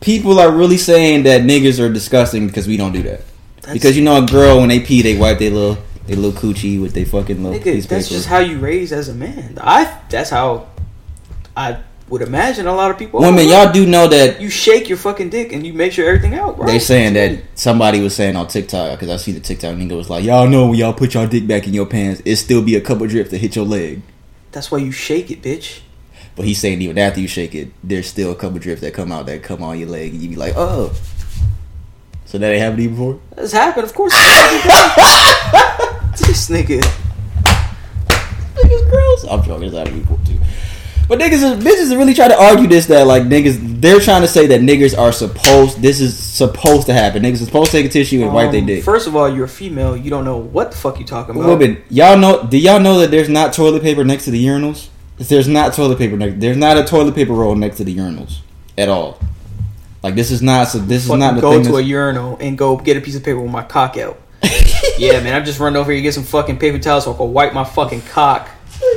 People are really saying that niggas are disgusting because we don't do that. That's- because you know a girl when they pee they wipe their little They little coochie with they fucking little Nigga, that's just how you raise as a man. I that's how I would imagine a lot of people. Women, y'all do know that You shake your fucking dick and you make sure everything out, bro. they saying that somebody was saying on TikTok because I see the TikTok nigga was like, y'all know when y'all put y'all dick back in your pants, it still be a couple drips to hit your leg. That's why you shake it, bitch. But he's saying even after you shake it, there's still a couple drips that come out that come on your leg, and you be like, oh. So that ain't happened to you before? That's happened, of course. (laughs) this nigga. Niggas gross. I'm joking. It's happened before too. But niggas, is, bitches really try to argue this that like niggas, they're trying to say that niggas are supposed. This is supposed to happen. Niggas are supposed to take a tissue and wipe their Um, dick. First of all, you're a female. You don't know what the fuck you're talking about. Women, y'all know? Do y'all know that there's not toilet paper next to the urinals? There's not toilet paper next. There's not a toilet paper roll next to the urinals at all. Like this is not. So this is not the go thing. to a urinal and go get a piece of paper with my cock out. (laughs) yeah, man, I'm just running over here get some fucking paper towels so I can wipe my fucking cock.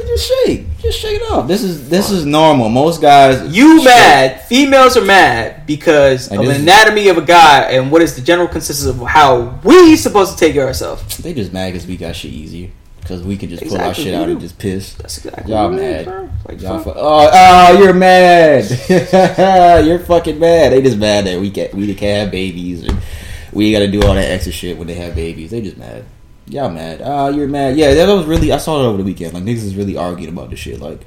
Just shake, just shake it off. This is this is normal. Most guys. You shake. mad? Females are mad because And of the anatomy of a guy and what is the general consensus of how we supposed to take care of ourselves. They just mad because we got shit easier. Because we can just pull our shit out and just piss. That's exactly Y'all mad. Like, Y'all fuck. fu- oh, oh, you're mad. (laughs) you're fucking mad. They just mad that we can't we can't have babies and we got to do all that extra shit when they have babies. They just mad. Y'all mad. Oh, you're mad. Yeah, that was really. I saw it over the weekend. Like niggas is really arguing about this shit. Like,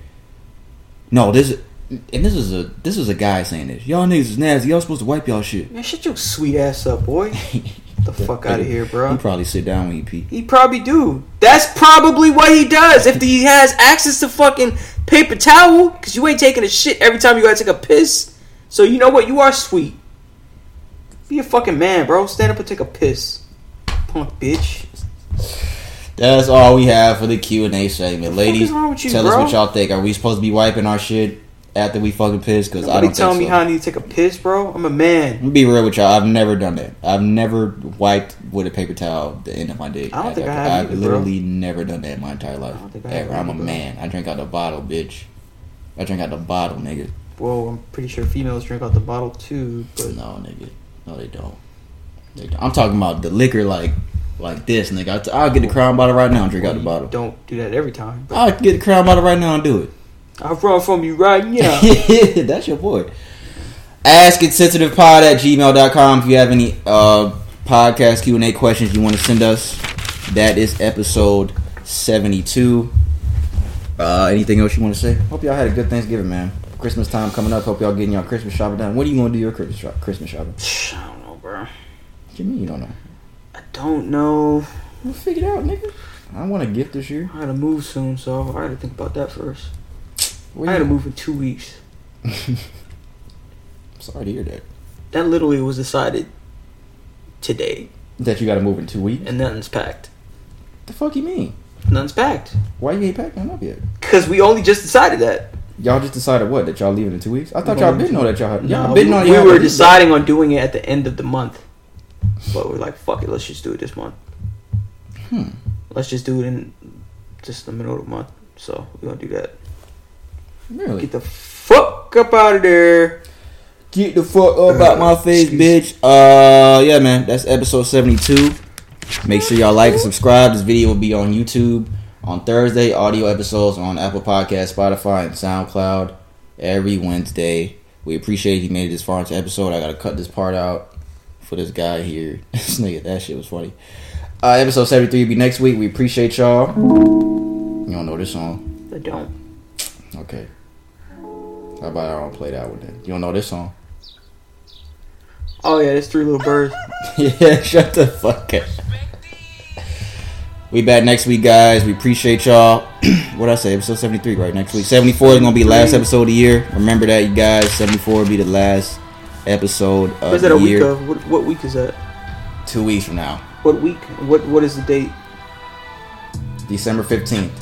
no, this and this is a this is a guy saying this. Y'all niggas is nasty. Y'all supposed to wipe y'all shit. Man, shut your sweet ass up, boy. (laughs) the fuck out of here, bro. You probably sit down when you pee. He probably do. That's probably what he does. If he has access to fucking paper towel, because you ain't taking a shit every time you gotta take a piss. So you know what? You are sweet. Be a fucking man, bro. Stand up and take a piss, punk bitch. That's all we have for the Q and A segment, ladies. you, tell us what y'all think. Are we supposed to be wiping our shit after we fucking piss? Because I don't telling think me so. how I need to take a piss, bro. I'm a man. I'm be real with y'all. I've never done that. I've never wiped with a paper towel the end of my dick. I don't think I have I've either, bro. literally never done that in my entire life. think I have Ever. I'm a bro. man. I drink out the bottle, bitch. I drink out the bottle, nigga. Well, I'm pretty sure females drink out the bottle too, but No, nigga. No, they don't. They don't. I'm talking about the liquor, like like this, nigga. I'll, get the crown bottle right now and drink out the bottle. don't do that every time. I'll get the crown bottle right now and do it. I'll run from you right now. (laughs) That's your boy. Ask insensitivepod at gmail.com if you have any uh, podcast Q&A questions you want to send us. That is episode 72. Uh, anything else you want to say? Hope y'all had a good Thanksgiving, man. Christmas time coming up. Hope y'all getting y'all Christmas shopping done. When are you going to do your Christmas, shop- Christmas shopping? (sighs) I don't know, bro. What you mean you don't know? I don't know. We'll figure it out, nigga. I want a gift this year. I gotta move soon, so I gotta think about that first. Where I gotta move in two weeks. (laughs) Sorry to hear that. That literally was decided today, That you got to move in two weeks? and nothing's packed. The fuck you mean? Nothing's packed. Why you ain't packing up yet? Cause we only just decided that. Y'all just decided what? That y'all leaving in two weeks? I thought y'all didn't know that y'all had. Y'all been we, on we were deciding on doing it at the end of the month, but we're like, fuck it, let's just do it this month. Hmm. Let's just do it in just the middle of the month. So we're gonna do that. Really? Get the fuck up out of there. Get the fuck up out my face, bitch. Uh, yeah, man. That's episode 72. Make sure y'all like and subscribe. This video will be on YouTube on Thursday. Audio episodes on Apple Podcast, Spotify, and SoundCloud every Wednesday. We appreciate he made it this far into the episode. I gotta cut this part out for this guy here. (laughs) this nigga, that shit was funny. Uh, episode 73 will be next week. We appreciate y'all. You don't know this song? I don't. Okay. How about I don't play that one then? You don't know this song? Oh yeah, there's three little birds. (laughs) yeah, (laughs) shut the fuck up. We back next week, guys. We appreciate y'all. (clears throat) what I say? Episode seventy three, right? Next week. Seventy four is gonna be last episode of the year. Remember that, you guys. Seventy four will be the last episode of What's that the a week year. of? What, what week is that? Two weeks from now, What week? What What is the date? December fifteenth,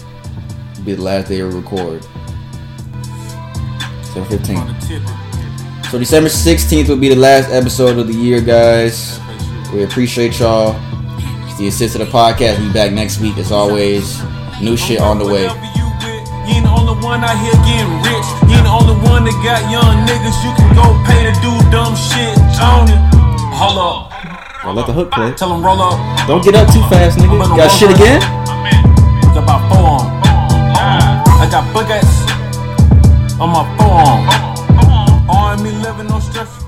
be the last day we record. So 15th. So December 16th will be the last episode of the year, guys. We appreciate y'all. It's the assist of the podcast. We'll be back next week as always. New shit on the way. You ain't the only one out here getting rich. You ain't the only one that got young niggas. You can go pay to do dumb shit Tony. Hold up. Well, let the hook play. Tell him roll up. Don't get up too fast, nigga. You Got shit again? I got buggers on my phone. On. On. On. living no stress.